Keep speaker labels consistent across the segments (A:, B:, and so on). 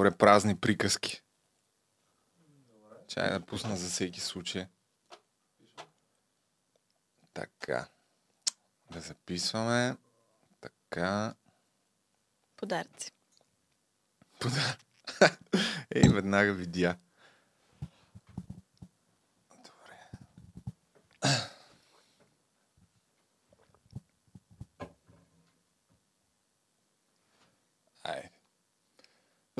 A: Добре, празни приказки. Чай да пусна за всеки случай. Така. Да записваме. Така.
B: Подаръци.
A: Пода. Ей, веднага видя. Добре. Айде.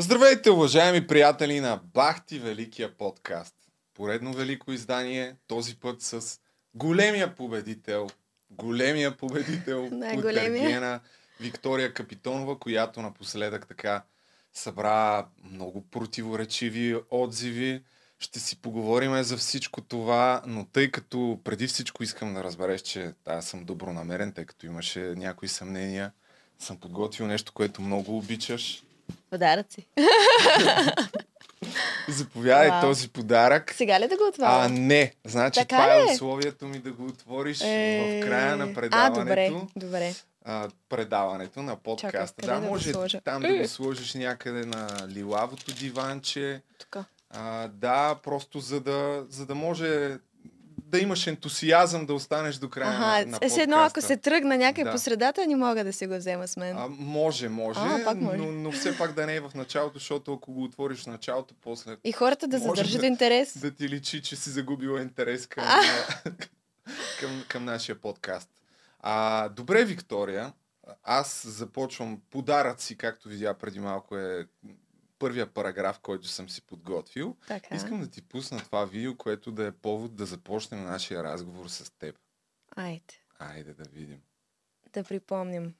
A: Здравейте, уважаеми приятели на Бахти Великия подкаст. Поредно велико издание, този път с големия победител, големия победител от. Ергена, Виктория Капитонова, която напоследък така събра много противоречиви отзиви. Ще си поговорим за всичко това, но тъй като преди всичко искам да разбереш, че аз съм добронамерен, тъй като имаше някои съмнения, съм подготвил нещо, което много обичаш.
B: Подаръци.
A: Заповядай
B: Вау.
A: този подарък.
B: Сега ли да го
A: А,
B: отваря?
A: не. Значи
B: Така
A: това е условието ми да го отвориш
B: Е,
A: в края на
B: А,
A: предаването.
B: добре, добре.
A: а, предаването на подкаста.
B: къде
A: да,
B: да
A: може
B: сложа?
A: там да го сложиш някъде на лилавото диванче.
B: Тук.
A: А, да, просто за да, за да може да имаш ентусиазъм да останеш до края на, на
B: Ага,
A: подкаста.
B: с едно, ако се тръгна някъде
A: Да.
B: по средата, не мога да си го взема с мен.
A: А, може, може,
B: А, пак може.
A: Но, но все пак да не е в началото, защото ако го отвориш в началото, после
B: И хората да задържат
A: да-
B: интерес.
A: да ти личи, че си загубила интерес към, към, към нашия подкаст. А, добре, Виктория. Аз започвам подаръци, както видя преди малко е първия параграф, който съм си подготвил.
B: Така.
A: Искам да ти пусна това видео, което да е повод да започнем нашия разговор с теб.
B: Айде,
A: Айде да видим.
B: да припомним.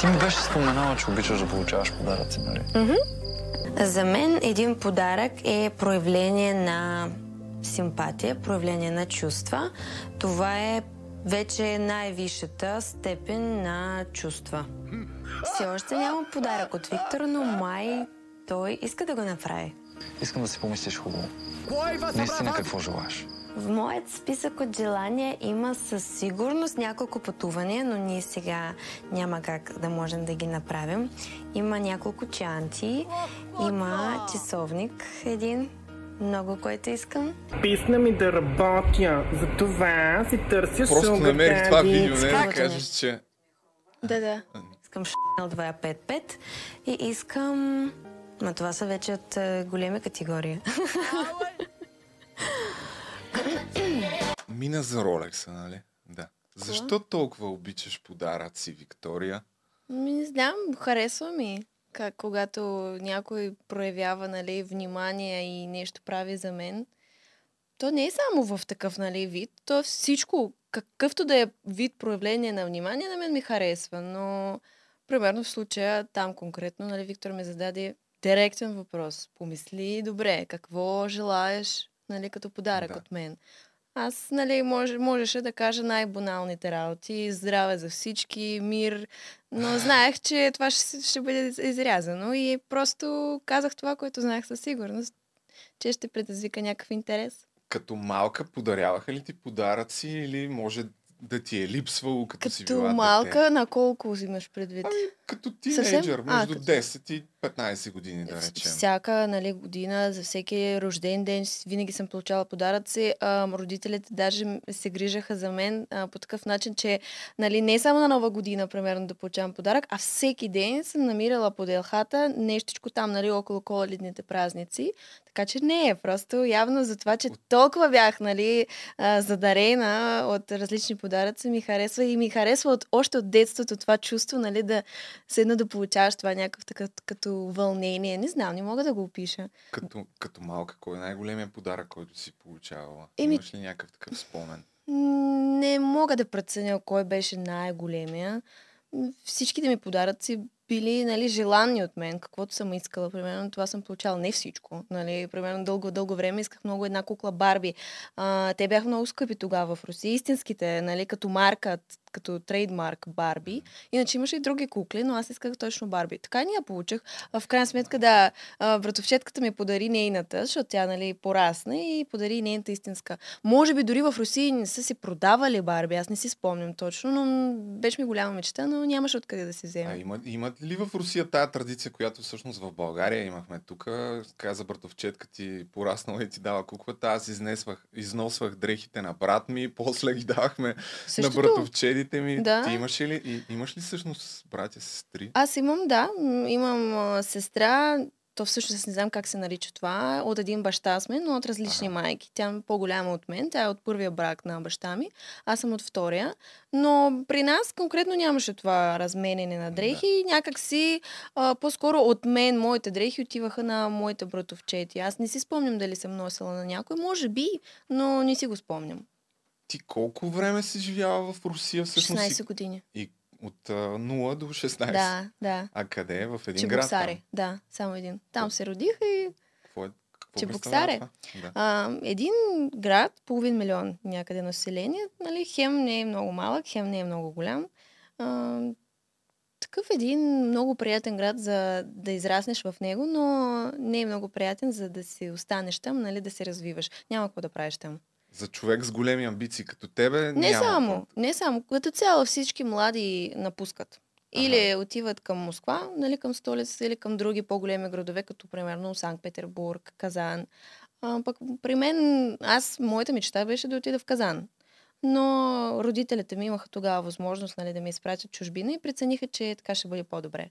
C: Ти ми беше споменала, че обичаш да получаваш подаръци, нали?
D: За мен един подарък е проявление на симпатия, проявление на чувства. Това е вече най-висшата степен на чувства. Все още нямам подарък от Виктор, но май той иска да го направи.
C: Искам да си помислиш хубаво. Наистина какво желаеш?
D: В моят списък от желания има със сигурност няколко пътувания, но ние сега няма как да можем да ги направим. Има няколко чанти, има часовник един, много което искам.
E: Писна ми да работя. Затова си търся
A: Просто намерих това видео, не да
D: Скалата
A: кажеш, че...
B: Да, да.
D: Искам Chanel 255 и искам... Но това са вече от е, големи категории.
A: Мина за Ролекса, нали? Да. Защо толкова обичаш подаръци, Виктория?
B: Ми, не знам, харесва ми. Как, когато някой проявява нали, внимание и нещо прави за мен, то не е само в такъв нали, вид, то е всичко, какъвто да е вид проявление на внимание, на мен ми харесва. Но, примерно в случая, там конкретно, нали, Виктор ми зададе директен въпрос. Помисли добре, какво желаеш нали, като подарък
A: Да.
B: от мен. Аз, нали, може, можеше да кажа най-баналните работи. Здраве за всички, мир. Но знаех, че това ще, ще бъде изрязано и просто казах това, което знаех със сигурност, че ще предизвика някакъв интерес.
A: Като малка подаряваха ли ти подаръци или може да ти е липсвало като, си
B: Като
A: била
B: малка,
A: дете?
B: на колко взимаш предвид?
A: Ами, като тинейджър,
B: А,
A: между
B: като-
A: 10 и 15 години, да речем.
B: Всяка нали, година, за всеки рожден ден, винаги съм получавала подаръци. А, родителите даже се грижаха за мен а, по такъв начин, че нали, не само на нова година, примерно, да получавам подарък, а всеки ден съм намирала по делхата нещичко там, нали, около коледните празници. Така че не е просто явно за това, че толкова бях нали, а, задарена от различни подаръци, ми харесва и ми харесва от, още от детството това чувство, нали, да седна да получаваш това някакъв такъв като вълнение. Не знам, не мога да го опиша.
A: Като, като малка, кой е най-големият подарък, който си получавала?
B: Еми-
A: Имаш ли някакъв такъв спомен?
B: Не мога да преценя кой беше най-големия. Всичките ми подаръци били нали, желанни от мен, каквото съм искала. Примерно това съм получавала не всичко. Нали, примерно дълго, дълго време исках много една кукла Барби. А, те бяха много скъпи тогава в Русия. Истинските, нали, като марка, като трейдмарк Барби. Иначе имаше и други кукли, но аз исках точно Барби. Така и ние я получих. В крайна сметка, да, братовчетката ми подари нейната, защото тя, нали, порасна и подари нейната истинска. Може би дори в Русия не са си продавали Барби, аз не си спомням точно, но беше ми голяма мечта, но нямаше откъде да се вземе.
A: А има, имат ли в Русия тая традиция, която всъщност в България имахме тук? Каза братовчетка ти пораснала и ти дава куклата. Аз изнесвах, износвах дрехите на брат ми, после ги давахме
B: Същото.
A: на братовчедите ми.
B: Да.
A: Ти имаш ли, и, имаш ли всъщност братя, сестри?
B: Аз имам, да, имам а, сестра, то всъщност не знам как се нарича това, от един баща сме, но от различни
A: Ага.
B: майки. Тя е по-голяма от мен, тя е от първия брак на баща ми, аз съм от втория. Но при нас конкретно нямаше това разменене на дрехи. Да. Някак си а, по-скоро от мен моите дрехи отиваха на моите братовчети. Аз не си спомням дали съм носила на някой, може би, но не си го спомням.
A: Ти колко време си живяла в Русия всъщност?
B: 16
A: И,
B: години.
A: и от а, 0 до 16?
B: Да, да.
A: А къде? В един град там?
B: Да, само един. Там се родих и
A: Какво е? Какво
B: Чебоксаре.
A: Да.
B: А, един град, половин милион някъде население, нали, хем не е много малък, хем не е много голям. А, такъв един много приятен град за да израснеш в него, но не е много приятен за да си останеш там, нали, да се развиваш. Няма какво да правиш там.
A: За човек с големи амбиции като тебе
B: Не
A: няма
B: само,
A: какво.
B: не само. Като цяло всички млади напускат. Или отиват към Москва, нали, към столицата, или към други по-големи градове, като примерно Санкт-Петербург, Казан. А, пък при мен, аз, моята мечта беше да отида в Казан. Но родителите ми имаха тогава възможност нали, да ме изпратят чужбина и прецениха, че така ще бъде по-добре.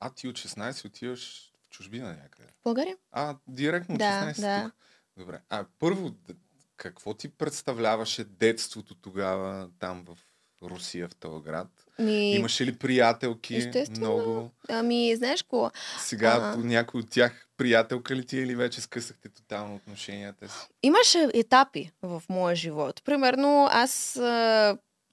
A: А ти от 16 отиваш в чужбина някъде.
B: В България?
A: А, директно от
B: Да,
A: 16
B: да.
A: тук. Добре. А първо, какво ти представляваше детството тогава там в Русия, в този град?
B: Ми,
A: Имаше ли приятелки?
B: Естествено.
A: Много.
B: Ами, знаеш какво?
A: Сега
B: А.
A: някой от тях приятелка ли ти е или вече скъсахте тотално отношенията си?
B: Имаше етапи в моя живот. Примерно, аз,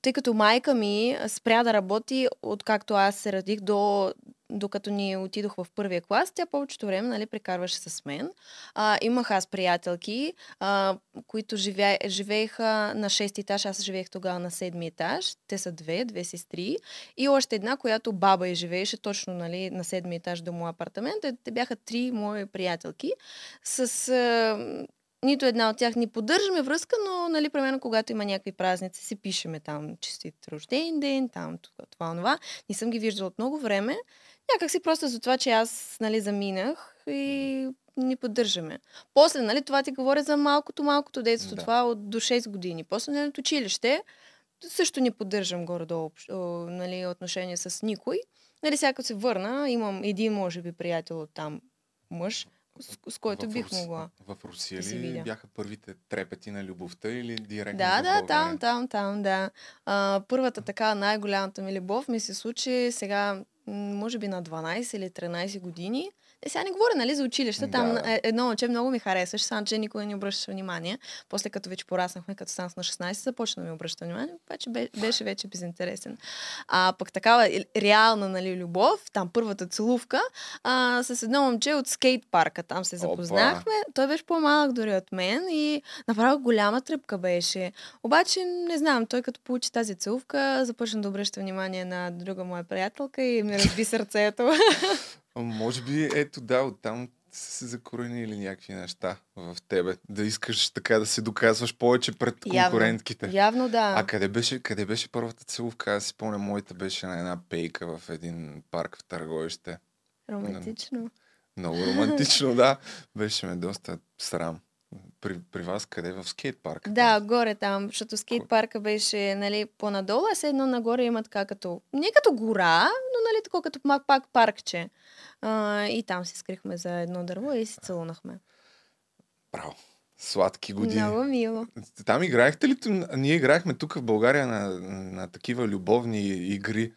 B: тъй като майка ми спря да работи, откакто аз се родих до докато ни отидох в първия клас, тя повечето време нали, прекарваше с мен. А, имах аз приятелки, а, които живе, живееха на 6 етаж, аз живеех тогава на 7 етаж. Те са две, две сестри. И още една, която баба и живееше точно нали, на 7 етаж до моя апартамент. Те бяха три мои приятелки. С а, нито една от тях ни поддържаме връзка, но, нали, примерно, когато има някакви празници, си пишеме там честит рожден ден, там това, това, това. Не съм ги виждала от много време. Някак си просто за това, че аз, нали, заминах и ни поддържаме. После, нали, това ти говоря за малкото, малкото детство.
A: Да.
B: Това от до 6 години. После, нали, от училище, също ни поддържам горе-долу нали, отношения с никой. Нали, сега се върна, имам един, може би, приятел от там мъж, с, с който
A: В
B: бих могла.
A: В Русия
B: да
A: ли бяха първите трепети на любовта или директно
B: Да, да, там, там, там, да. А, първата така най-голямата ми любов ми се случи сега, може би на 12 или 13 години. Е, сега не говоря, нали, за училище. Там
A: Да.
B: е- едно момче много ми харесваше, само че никой не обръщаше внимание. После като вече пораснахме, като станах на 16, започна да ми обръща внимание, обаче бе- беше вече безинтересен. А пък такава реална, нали, любов, там първата целувка, а, с едно момче от скейт парка, там се
A: Опа.
B: запознахме. Той беше по-малък дори от мен и направо голяма тръпка беше. Обаче, не знам, той като получи тази целувка, започна да обръща внимание на друга моя приятелка и ми разби сърцето.
A: Може би, ето да, оттам са се закоренили някакви неща в тебе. Да искаш така да се доказваш повече пред
B: Явно.
A: конкурентките.
B: Явно да.
A: А къде беше, къде беше първата целувка? Аз си помня, моята беше на една пейка в един парк в Търговище.
B: Романтично.
A: Много романтично, да. Беше ме доста срам. При, при вас къде? В скейт парк?
B: Да, горе там, защото скейт парка беше нали, по-надолу, а все едно нагоре има така като, не като гора, но нали такова като пак, пак паркче. А, и там се скрихме за едно дърво и се целунахме.
A: Браво. Сладки години.
B: Много мило.
A: Там играехте ли? Ние играехме тук в България на, на такива любовни игри.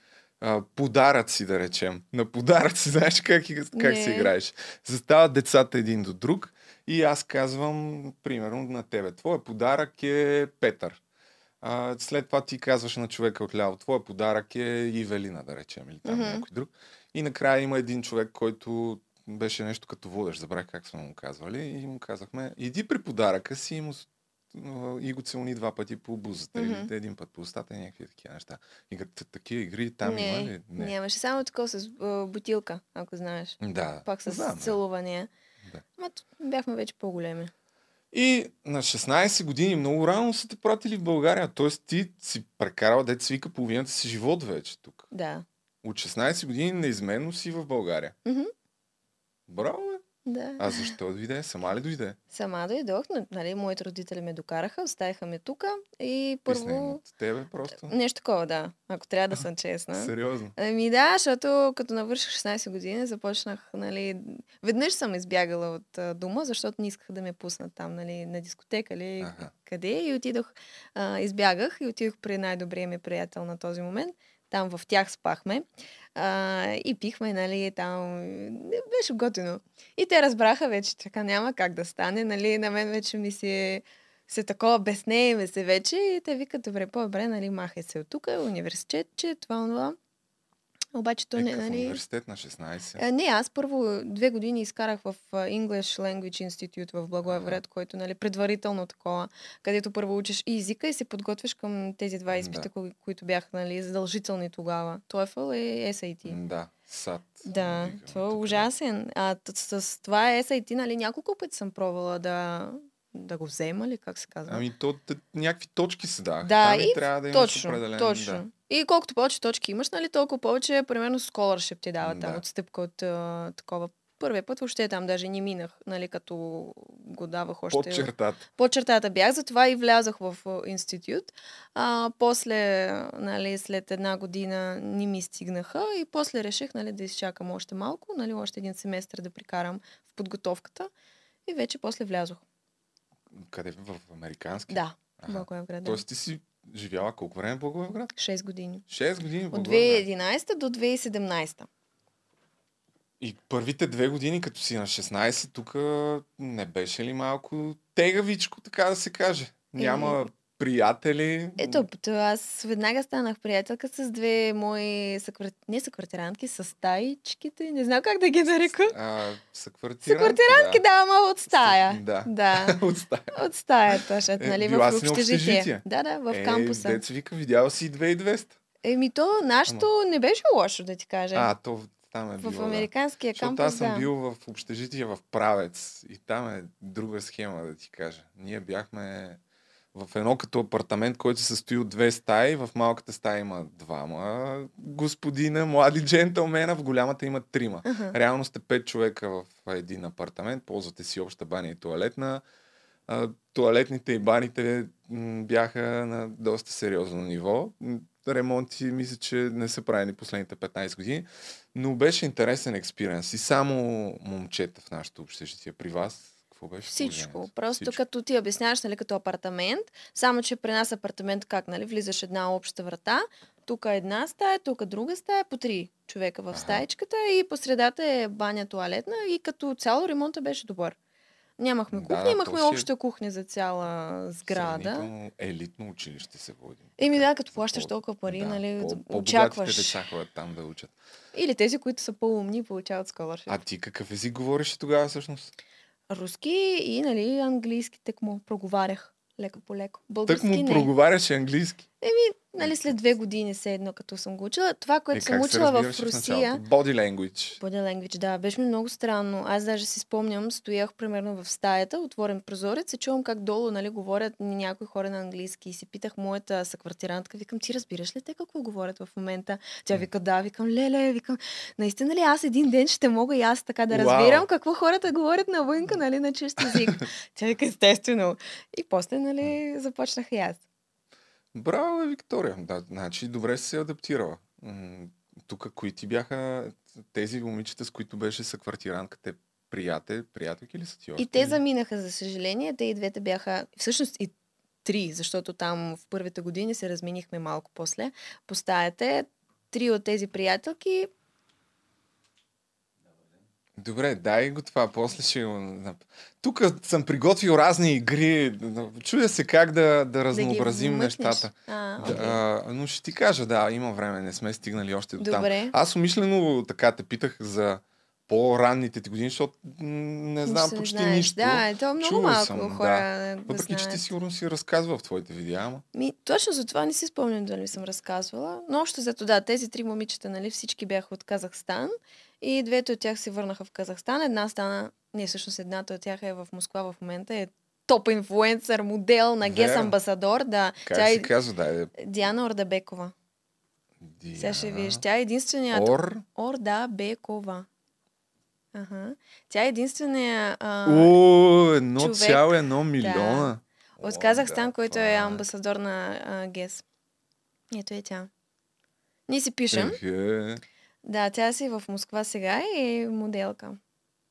A: Подаръци, да речем. На подаръци, знаеш как, как се играеш? Застават децата един до друг и аз казвам, примерно, на тебе. Твоя подарък е Петър. А, след това ти казваш на човека отляво, твоя подарък е Ивелина, да речем, или там
B: Мгм.
A: някой друг. И накрая има един човек, който беше нещо като водещ, забравих как сме му казвали, и му казахме, иди при подаръка си и му и го целуни два пъти по бузата
B: Мгм.
A: или един път по устата и някакви такива неща. И като такива игри там
B: не,
A: има ли?
B: нямаше само такова с бутилка, ако знаеш.
A: Да.
B: Пак с
A: да.
B: целувания.
A: Да.
B: Т- бяхме вече по-големи.
A: И на 16 години много рано са те пратили в България. Тоест ти си прекарал, дете свика половината си живот вече тук.
B: Да.
A: От 16 години неизменно си в България.
B: Мгм.
A: Браво.
B: Да.
A: А защо дойде? Сама ли дойде?
B: Сама дойдох, но, нали, моите родители ме докараха, оставиха ме тука и
A: Писна
B: първо...
A: от тебе просто.
B: Нещо такова, да, ако трябва да съм честна.
A: Сериозно.
B: Ами да, защото като навърших 16 години, започнах, нали... Веднъж съм избягала от а, дома, защото не исках да ме пуснат там, нали, на дискотека или
A: Аха.
B: къде. И отидох, а, избягах и отидох при най-добрия ми приятел на този момент. Там в тях спахме. А, и пихме, нали, там. Беше готино. И те разбраха вече, така няма как да стане, нали, на мен вече ми се се такова безнееме се вече и те викат, добре, по-добре, нали, махай се от тук, университет, че това, това. Обаче то
A: Е,
B: не, нали...
A: университет на 16.
B: А, не, аз първо две години изкарах в English Language Institute в Благоевград, който нали, предварително такова, където първо учиш и езика и се подготвяш към тези два изпита,
A: Да.
B: кои- които бяха нали, задължителни тогава. TOEFL и SAT.
A: Да, САД.
B: Да,
A: викаме
B: това е ужасен. А с, с това SAT, нали, няколко пъти съм пробвала да, да го взема ли, как се казва?
A: Ами то някакви точки се даваха.
B: Да,
A: Там и трябва да имаш
B: точно,
A: определен...
B: точно.
A: Да.
B: И колкото повече точки имаш, нали, толкова повече, примерно, scholarship ти дава там,
A: Да.
B: отстъпка от а, такова. Първия път въобще там даже не минах, нали, като го давах още.
A: Под чертата.
B: По чертата бях, затова и влязах в институт. А, после, нали, след една година не ми стигнаха и после реших, нали, да изчакам още малко, нали, още един семестър да прикарам в подготовката и вече после влязох.
A: Къде? В американски?
B: Да,
A: Аха.
B: Благоевград. Да.
A: Тоест ти си живяла колко време в Благоевград?
B: 6 години.
A: 6 години в
B: От
A: Благоевград.
B: 2011 до 2017.
A: И първите две години, като си на 16, тук не беше ли малко тегавичко, така да се каже? Няма приятели.
B: Ето, то аз веднага станах приятелка с две мои съквар... не съквартирантки, с стаичките, не знам как да ги нарека.
A: А, съквартирантки,
B: Съквартирантки, да, ама от стая.
A: Да.
B: Да.
A: От стая.
B: От стаята, защото,
A: Е,
B: нали, в общежитие. Да, да, в
A: е,
B: кампуса.
A: Дец вика, видял си и 2200.
B: Еми то, нашето не беше лошо, да ти кажа.
A: А, то там е било,
B: в
A: да.
B: американския
A: Защото
B: кампус,
A: аз съм
B: да.
A: бил в общежитие в Правец и там е друга схема, да ти кажа. Ние бяхме в едно като апартамент, който се състои от две стаи. В малката стая има двама господина, млади джентълмена, в голямата има трима.
B: Аха.
A: Реално сте пет човека в един апартамент, ползвате си обща баня и туалетна. А, туалетните и баните бяха на доста сериозно ниво. Ремонти мисля, че не са правени последните 15 години, но беше интересен експириенс. И само момчета в нашото общежитие при вас. Какво беше?
B: Всичко. Просто
A: Всичко.
B: като ти обясняваш, нали, като апартамент, само че при нас апартамент как, нали, влизаш една обща врата, тук е една стая, тук друга стая, по три човека в стаечката и по средата е баня туалетна и като цяло ремонта беше добър. Нямахме кухня,
A: да,
B: имахме
A: си е
B: обща кухня за цяла сграда.
A: Елитно училище се води.
B: Еми да, като плащаш толкова пари,
A: да,
B: нали,
A: по-
B: очакваш.
A: деца ходят там да учат.
B: Или тези, които са по-умни, получават scholarship.
A: А ти какъв език говориш тогава всъщност?
B: Руски и, нали, английски тък му проговарях леко по леко. Български
A: Тък му
B: не.
A: проговаряш английски.
B: Нали, след две години се едно, като съм го учила. Това, което
A: е,
B: съм учила в Русия...
A: началото? Body language.
B: Body language, да. Беше ми много странно. Аз даже си спомням, стоях примерно в стаята, отворен прозорец и чувам как долу, нали, говорят някои хора на английски. И си питах моята съквартирантка, викам, ти разбираш ли те какво говорят в момента? Тя вика, да, викам, леле, викам, наистина ли аз един ден ще мога и аз така да разбирам какво хората говорят навънка, нали, на чист език. Тя вика, естествено. И после, нали, започнах и аз.
A: Браво, бе, Виктория. Да, значи добре се адаптирала. Тук кои ти бяха тези момичета, с които беше съквартиранка, те приятел, приятелки ли са ти още?
B: И те заминаха, за съжаление. Те и двете бяха, всъщност и три, защото там в първите години се разменихме малко после. По три от тези приятелки
A: Добре, дай го това, после ще го... Тук съм приготвил разни игри. Чудя се как да, да
B: да
A: разнообразим
B: вмъкнеш.
A: нещата.
B: А,
A: Да, а, но ще ти кажа, да, има време, не сме стигнали още до там.
B: Добре.
A: Аз умишлено така те питах за по-ранните ти години, защото не знам
B: не
A: почти
B: знаеш.
A: нищо.
B: Да, е, то много
A: Чувал
B: малко
A: съм,
B: хора
A: да.
B: да
A: Въпреки, че ти сигурно си разказва в твоите видеа, ама.
B: Ми, точно за това не си спомням дали съм разказвала. Но още зато да, тези три момичета, нали, всички бяха от Казахстан. И двете от тях се върнаха в Казахстан. Една стана, не, всъщност едната от тях е в Москва в момента, е топ инфлуенсър, модел на Гес. Амбасадор. Да,
A: Как
B: тя
A: се
B: е
A: казва, да, е
B: Диана Ордабекова. Сега ще видиш. Тя е единственият...
A: Ор.
B: Ордабекова. Ага. Тя е единствения а,
A: О, едно
B: човек.
A: цяло едно милиона.
B: от
A: О,
B: Казахстан,
A: да,
B: който
A: това
B: е амбасадор на а, ГЕС. Ето е тя. Ние си пишем.
A: Ехе.
B: Да, тя си в Москва сега и е моделка.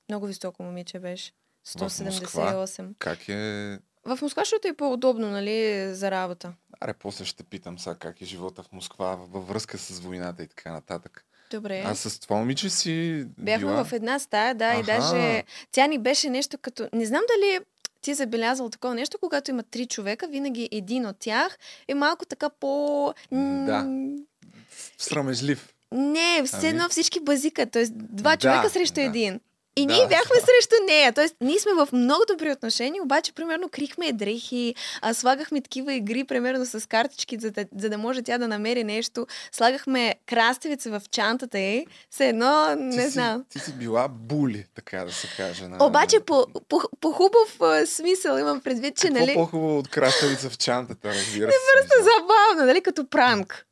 B: Много високо момиче беше.
A: В Москва?
B: 178.
A: Как е...
B: В Москва, защото е по-удобно, нали, за работа.
A: Аре, после ще питам сега как е живота в Москва във връзка с войната и така нататък.
B: Добре.
A: А с това момиче си
B: Бяхме
A: била...
B: в една стая, да, и
A: Аха.
B: даже тя ни беше нещо като... Не знам дали ти е забелязал такова нещо, когато има три човека, винаги един от тях е малко така по...
A: Да. Срамежлив.
B: Не, все
A: Ами?
B: едно всички базика, т.е. два
A: Да,
B: човека срещу
A: да.
B: един. И
A: Да.
B: ние бяхме срещу нея. Тоест, ние сме в много добри отношения, обаче, примерно, крихме дрехи, а, слагахме такива игри, примерно с картички, за да, за да може тя да намери нещо. Слагахме краставица в чантата ей. Все едно,
A: Ти
B: не
A: си,
B: знам.
A: Ти си била були, така да се каже. На...
B: Обаче, по, по, по хубав а, смисъл имам предвид, че,
A: Какво
B: нали,
A: по-хубаво от краставица в чантата, разбира се.
B: просто забавно, нали, като пранк.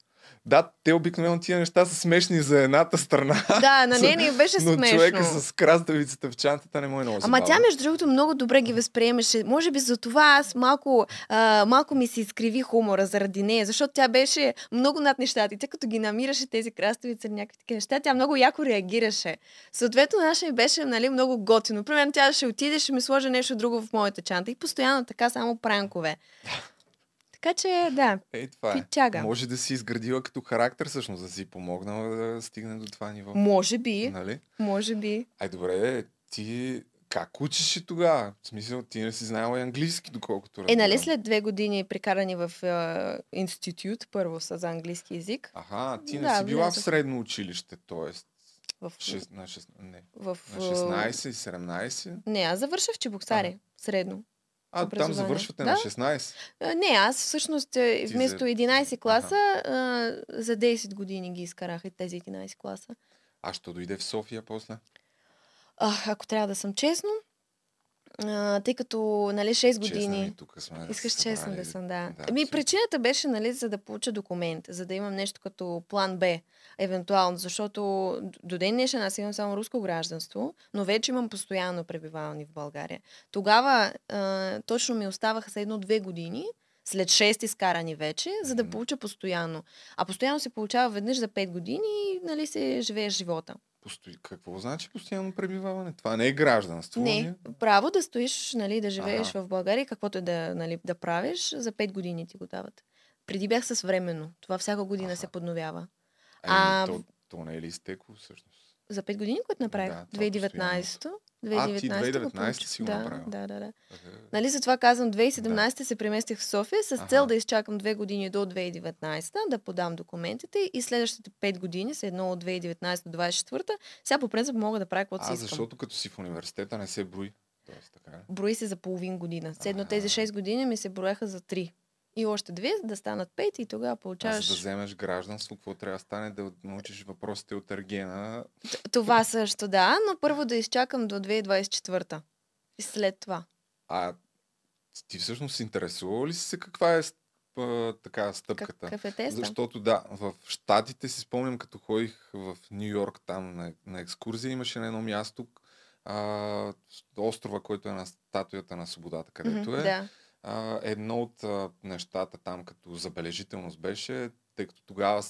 A: Да, те обикновено тия неща са смешни за едната страна.
B: Да, на нея ни беше
A: Но
B: смешно.
A: човека с краставицата в чантата не му е много
B: Ама
A: забавно.
B: тя, между другото, много добре ги възприемаше. Може би за това аз малко, а, малко ми се изкриви хумора заради нея, защото тя беше много над нещата. И тъй като ги намираше тези краставици някакви такива неща, тя много яко реагираше. Съответно, наша ми беше нали, много готино. Примерно тя ще отиде, ще ми сложи нещо друго в моята чанта. И постоянно така само пранкове. Така че, да.
A: Ей, това е.
B: Питчага.
A: Може да си изградила като характер, всъщност, да си помогнала да стигне до това ниво.
B: Може би,
A: Нали?
B: може би.
A: Ай, добре, ти как учиш тогава? В смисъл, ти не си знаела и английски, доколкото
B: Е,
A: разбирам.
B: нали след две години прекарани в е, институт, първо с английски язик,
A: Аха, ти не
B: Да,
A: си била в
B: влязох.
A: средно училище, т.е.
B: в,
A: Шест, на, 6, не,
B: в,
A: на 16 и 17.
B: Не, аз завърших в Чебоксари, средно.
A: А, там завършвате
B: Да.
A: на 16.
B: А, Не, аз всъщност е,
A: Ти
B: вместо
A: за-
B: 11 класа, а, за 10 години ги изкарах и тези 11 класа.
A: А що дойде в София после?
B: А, ако трябва да съм честно, а, тъй като, нали, 6
A: Честна
B: години...
A: ми, тук сме
B: Искаш
A: се
B: честно
A: събрали.
B: да съм, да.
A: Да, абсолютно.
B: причината беше, нали, за да получа документ, за да имам нещо като план Б, евентуално, защото до ден днешен аз имам само руско гражданство, но вече имам постоянно пребиваване в България. Тогава а, точно ми оставаха за едно-две години, след 6 изкарани вече, за да получа постоянно. А постоянно се получава веднъж за 5 години и нали, се живее живота.
A: Посто... Какво значи постоянно пребиваване? Това не е гражданство.
B: Не,
A: ли?
B: право да стоиш, нали, да живееш
A: Аха.
B: в България, каквото и да, нали, да правиш, за 5 години ти го дават. Преди бях с временно. Това всяка година се
A: Аха.
B: подновява.
A: Ами,
B: А,
A: то, то не е ли изтекло всъщност?
B: За 5 години, което направих.
A: Да, това
B: 2019
A: А, ти
B: 2019 го
A: 2019
B: получих.
A: си го
B: да,
A: направила.
B: да, да, да. Нали, затова казвам, 2017 се преместих в София с цел да изчакам 2 години до 2019, да подам документите и следващите 5 години са едно от 2019 до 2024. Сега по принцип мога да правя каквото си
A: А,
B: искам.
A: защото като си в университета не се брои. Тоест, така е.
B: Брои се за половин година. Седно тези
A: Аха.
B: 6 години ми се брояха за 3. И още две да станат 5 и тогава
A: А за
B: получаваш...
A: да вземеш гражданство, какво трябва да стане? Да научиш въпросите от Ергена.
B: Т- Това също, да, но първо да изчакам до 2024. И след това.
A: А ти всъщност интересува ли си се каква е а, така стъпката?
B: Какъв е теста?
A: Защото да, в Штатите си спомням, като ходих в Нью Йорк там на, на екскурзия, имаше на едно място а, острова, който е на статуята на свободата, където
B: Мгм,
A: е.
B: Да.
A: А, едно от а, нещата там като забележителност беше, тъй като тогава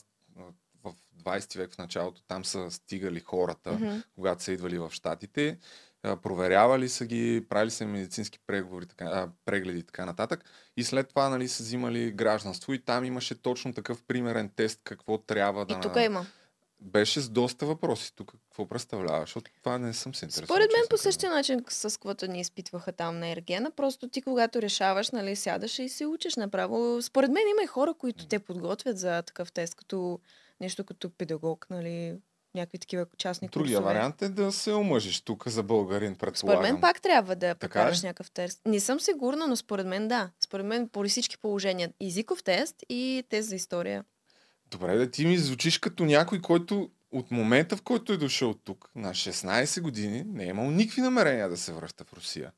A: в 20 век в началото там са стигали хората,
B: Мгм.
A: когато са идвали в Штатите, проверявали са ги, правили са медицински преговори, така, а, прегледи и така нататък. И след това нали, са взимали гражданство и там имаше точно такъв примерен тест какво трябва да...
B: И тук има.
A: Беше с доста въпроси. Тук какво представлява? Защото това не съм се интересувал.
B: Според мен по същия начин, с каквото ни изпитваха там на Ергена, просто ти когато решаваш, нали, сядаш и се учиш направо. Според мен има и хора, които те подготвят за такъв тест, като нещо като педагог, нали. някакви такива частни
A: Другия
B: курсове.
A: вариант е да се омъжиш тук за българин,
B: Според
A: предполагам.
B: мен пак трябва да прекараш
A: ли?
B: някакъв тест. Не съм сигурна, но според мен да. Според мен по всички положения. Езиков тест и тест за история.
A: Добре, да ти ми звучиш като някой, който от момента, в който е дошъл тук, на 16 години, не е имал никакви намерения да се връща в Русия.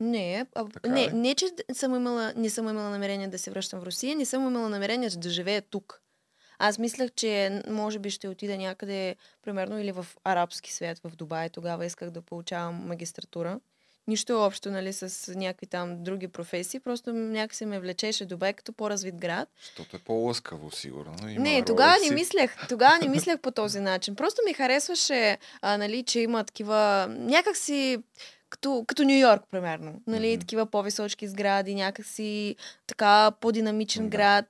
B: Не, а,
A: Така
B: не,
A: ли?
B: не, че съм имала, не съм имала намерение да се връщам в Русия, не съм имала намерение да живея тук. Аз мислех, че може би ще отида някъде, примерно, или в арабски свят, в Дубай. Тогава исках да получавам магистратура. Нищо общо, нали, с някакви там други професии. Просто някакси ме влечеше Дубай като по-развит град.
A: Защото е по-лъскаво, сигурно. Има
B: не, тогава не мислех. Тогава не мислех по този начин. Просто ми харесваше, а, нали, че има такива... Някакси като, като Нью Йорк, примерно. Нали,
A: Мгм.
B: такива по-височки сгради, някакси така по-динамичен
A: Да.
B: град,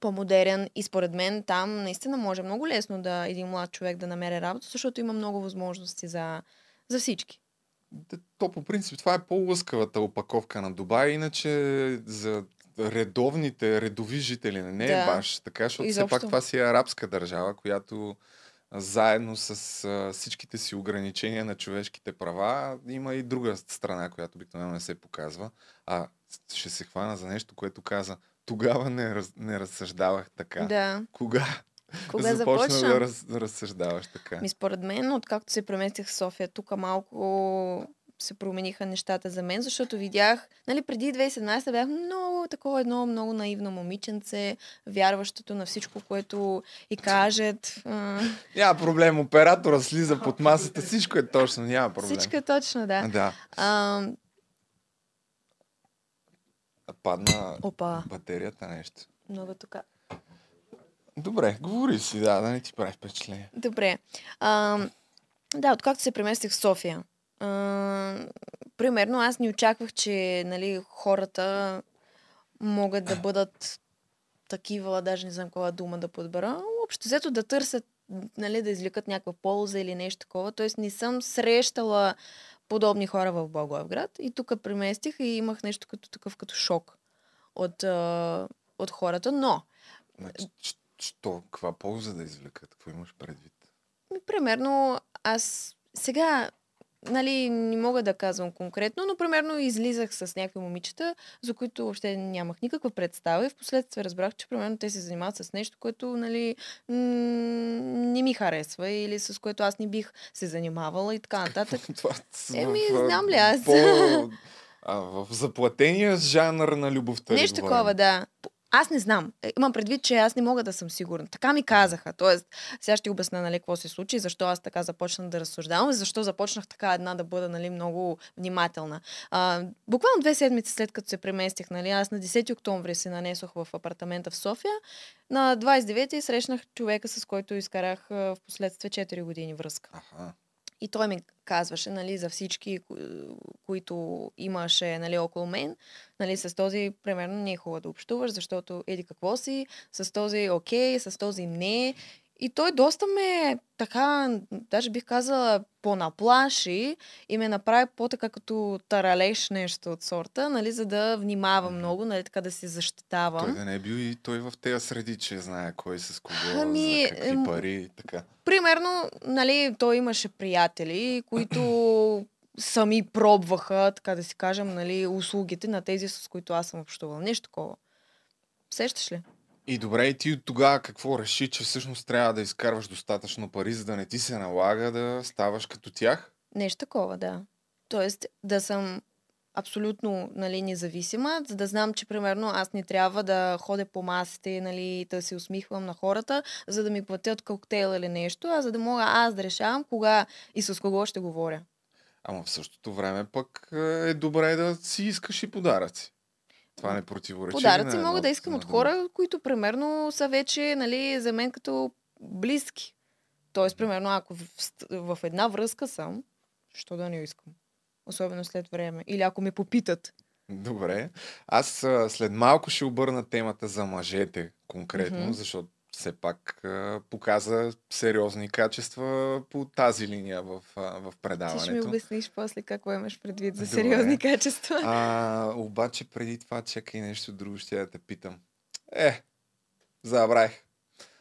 B: по-модерен. И според мен там наистина може много лесно да един млад човек да намери работа, защото има много възможности за, за всички.
A: Да, То по принцип това е по-лъскавата опаковка на Дубай, иначе за редовните, редови жители не
B: Да.
A: е баш така, защото все
B: Изобщо.
A: пак това си е арабска държава, която заедно с а, всичките си ограничения на човешките права има и друга страна, която обикновено не се показва. А ще се хвана за нещо, което каза. Тогава не, раз, не разсъждавах така.
B: Да.
A: Кога?
B: Кога
A: започна
B: започна?
A: да, раз, да разсъждаваш така?
B: Ми според мен, откакто се преместих в София, тук малко се промениха нещата за мен, защото видях, нали, преди 2017 бях много такова едно много наивно момиченце, вярващото на всичко, което и кажат.
A: Няма проблем, оператора слиза под масата, всичко е точно, няма проблем.
B: всичко е точно, да.
A: Да.
B: А,
A: Падна
B: опа,
A: батерията нещо.
B: много така.
A: Добре, говори си, да, да не ти прави впечатление.
B: Добре. А, да, откакто се преместих в София. А, примерно аз не очаквах, че нали, хората могат да бъдат такива, даже не знам каква дума да подбера. Общо взето да търсят, нали, да извлекат някаква полза или нещо такова. Тоест не съм срещала подобни хора в Благоевград. И тук преместих и имах нещо като такъв като шок от, от хората. Но
A: Значи, що, каква полза да извлекат? Какво имаш предвид?
B: Примерно, аз сега, нали, не мога да казвам конкретно, но примерно излизах с някакви момичета, за които въобще нямах никаква представа и в последствие разбрах, че примерно те се занимават с нещо, което, нали, м- не ми харесва или с което аз не бих се занимавала и така нататък.
A: Това с-
B: Еми, знам ли аз?
A: По, а, в заплатения жанр на любовта.
B: Нещо такова, да. Аз не знам. Е, Имам предвид, че аз не мога да съм сигурна. Така ми казаха. Тоест, сега ще обясня, нали, какво се случи, защо аз така започнах да разсъждавам и защо започнах така една да бъда, нали, много внимателна. А, буквално две седмици след като се преместих, нали, аз на 10 октомври се нанесох в апартамента в София. На 29-ти срещнах човека, с който изкарах в последствие 4 години връзка.
A: Аха.
B: И той ми казваше, нали, за всички, кои- които имаше, нали, около мен, нали, с този, примерно, не е хубаво да общуваш, защото еди какво си, с този окей, с този не. И той доста ме така, даже бих казала, понаплаши и ме направи по-така като таралеш нещо от сорта, нали, за да внимавам много, нали, така да се защитавам.
A: Той да не е бил и той в тези среди, че знае кой с кого,
B: Ами,
A: за какви пари така.
B: Примерно, нали, той имаше приятели, които сами пробваха, така да си кажем, нали, услугите на тези, с които аз съм общувала. Нещо такова. Сещаш ли?
A: И добре, и ти от тогава какво реши, че всъщност трябва да изкарваш достатъчно пари, за да не ти се налага да ставаш като тях?
B: Нещо такова, да. Тоест, да съм абсолютно нали, независима, за да знам, че примерно аз не трябва да ходя по масите, нали, да се усмихвам на хората, за да ми платят коктейл или нещо, а за да мога аз да решавам кога и с кого ще говоря.
A: Ама в същото време пък е, е добре да си искаш и подаръци. Това не противоречи.
B: Подаръци мога да искам от хора, които примерно са вече нали, за мен като близки. Тоест, примерно, ако в, в една връзка съм, що да не искам? Особено след време. Или ако ме попитат.
A: Добре. Аз а, след малко ще обърна темата за мъжете конкретно,
B: Мгм.
A: защото все пак показа сериозни качества по тази линия в, в
B: Ти ще ми
A: предаването.
B: обясниш после какво имаш предвид за
A: Добре.
B: сериозни качества.
A: А, обаче преди това чакай нещо друго, ще я да те питам. Е, забравих.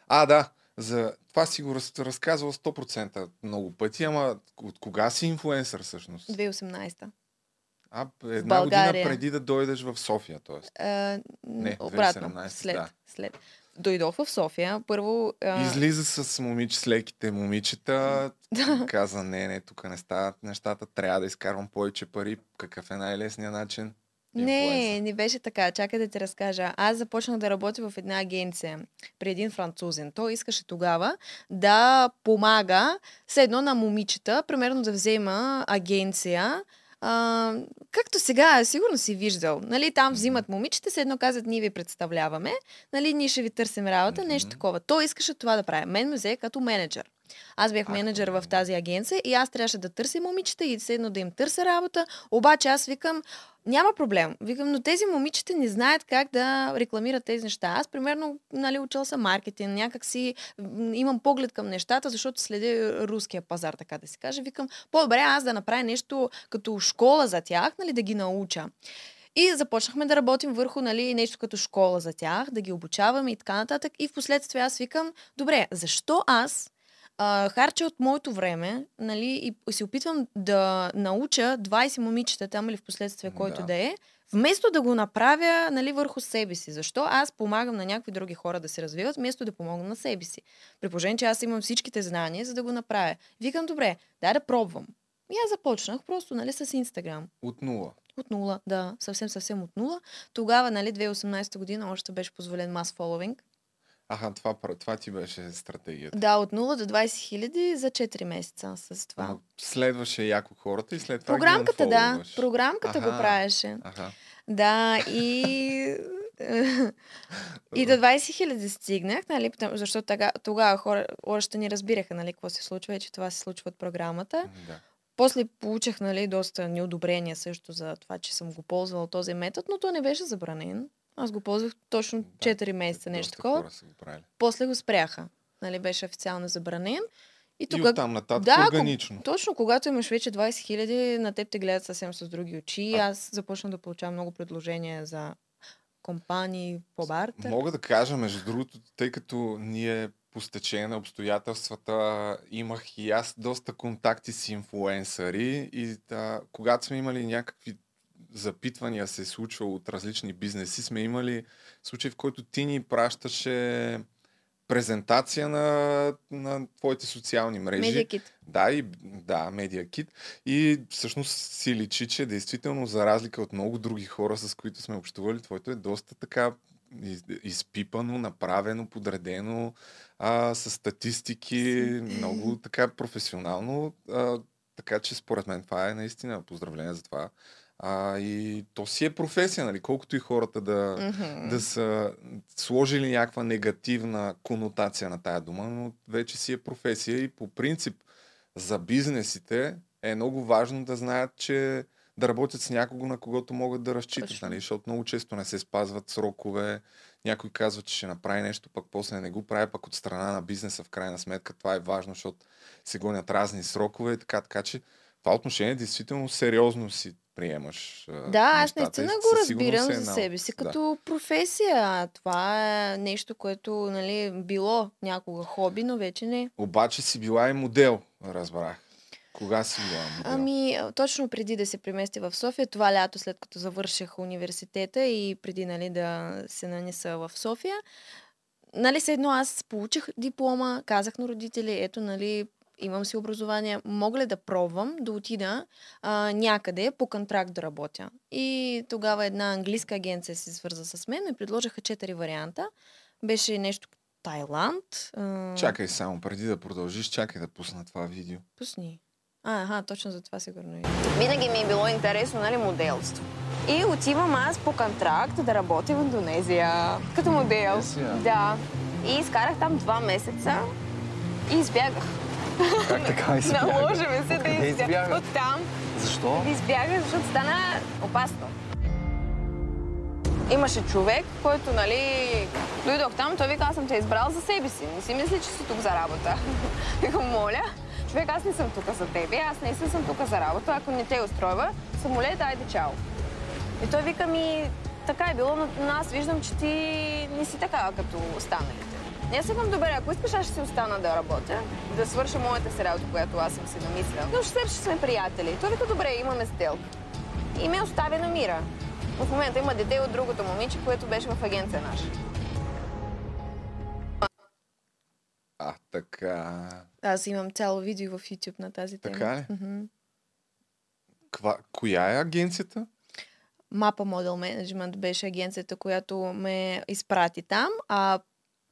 A: А, да. За... Това си го раз... разказвал 100% много пъти, ама от кога си инфлуенсър всъщност?
B: 2018-та.
A: А, една година преди да дойдеш в София, т.е. Не,
B: обратно.
A: 2017,
B: След,
A: да.
B: след. Дойдох в София. Първо... А,
A: Излиза с момич, с леките момичета, каза, не, не, тук не стават нещата, трябва да изкарвам повече пари. Какъв е най-лесният начин?
B: Не,
A: Инфлуенсър.
B: не беше така. Чакай да ти разкажа. Аз започнах да работя в една агенция при един французен. Той искаше тогава да помага все едно на момичета, примерно да взема агенция. А, както сега, сигурно си виждал. Нали, там взимат момичета, се едно казват, ние ви представляваме, нали, ние ще ви търсим работа, нещо такова. Той искаше това да прави. Мен ме взе като менеджер. Аз бях
A: А,
B: менеджер в тази агенция и аз трябваше да търся момичета и седно да им търся работа. Обаче аз викам, няма проблем. Викам, но тези момичета не знаят как да рекламират тези неща. Аз, примерно, нали, учил съм маркетинг, някак си имам поглед към нещата, защото следя руския пазар, така да се каже. Викам, по-добре аз да направя нещо като школа за тях, нали, да ги науча. И започнахме да работим върху нали, нещо като школа за тях, да ги обучаваме и така нататък. И в последствие аз викам, добре, защо аз а, харча от моето време, нали, и се опитвам да науча 20 момичета там или в последствие, който
A: Да.
B: да е, вместо да го направя нали, върху себе си. Защо аз помагам на някакви други хора да се развиват, вместо да помогна на себе си. При положение, че аз имам всичките знания, за да го направя. Викам, добре, дай да пробвам. И аз започнах просто нали, с Инстаграм.
A: От нула.
B: От нула, да, съвсем, съвсем от нула. Тогава, нали, 2018 година още беше позволен мас фоловинг.
A: Аха, това, това ти беше стратегията.
B: Да, от 0 до 20 хиляди за 4 месеца с това.
A: Ама следваше яко хората и след това
B: Програмката, да. Програмката го
A: Аха.
B: правеше.
A: Аха.
B: Да, и... и до 20 хиляди стигнах, нали, защото тага, тогава хора още не разбираха, нали, какво се случва и че това се случва от програмата.
A: Да.
B: После получих, нали, доста неодобрения също за това, че съм го ползвала този метод, но то не беше забранен. Аз го ползвах точно
A: Да,
B: 4 месеца, нещо такова. После го спряха. Нали, беше официално забранен. И
A: И
B: тогава
A: оттам нататък
B: Да,
A: органично.
B: Точно, когато имаш вече 20 хиляди, на теб те гледат съвсем с други очи. И
A: А-
B: аз започнах да получавам много предложения за компании по барта.
A: Мога да кажа, между другото, тъй като ние по стечение на обстоятелствата имах и аз доста контакти с инфлуенсъри и да, когато сме имали някакви запитвания се е случвало от различни бизнеси, сме имали случай, в който ти ни пращаше презентация на, на твоите социални мрежи.
B: Медиакит.
A: Да, и, да, медиакит. И всъщност си личи, че действително за разлика от много други хора, с които сме общували, твоето е доста така из- изпипано, направено, подредено, а, с статистики, много така професионално. А, така че според мен това е наистина поздравление за това. А, и то си е професия, нали? Колкото и хората да,
B: Мгм.
A: да са сложили някаква негативна конотация на тая дума, но вече си е професия и по принцип за бизнесите е много важно да знаят, че да работят с някого, на когото могат да разчитат,
B: Точно.
A: нали? защото много често не се спазват срокове. Някой казва, че ще направи нещо, пък после не го прави, пък от страна на бизнеса в крайна сметка това е важно, защото се гонят разни срокове и така, така че това отношение действително сериозно си приемаш.
B: Да, аз
A: нещата и
B: наистина го разбирам
A: е
B: за
A: една
B: себе си
A: да.
B: като професия. Това е нещо, което нали, било някога хоби, но вече не.
A: Обаче си била и модел, разбрах. Кога си била модел?
B: Ами, точно преди да се премести в София, това лято, след като завърших университета и преди нали, да се нанеса в София, нали, се едно аз получих диплома, казах на родители, ето, нали, имам си образование, мога ли да пробвам да отида а, някъде по контракт да работя. И тогава една английска агенция се свърза с мен, ми предложиха четири варианта. Беше нещо Тайланд. а,
A: Чакай само, преди да продължиш, чакай да пусна това видео.
B: Пусни. А, аха, точно за това сигурно е.
F: Винаги ми е било интересно, нали, моделство. И отивам аз по контракт да работя в Индонезия. Като модел.
C: Индонезия?
F: Да. И изкарах там два месеца и избягах.
C: Как така избяга?
F: Наложи ми се да
C: избяга?
F: От там
C: Защо?
F: да избягах, защото стана опасно. Имаше човек, който, нали, дойдох там, той вика, аз съм те избрал за себе си. Не си мисли, че си тук за работа. Викам, моля, човек, аз не съм тук за тебе, аз наистина съм тук за работа. Ако не те устройва, самолет, айде чао. И той вика ми, така е било, но аз виждам, че ти не си така като останалите. И аз викам, добре, ако искаш, аз ще си остана да работя, да свърша моята си работа, която аз съм си намислила. Но ще ще сме приятели. Той вика, добре, имаме сделка. И ме оставя на мира. В момента има дете от другото момиче, което беше в агенция наша.
A: А, така.
B: Аз имам цяло видео в YouTube на тази тема.
A: Така ли? Ква, коя е агенцията?
B: Мапа Model Management беше агенцията, която ме изпрати там, а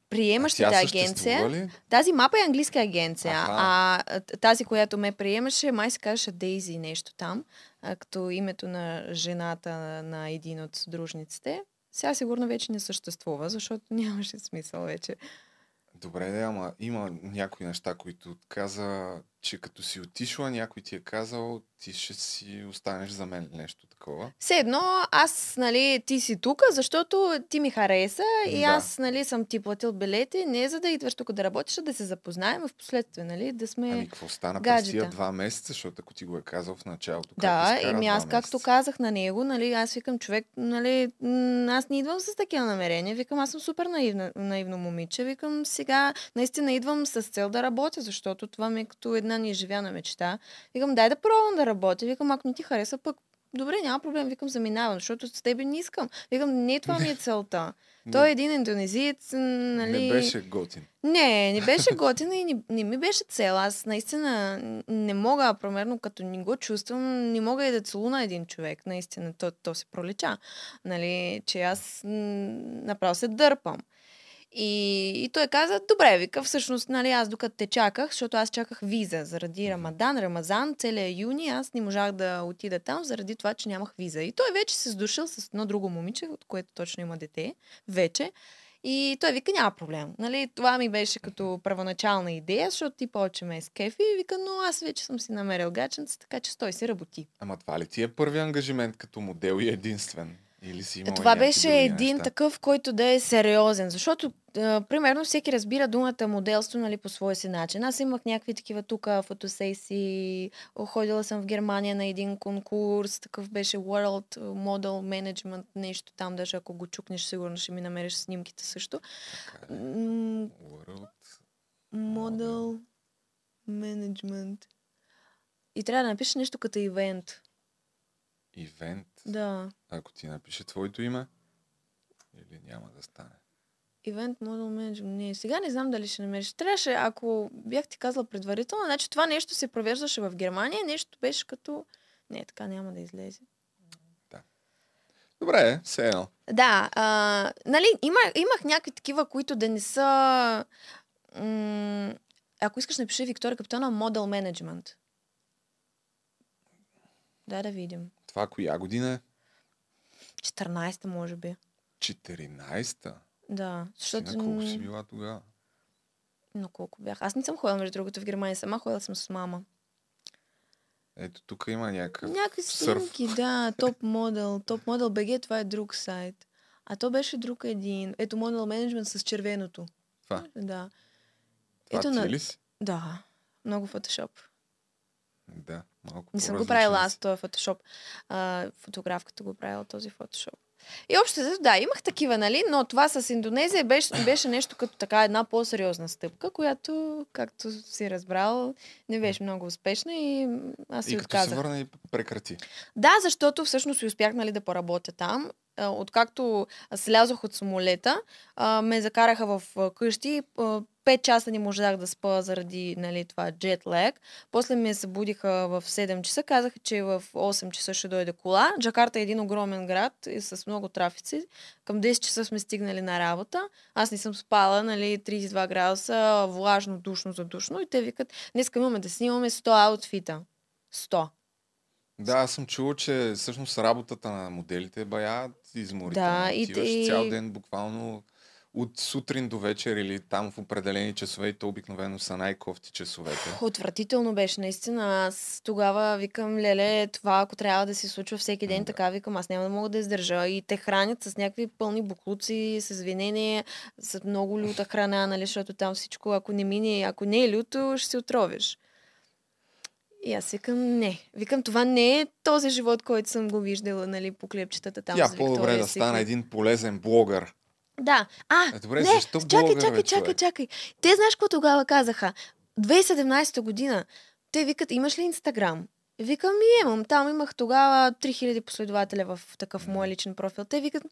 B: приемащата агенция...
A: ли?
B: Тази мапа е английска агенция,
A: Аха.
B: а тази, която ме приемаше, май се казваше Дейзи нещо там, а, като името на жената на, на един от дружниците. Сега сигурно вече не съществува, защото нямаше смисъл вече.
A: Добре, да, ама има някои неща, които каза, че като си отишла, някой ти е казал, ти ще си останеш за мен нещо такова.
B: Все едно, аз, нали, ти си тук, защото ти ми хареса и
A: Да.
B: аз, нали, съм ти платил билети, не за да идваш тук да работиш, а да се запознаем в последствие, нали, да сме...
A: Ами какво стана през тия два месеца, защото ако ти го е казал в началото,
B: Да, и
A: два
B: аз както
A: месеца?
B: казах на него, нали, аз викам човек, нали, аз не идвам с такива намерения, викам аз съм супер наивна, наивно момиче, викам сега наистина идвам с цел да работя, защото това ми е като една неизживяна мечта. Викам дай да пробвам да работя, викам ако не ти хареса пък Добре, няма проблем, викам заминавам, защото с тебе не искам. Викам, не това ми е целта. Той е един индонезиец, нали...
A: Не беше готин.
B: Не, не беше готина и не, не ми беше цел. Аз наистина не мога, примерно, като не го чувствам, не мога и да целуна един човек. Наистина, то, то се пролича. Нали, че аз направо се дърпам. И, и той каза, добре, вика, всъщност, нали, аз докато те чаках, защото аз чаках виза заради Рамадан, Рамазан, целия юни, аз не можах да отида там, заради това, че нямах виза. И той вече се сдушил с едно друго момиче, от което точно има дете, вече. И той вика, няма проблем. Нали, това ми беше като първоначална идея, защото ти повече ме е с кефи. И вика, но аз вече съм си намерил гаченца, така че стой си работи.
A: Ама това ли ти е първи ангажимент като модел и единствен? Или си имала
B: Това
A: някакви
B: беше един
A: неща?
B: такъв, който да е сериозен. Защото, а, примерно, всеки разбира думата моделство нали, по своя си начин. Аз имах някакви такива тук фотосесии. Ходила съм в Германия на един конкурс. Такъв беше World Model Management, нещо там. Даже ако го чукнеш, сигурно ще ми намериш снимките също.
A: Така е. World.
B: Model Management. И трябва да напишеш нещо като ивент.
A: Ивент.
B: Да.
A: Ако ти напише твоето име, или няма да стане.
B: Event Model Management. Не, сега не знам дали ще намериш. Трябваше, ако бях ти казала предварително, значи това нещо се провеждаше в Германия, нещо беше като... Не, така няма да излезе.
A: Добре, все едно.
B: Да, а, нали, има, имах някакви такива, които да не са... М- ако искаш, напиши Виктория Капитона Model Management. Да, да видим.
A: Това коя година е?
B: 14-та, може би.
A: 14-та.
B: Да, защото...
A: на колко си била тогава?
B: На колко бях? Аз не съм ходила, между другото, в Германия. Сама ходила съм с мама.
A: Ето тук има някакъв
B: Някакви снимки, да. Топ модел. Топ модел БГ, това е друг сайт. А то беше друг един. Ето модел менеджмент с червеното.
A: Това,
B: Да.
A: това
B: Ето на-
A: ли си?
B: Да. Много фотошоп.
A: Да, малко
B: Не съм го правила аз този фотошоп. А, фотографката го правила този фотошоп. И общо, да, имах такива, нали? Но това с Индонезия беше, беше нещо като така една по-сериозна стъпка, която, както си разбрал, не беше много успешна и аз си
A: И като
B: отказах.
A: се върна и прекрати.
B: Да, защото всъщност и успях нали, да поработя там. Откакто слязох от самолета, ме закараха в къщи. а, Пет часа не можах да спа заради нали, това джет лег. После ме събудиха в 7 часа. Казаха, че в 8 часа ще дойде кола. Джакарта е един огромен град и с много трафици. Към 10 часа сме стигнали на работа. Аз не съм спала, нали, 32 градуса, влажно, душно, задушно. И те викат, днес имаме да снимаме 100 аутфита. 100.
A: Да, аз съм чувал, че всъщност работата на моделите е бая изморителна.
B: Да, и
A: Отиваш
B: те-
A: цял ден буквално от сутрин до вечер или там в определени часове и то обикновено са най-кофти часовете.
B: Отвратително беше, наистина. Аз тогава викам, леле, това ако трябва да се случва всеки ден,
A: Да.
B: така викам, аз няма да мога да издържа. И те хранят с някакви пълни буклуци, с винение, с много люта храна, нали, защото там всичко, ако не мине, ако не е люто, ще се отровиш. И аз викам, не. Викам, това не е този живот, който съм го виждала, нали, по клепчетата там
A: Тя
B: с
A: по-добре да
B: Secret.
A: един полезен блогър.
B: Да. А,
A: Е, добре,
B: не,
A: защо
B: чакай,
A: блогър,
B: чакай,
A: бе,
B: чакай, чакай. Те знаеш какво тогава казаха? 2017 година. Те викат, имаш ли Инстаграм? Викам, ми имам. Там имах тогава 3000 последователя в такъв мой личен профил. Те викат,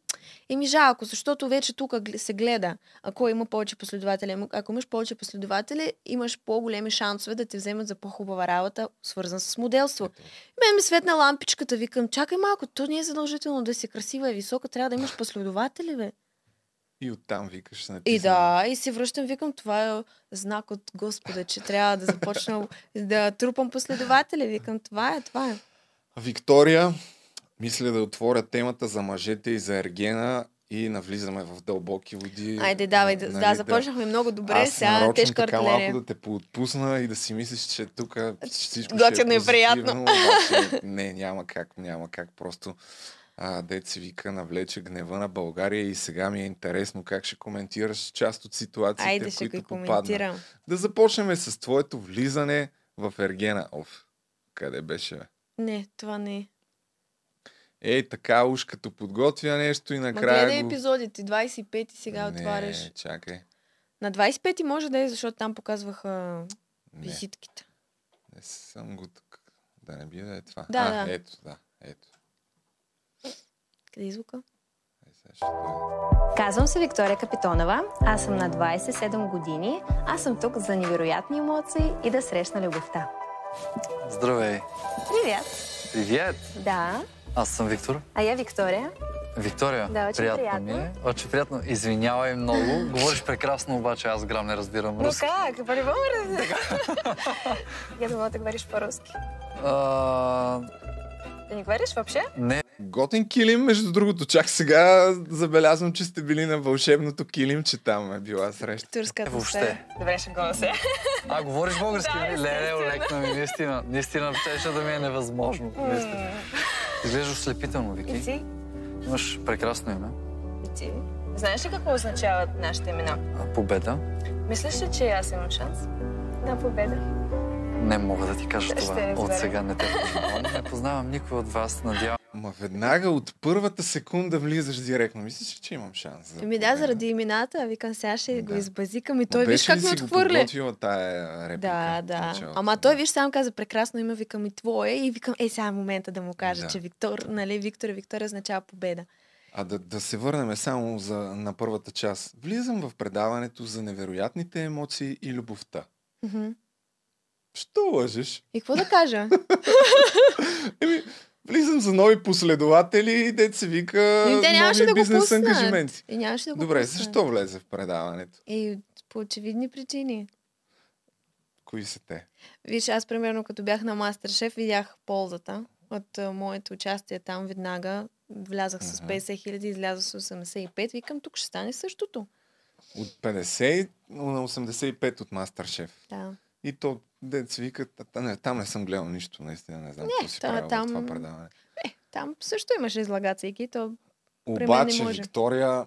B: еми жалко, защото вече тук се гледа. Ако има повече последователи, ако имаш повече последователи, имаш по-големи шансове да те вземат за по-хубава работа, свързан с моделство. Мен ми светна лампичката, викам, чакай малко, то не е задължително да си красива и висока, трябва да имаш последователи, бе.
A: И оттам викаш на
B: И да, и се връщам, викам, това е знак от Господа, че трябва да започна да трупам последователи. Викам, това е, това е.
A: Виктория, мисля да отворя темата за мъжете и за Ергена и навлизаме в дълбоки води.
B: Айде, давай, да,
A: Нали,
B: да, започнахме много добре,
A: Аз
B: сега тежка
A: така
B: артилерия.
A: малко да те поотпусна и да си мислиш, че тук всичко
B: Готино
A: ще е
B: и приятно.
A: обаче не, няма как, няма как. Просто а, дет си вика, навлече гнева на България и сега ми е интересно как ще коментираш част от ситуациите,
B: Айде,
A: в които попадна. Да започнем с твоето влизане в Ергена. Оф, къде беше? бе?
B: Не, това не е.
A: Ей, така уж като подготвя нещо и
B: Ма
A: накрая
B: гледай
A: го...
B: епизодите, 25 сега отваряш.
A: Не, чакай.
B: На 25 може да е, защото там показваха
A: Не,
B: визитките.
A: не съм го тук. Да не би да е това.
B: Да,
A: а,
B: да.
A: ето, да, ето.
B: Къде е звука?
G: Казвам се Виктория Капитонова, аз съм на 27 години, аз съм тук за невероятни емоции и да срещна любовта.
C: Здравей!
G: Привет!
C: Привет!
G: Да,
C: Аз съм Виктор.
G: а я Виктория.
C: Виктория,
G: Да, очень
C: приятно,
G: приятно.
C: ми е. Очень приятно. Извинявай много. Говориш прекрасно, обаче аз грам не разбирам
G: Ну
C: руски.
G: как, по-любому Я думала, ты говоришь по-русски.
C: А,
G: Ты не говоришь вообще?
C: не,
A: Готен килим, между другото. Чак сега забелязвам, че сте били на вълшебното килимче там е била среща.
B: Турска атмосфера.
C: въобще.
G: Добре, шегувам се.
C: А, говориш български?
G: Да,
C: ли? Леле,
G: естествено.
C: олекна ми, наистина. Наистина, щеше да ми е невъзможно. Наистина. Изглеждаш слепително,
G: И
C: Вики.
G: ти?
C: Имаш прекрасно име.
G: И ти? Знаеш ли какво означават нашите имена?
C: А, Победа.
G: Мислиш ли, че аз имам шанс? На победа.
C: Не мога да ти кажа
G: Ще
C: това. От сега не те познавам. Не познавам никой от вас. Надявам
A: Ма веднага от първата секунда влизаш директно. Мислиш, че имам шанс. За
B: Еми да, заради имената, викам сега ще го
A: Да.
B: избазикам и
A: Ма
B: той виж как ме
A: го
B: отхвърли.
A: тая реплика?
B: Да, да.
A: началото?
B: Ама той, виж, сам каза прекрасно име, викам и твое и викам, е, сега е момента да му кажа,
A: Да.
B: че Виктор, нали, Виктор и Виктория означава победа.
A: А да, да се върнем само за, на първата част. Влизам в предаването за невероятните емоции и любовта.
B: Мгм.
A: Що лъжеш?
B: И какво да кажа?
A: Еми, влизам за нови последователи и дет се вика
B: И те нямаше
A: нови
B: да го
A: бизнес ангажименти.
B: И нямаше да го
A: Добре,
B: пуснат.
A: защо влезе в предаването?
B: И по очевидни причини.
A: Кои са те?
B: Виж, аз примерно като бях на Мастершеф, видях ползата от а, моето участие там веднага. Влязах с
A: Мгм.
B: 50 хиляди, излязох с 85. Викам, тук ще стане същото.
A: От 50 на 85 от Мастершеф.
B: Да.
A: И то, дет се вика, та- та- не, там не съм гледал нищо, наистина не знам
B: Не,
A: какво си
B: та-
A: правил
B: там-
A: това предаване.
B: Е, там също имаше излагацийки. То не
A: Обаче,
B: може.
A: Виктория,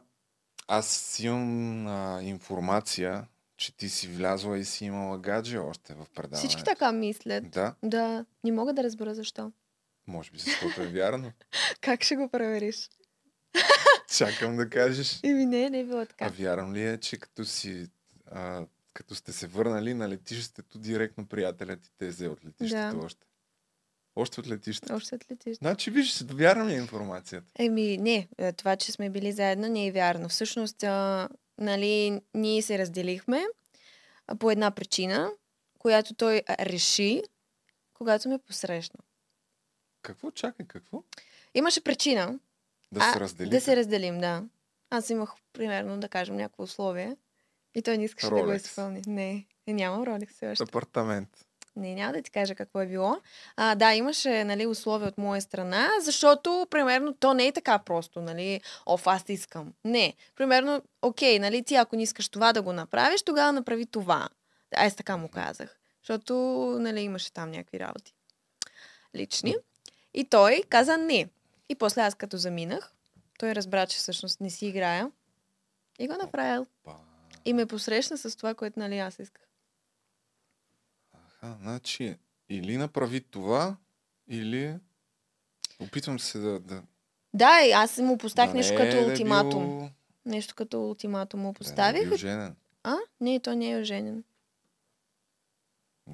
A: аз имам а, информация, че ти си влязла и си имала гадже още в предаването.
B: всички така мислят.
A: Да,
B: Да, не мога да разбера защо.
A: може би защото е вярно.
B: Как ще го провериш?
A: Чакам да кажеш.
B: Еми не, не е било
A: А
B: така.
A: вярно ли е, че като си а, като сте се върнали на летището, директно приятелят ти те е взел от летището
B: Да.
A: още? Още от летището.
B: Още след летище.
A: Значи, виж, вярна ми е информацията.
B: Еми, не, е, това, че сме били заедно, не е вярно. Всъщност, а, нали, ние се разделихме по една причина, която той реши, когато ме посрещна.
A: Какво? Чакай, какво?
B: Имаше причина
A: Да
B: а,
A: се разделите.
B: да се разделим, да. Аз имах, примерно, да кажем, някакво условие и той не искаше да го
A: Rolex.
B: изпълни. Не, е, нямам Ролекс все още.
A: Апартамент.
B: Не, няма да ти кажа какво е било. А, да, имаше нали, условия от моя страна, защото, примерно, то не е така просто, нали, оф, аз искам. Не. Примерно, окей, нали, ти ако не искаш това да го направиш, тогава направи това. Аз така му казах. Защото, нали, имаше там някакви работи. Лични. И той каза не. И после аз като заминах, той разбра, че всъщност не си играя. И го направил.
A: Па.
B: И ме посрещна с това, което, нали, аз исках.
A: Аха, значи, или направи това, или... Опитвам се да... да
B: Да, и аз му поставих
A: да
B: нещо
A: не
B: като
A: е да е
B: ултиматум.
A: било
B: Нещо като ултиматум му
A: Да,
B: поставих.
A: не е женен.
B: а? Не, той не е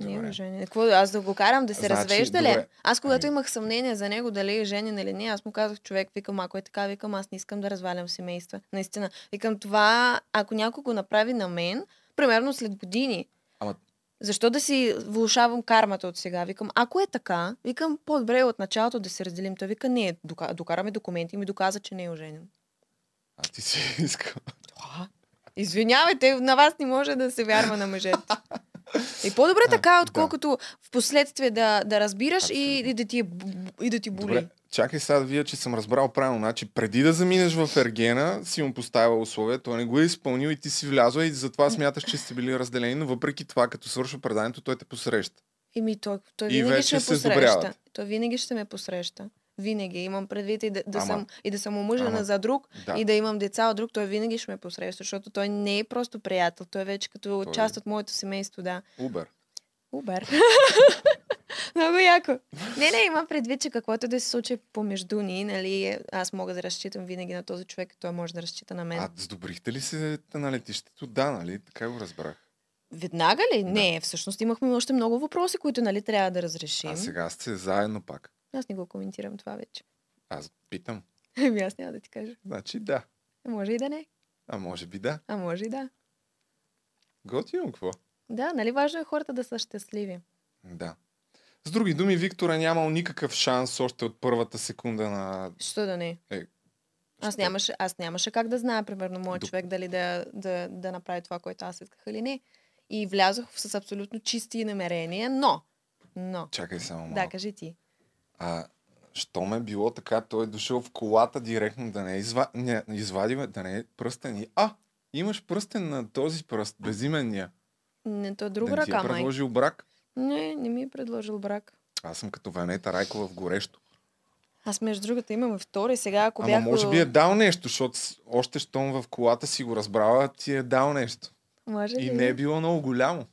B: Не е оженен. Какво, аз да го карам да се
A: Значи,
B: развежда ли?
A: добре.
B: Аз когато
A: Ами-
B: имах съмнение за него дали е женен или не, аз му казах човек, викам, ако е така, викам, аз не искам да развалям семейства. Наистина. Викам това, ако някой го направи на мен, примерно след години,
A: Ама-
B: защо да си влушавам кармата от сега? Викам, ако е така, викам, по-добре е от началото да се разделим. Той вика, не, дока- докараме документи и ми доказа, че не е оженен.
A: А ти си искал.
B: Извинявайте, на вас не може да се вярва на мъжете. И по-добре така, отколкото в последствие да, да разбираш и, и, да ти, е и да ти боли.
A: Добре, чакай сега да видя, че съм разбрал правилно. Значи, преди да заминеш в Ергена, си му поставила условие, той не го е изпълнил и ти си влязла и затова смяташ, че сте били разделени, но въпреки това, като свършва преданието, той те посреща.
B: Еми, той, той
A: И
B: винаги ще ме посреща.
A: сдобрявате.
B: Той винаги ще ме посреща. Винаги. Имам предвид и да, да,
A: Ама-
B: съм, и да съм омъжена
A: ама-
B: за друг
A: Да.
B: и да имам деца от друг. Той винаги ще ме посреща, защото той не е просто приятел. Той е вече като
A: Той-
B: част от моето семейство, да.
A: Убер.
B: Убер. Много яко. Не, не, има предвид, че каквото да се случи помежду ни, нали, аз мога да разчитам винаги на този човек, той може да разчита на мен.
A: А сдобрихте ли се на летището? Да, нали? Така го разбрах.
B: Веднага ли? Не, всъщност имахме още много въпроси, които нали трябва да разрешим.
A: А сега сте заедно пак.
B: Аз не го коментирам това вече.
A: Аз питам.
B: Ами аз няма да ти кажа.
A: Значи да.
B: А може и да не.
A: А може би да.
B: А може и да.
A: Готино какво?
B: Да, нали важно е хората да са щастливи.
A: Да. С други думи, Виктор е нямал никакъв шанс още от първата секунда на...
B: Що да не?
A: Е,
B: Аз
A: що?
B: нямаше, аз нямаше как да знае, примерно, моят
A: До-
B: човек дали да, да, да направи това, което аз исках или не. И влязох с абсолютно чисти намерения, но, но,
A: Чакай само малко.
B: да, кажи ти.
A: А, що ме било така, той е дошъл в колата директно да не изва... не, извадил, да не е пръстен и... А, имаш пръстен на този пръст, безименния.
B: Не, то е
A: да
B: друга
A: не ти е
B: ръка, май.
A: предложил брак.
B: Не, не ми е предложил брак.
A: Аз съм като Ванета Райкова в горещо.
B: Аз между другото имам втори. Сега, ако
A: Ама
B: бях...
A: може би е дал нещо, защото още щом в колата си го разбрала, ти е дал нещо.
B: Може
A: И
B: ли?
A: не е било много голямо.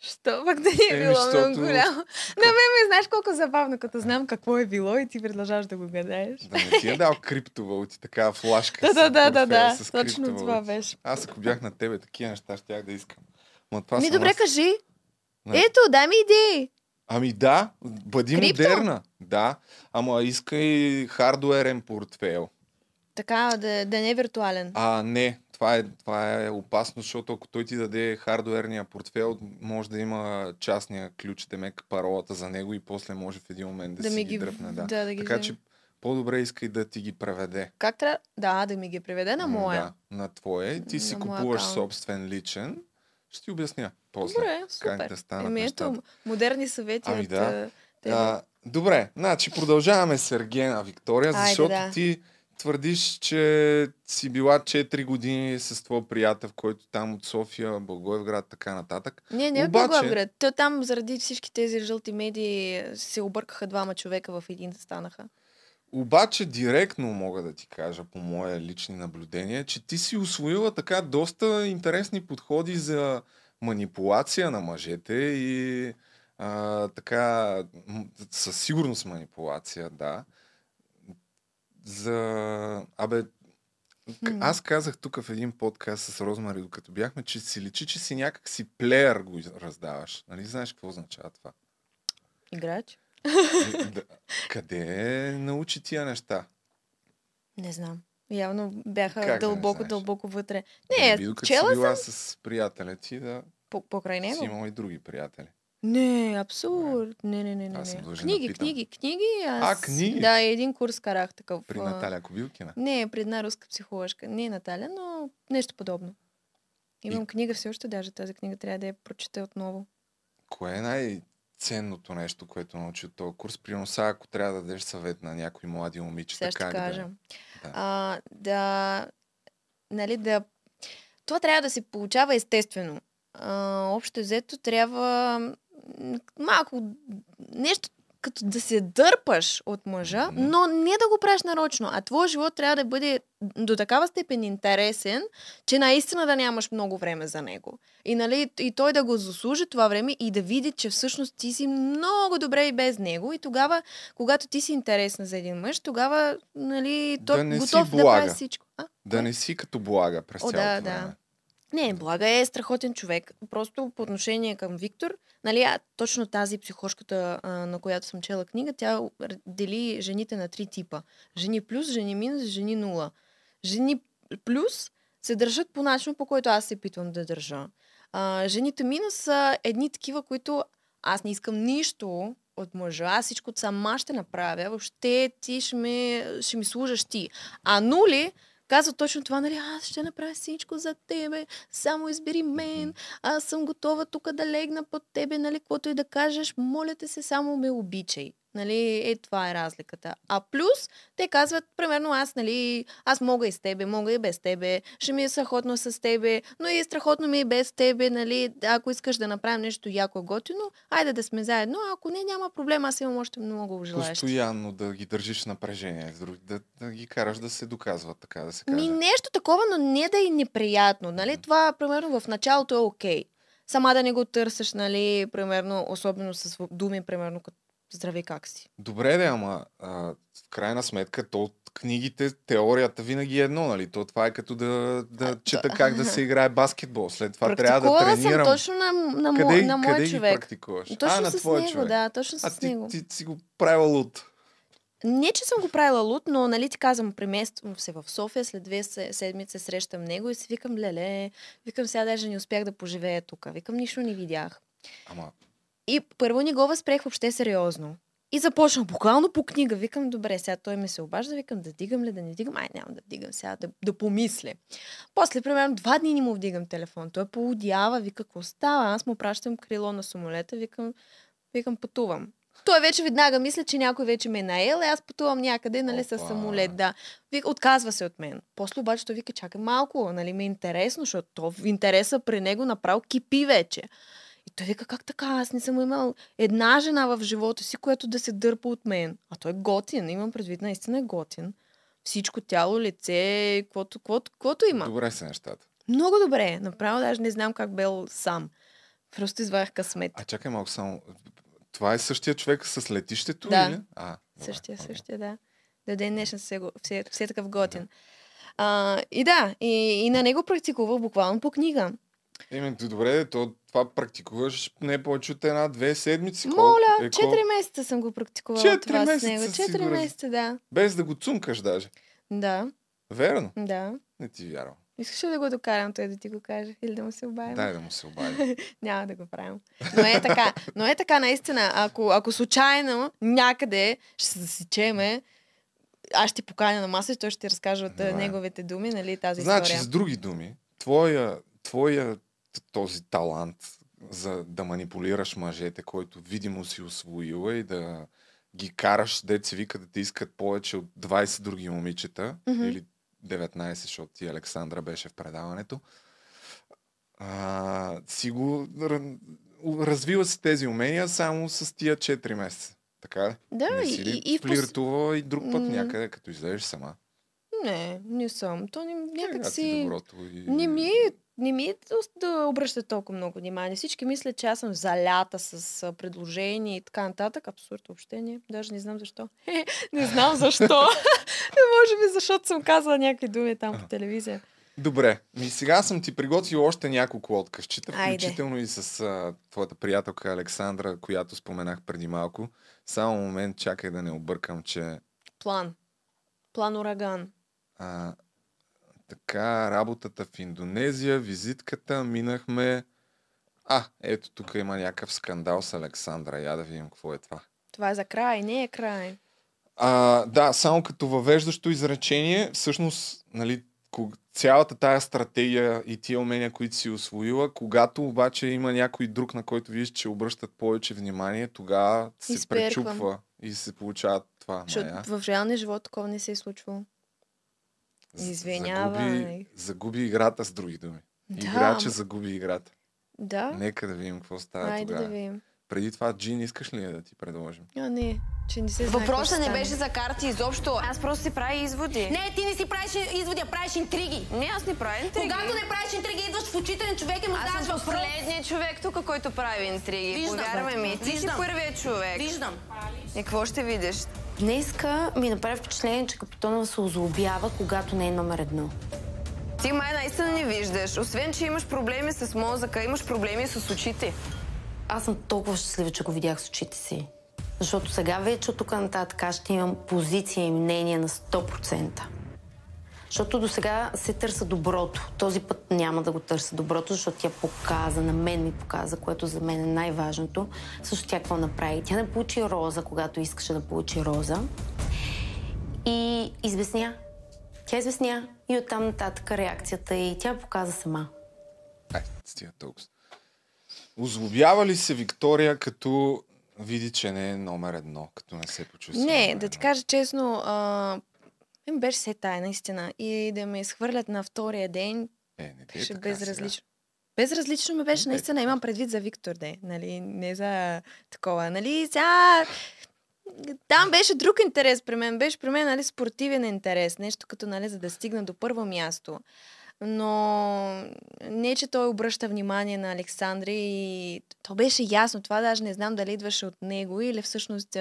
B: Що пък да ни е било
A: защото-
B: много голямо? На мен ми знаеш колко забавно, като знам какво е било и ти продължаваш да го гадаеш.
A: Да не ти е дал криптовалути, така флашка
B: Да, да, да, да, да. Точно това беше.
A: Аз ако бях на тебе, такива неща щях да искам. Ма това
B: Ми добре,
A: аз.
B: кажи.
A: Не.
B: Ето, дай ми идеи.
A: Ами да, бъди
B: Крипто?
A: модерна. Да, ама иска и хардуерен портфейл.
B: Така, да, да не е виртуален.
A: А, не, това е, това е опасно, защото ако той ти даде хардуерния портфейл, може да има частния ключ, демек паролата за него и после може в един момент да,
B: Да
A: си
B: ми
A: ги дръпне. Да.
B: да, да ги
A: така че по-добре искай да ти ги преведе.
B: Как трябва? Да, да ми ги приведе на моя.
A: Да, на твоя. Ти си
B: На моя
A: купуваш
B: акаунт.
A: собствен личен. Ще ти обясня после.
B: Добре, супер.
A: Как да станат
B: Еми ето, модерни съвети
A: Ами
B: от
A: да.
B: а, тебе.
A: А, добре, значи продължаваме с Ергена Виктория,
B: Айде,
A: защото
B: да.
A: ти твърдиш, че си била 4 години с твой приятел, който там от София, Благоевград, така нататък.
B: Не, не
A: Обаче-
B: Обаче... Благоевград. То там заради всички тези жълти медии се объркаха двама човека в един станаха.
A: Обаче директно мога да ти кажа по мое лични наблюдения, че ти си освоила така доста интересни подходи за манипулация на мъжете и а, така със сигурност манипулация, да. За... Абе, аз казах тук в един подкаст с Розмари, докато бяхме, че си личи, че си някак си плеер го раздаваш. Нали знаеш какво означава това?
B: Играч?
A: И- да, къде научи тия неща?
B: Не знам. Явно бяха
A: Как да
B: дълбоко,
A: знаеш?
B: дълбоко вътре.
A: Да
B: Не,
A: докато
B: чела
A: си била с приятеля ти, да
B: По- покрай
A: си
B: него.
A: имала и други приятели.
B: Не, абсурд. Не, не, не, не.
A: Аз съм
B: не.
A: длъжен да
B: Книги, книги, книги. Аз...
A: книги?
B: Да, един курс карах такъв.
A: При
B: а,
A: Наталя Кобилкина.
B: Не, при една руска психоложка. Не Наталя, но нещо подобно. Имам книга все още, даже тази книга трябва да я прочета отново.
A: Кое е най-ценното нещо, което научи от този курс? Примерно сега, ако трябва да дадеш съвет на някои млади момичета,
B: Сега ще
A: как
B: кажа.
A: да...
B: А, да, нали, да... Това трябва да се получава естествено. А, общо взето трябва малко нещо като да се дърпаш от мъжа, но не да го правиш нарочно, а твой живот трябва да бъде до такава степен интересен, че наистина да нямаш много време за него. И, нали, и той да го заслужи това време и да види, че всъщност ти си много добре и без него. И тогава, когато ти си интересна за един мъж, тогава нали, той
A: Да
B: готов да прави всичко. А?
A: Да не си като блага през
B: О,
A: цялото
B: да,
A: време.
B: да. Не, Блага е страхотен човек. Просто по отношение към Виктор, нали, а, точно тази психошката, а, на която съм чела книга, тя дели жените на три типа. Жени плюс, жени минус, жени нула. Жени плюс се държат по начин, по който аз се питвам да държа. А, жените минус са едни такива, които аз не искам нищо от мъжа, аз всичко сама ще направя, въобще ти ще ми, ще ми служаш ти. А нули казва точно това, нали, аз ще направя всичко за тебе, само избери мен, аз съм готова тук да легна под тебе, нали, каквото и да кажеш, моля те се, само ме обичай. Нали, е, това е разликата. А плюс, те казват, примерно, аз, нали, аз мога и с тебе, мога и без тебе, ще ми е страхотно с тебе, но и страхотно ми е без тебе, нали, ако искаш да направим нещо яко и готино, айде да сме заедно, а ако не, няма проблем, аз имам още много желаящи.
A: Постоянно да ги държиш напрежение, да, да ги караш да се доказват, така да се каже.
B: Ми нещо такова, но не да е неприятно. Нали? Това, примерно, в началото е окей. Сама да не го търсиш, нали, примерно, особено с думи, примерно, като здравей как си.
A: Добре, да, ама а, в крайна сметка, то от книгите, теорията винаги е едно, нали? То това е като да, да чета как да се играе баскетбол. След това трябва да тренирам.
B: съм точно на, на, мо,
A: къде
B: на
A: къде
B: мой
A: ги
B: човек.
A: практикуваш?
B: Точно
A: а, на
B: с него,
A: човек.
B: да, точно
A: А
B: с
A: ти,
B: него.
A: ти, ти си го правила луд.
B: Не, че съм го правила луд, но нали ти казвам, премествам се в София, след две се- седмици срещам него и си викам, леле, викам сега даже не успях да поживея тук. Викам, нищо не видях.
A: Ама,
B: И първо не го възприех въобще сериозно. И започнах буквално по книга. Викам, добре, сега той ми се обажда, викам да дигам ли, да не дигам. Ай, няма да дигам сега, да, да помисля. После, примерно, два дни не му вдигам телефон. Той поудява, вика, какво става? Аз му пращам крило на самолета, викам, викам, пътувам. Той вече веднага мисля, че някой вече ме е наел, аз пътувам някъде, нали, с самолет, да. Вика, отказва се от мен. После обаче той вика, чакай малко, нали, ми е интересно, защото то интереса при него направо кипи вече. И той вика, как така? Аз не съм имал една жена в живота си, която да се дърпа от мен. А той е готин. Имам предвид, наистина е готин. Всичко тяло, лице, каквото, каквото, каквото има.
A: добре са нещата.
B: Много добре. Направо даже не знам как бел сам. Просто извадих късмет.
A: А чакай малко само. Това е същия човек с летището
B: Да.
A: или? А, добре,
B: Същия,
A: окей.
B: същия, да. До ден днешен все, все, все такъв готин. А, и да, и, и на него практикувах буквално по книга.
A: Еми, добре, то това практикуваш не повече от една-две седмици.
B: Моля,
A: е, колко-
B: 4 месеца съм го практикувала това с
A: месеца
B: него.
A: си
B: 4
A: го раз-
B: месеца, да.
A: Без да го цумкаш даже.
B: Да,
A: Верно?
B: да.
A: Не ти вярвам.
B: Искаш ли да го докарам той да ти го каже? Или да му се обадим?
A: Дай да му се обади.
B: Няма да го правим. Но е така. Но е така, наистина. Ако, ако случайно някъде ще се засечеме, аз ще ти поканя на маса и той ще ти разкаже от
A: Добре.
B: неговите думи, нали, тази
A: Значи,
B: история.
A: с други думи, твоя, твоя този талант за да манипулираш мъжете, който видимо си освоила и да ги караш, деца вика да те искат повече от 20 други момичета,
B: Мгм.
A: или 19, защото ти Александра беше в предаването. А, си го развила си тези умения само с тия 4 месеца. Така?
B: Да,
A: Не
B: и,
A: си ли
B: и, и пос...
A: флиртувала и друг път някъде, като излезеш сама?
B: Не, не съм. То не, някак
A: ти
B: си...
A: доброто и...
B: Не ми, не ми е да, обръща толкова много внимание. Всички мислят, че аз съм залята с предложения и така нататък. Абсурд въобще не. Даже не знам защо. не знам защо. Може би защото съм казала някакви думи там по телевизия.
A: Добре, ми сега съм ти приготвил още няколко откъсчета, включително и с а, твоята приятелка Александра, която споменах преди малко. Само момент, чакай да не объркам, че
B: План. План ураган.
A: а, така, работата в Индонезия, визитката, минахме... А, ето тук има някакъв скандал с Александра. Я да видим какво е това.
B: Това е за край, не е край.
A: А, да, само като въвеждащо изречение, всъщност, нали, цялата тая стратегия и тия умения, които си освоила, когато обаче има някой друг, на който виждаш, че обръщат повече внимание, тогава се
B: Изперквам.
A: пречупва и се получава това.
B: Защото в реалния живот такова не се е случвало. Извинявай.
A: Загуби, загуби играта с други думи.
B: Да,
A: Играча
B: ама-
A: загуби играта.
B: Да.
A: Нека да видим какво става
B: Айде
A: тогава.
B: да видим.
A: Преди това, Джин, искаш ли да ти предложим?
B: А, не, че не се
F: Въпросът не
B: стане.
F: беше за карти изобщо. Аз просто си правя изводи.
H: Не, ти не си правиш изводи, а правиш интриги.
F: Не, аз не правя интриги.
H: Когато не правиш интриги, идваш в очите на човек и му
F: Аз
H: задаваш
F: съм
H: въпрос.
F: последният човек тук, който прави интриги.
H: Виждам.
F: Повярвай ми, ти си
H: Виждам.
F: първият човек.
H: Виждам.
F: И какво ще видиш?
D: Днеска ми направи впечатление, че Капитонова се озлобява, когато не е номер едно.
F: Ти май наистина не виждаш. Освен, че имаш проблеми с мозъка, имаш проблеми с очите.
D: Аз съм толкова щастлива, че го видях с очите си. Защото сега вече от тук нататък ще имам позиция и мнение на 100%. Защото до сега се търса доброто. Този път няма да го търся доброто, защото тя показа, на мен ми показа, което за мен е най-важното. Също тя какво направи? Тя не получи роза, когато искаше да получи роза. И известня. Тя известня. И оттам нататък реакцията и тя показа сама.
A: Ай, стига толкова. Озлобява ли се Виктория, като види, че не е номер едно, като не се почувства?
B: Не,
A: номер
B: да ти кажа честно, а, им беше се тая, наистина. И да ме изхвърлят на втория ден,
A: Е, не е
B: беше
A: така
B: безразлично. Безразлично ми беше,
A: Не,
B: наистина, имам предвид за Виктор, де, нали, не за такова, нали, сега... Там беше друг интерес при мен, беше при мен, нали, спортивен интерес, нещо като, нали, за да стигна до първо мясо. Но не, че той обръща внимание на Александри и то беше ясно. Това даже не знам дали идваше от него или всъщност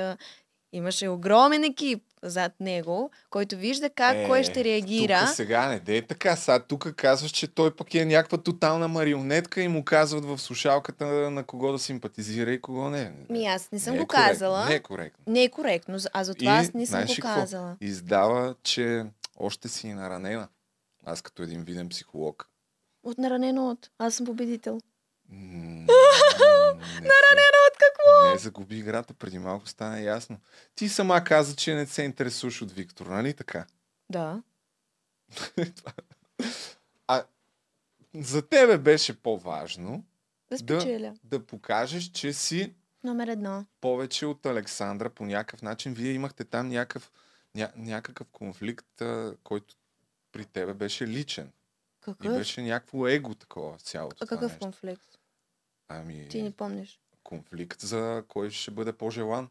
B: имаше огромен екип зад него, който вижда как кой ще реагира.
A: Тук сега не дей така. Сега тук казваш, че той пък е някаква тотална марионетка и му казват в слушалката на, кого да симпатизира и кого не.
B: Ми аз не съм
A: Не е
B: го
A: коректно,
B: казала.
A: Не е коректно.
B: Не е коректно, а затова аз не съм го
A: ли какво?
B: казала.
A: Издава, че още си наранена. Аз като един виден психолог.
B: От наранено от. Аз съм победител.
A: Наранена от какво? Не, загуби играта, преди малко стана ясно. Ти сама каза, че не се интересуваш от Виктор, нали така?
B: Да.
A: а за тебе беше по-важно
B: Да спечеля.
A: да, да покажеш, че си
B: Номер едно.
A: повече от Александра по някакъв начин. Вие имахте там някакъв, ня, някакъв конфликт, а, който при тебе беше личен. И
B: Какъв?
A: беше някакво его такова цялото
B: А
A: това
B: какъв
A: нещо.
B: конфликт?
A: Ами,
B: Ти не помниш.
A: конфликт за кой ще бъде по-желан.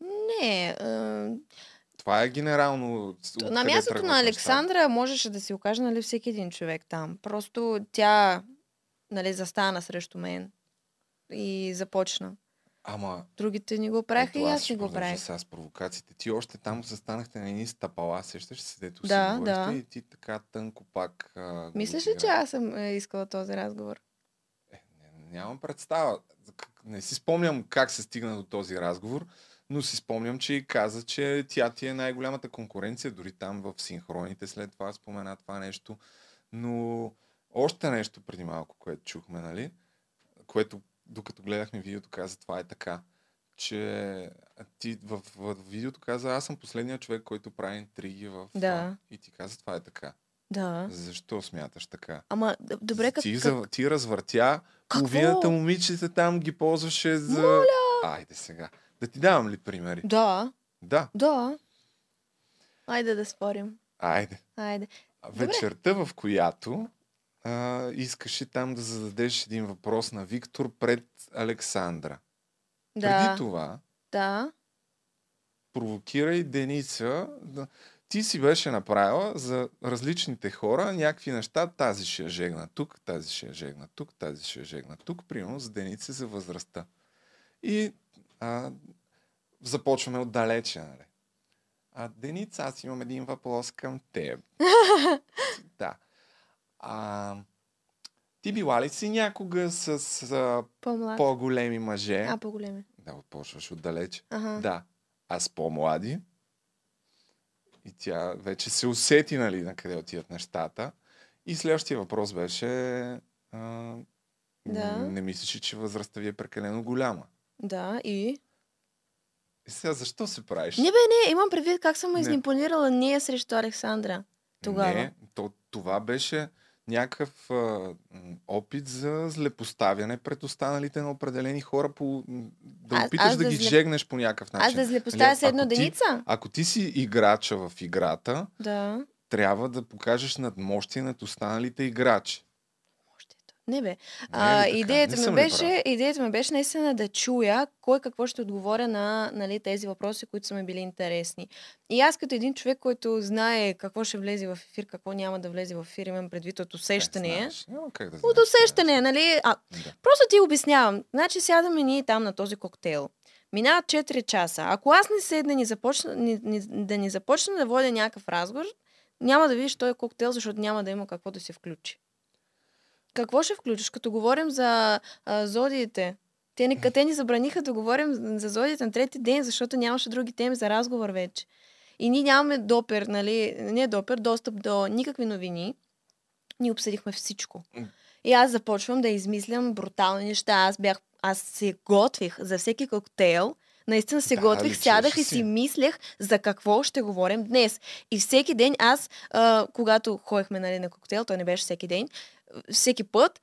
B: Не. А,
A: Това е генерално.
B: на мястото на. Александра можеше да се окаже нали, всеки един човек там. Просто тя нали, застана срещу мен и започна.
A: Ама,
B: Другите ни го правиха и аз не го правих.
A: Сега с провокациите. Ти още там застанахте на едни стъпала, сещаш се, дето
B: Да,
A: си
B: да.
A: и ти така тънко пак. А,
B: Мислиш ли, че аз съм е, искала този разговор?
A: Нямам представа. Не си спомням как се стигна до този разговор, но си спомням, че и каза, че тя ти е най-голямата конкуренция, дори там в синхроните след това спомена това нещо. Но още нещо преди малко, което чухме, нали? Което докато гледахме видеото, каза това е така. Че ти в, в, в видеото каза, аз съм последният човек, който прави интриги в...
B: Да.
A: И ти каза, това е така.
B: Да.
A: Защо смяташ така?
B: Ама, добре,
A: ти,
B: как...
A: за, ти развъртя
B: Какво?
A: половината момичета там ги ползваше за... Моля! Айде сега. Да ти давам ли примери?
B: Да,
A: Да.
B: да. Айде да спорим.
A: Айде.
B: Айде.
A: Вечерта, в която а, искаше там да зададеш един въпрос на Виктор пред Александра.
B: Да.
A: Преди това,
B: Да.
A: провокирай Деница. Да... Ти си беше направила за различните хора някакви неща. Тази ще я жегна тук, тази ще я жегна тук, тази ще я жегна тук. Примерно за Деница за възрастта. И а, започваме отдалече. Нали? А, Деница, аз имам един въпрос към теб. да. А, ти била ли си някога с, с
B: По-млад.
A: по-големи мъже?
B: А, по-големи.
A: Да, почваш отдалече.
B: Ага.
A: Да. А с по-млади? И тя вече се усети, нали, на къде отиват нещата. И следващия въпрос беше... А,
B: Да.
A: Не мислиш, ли, че възрастта ви е прекалено голяма.
B: Да, и...
A: И сега защо се правиш?
B: Не бе, не, имам предвид как съм
A: Не.
B: изманипулирала ние срещу Александра. Тогава.
A: Не, то, това беше някакъв а, опит за злепоставяне пред останалите на определени хора, по, да
B: Аз-
A: опиташ да,
B: да
A: ги
B: зле-
A: жегнеш по някакъв начин.
B: Аз да злепоставя
A: Нали,
B: с едно
A: ако ти-
B: Деница?
A: Ако ти си играча в играта,
B: Да.
A: трябва да покажеш надмощие над останалите играчи.
B: Не бе.
A: Не
B: А,
A: така?
B: идеята,
A: Не
B: ми беше, идеята ми беше наистина да чуя кой какво ще отговоря на нали, тези въпроси, които са ми били интересни. И аз като един човек, който знае какво ще влезе в ефир, какво няма да влезе в ефир, имам предвид от усещане.
A: знаеш. Няма как да
B: От
A: знаеш,
B: усещане, нали? А,
A: Да.
B: просто ти обяснявам. Значи сядаме ние там на този коктейл. Минават 4 часа. Ако аз не седна ни започна, ни, ни, да ни започна да водя някакъв разговор, няма да видиш този коктейл, защото няма да има какво да се включи. Какво ще включиш? Като говорим за а, зодиите, те ни, те ни забраниха да говорим за зодиите на трети ден, защото нямаше други теми за разговор вече. И ние нямаме допер, нали, не допер, достъп до никакви новини. Ние обсъдихме всичко. И аз започвам да измислям брутални неща. Аз бях, аз се готвих за всеки коктейл. Наистина се
A: Да,
B: готвих, сядах и
A: си.
B: мислех за какво ще говорим днес. И всеки ден аз, а, когато ходехме нали, на коктейл, той не беше всеки ден, всеки път,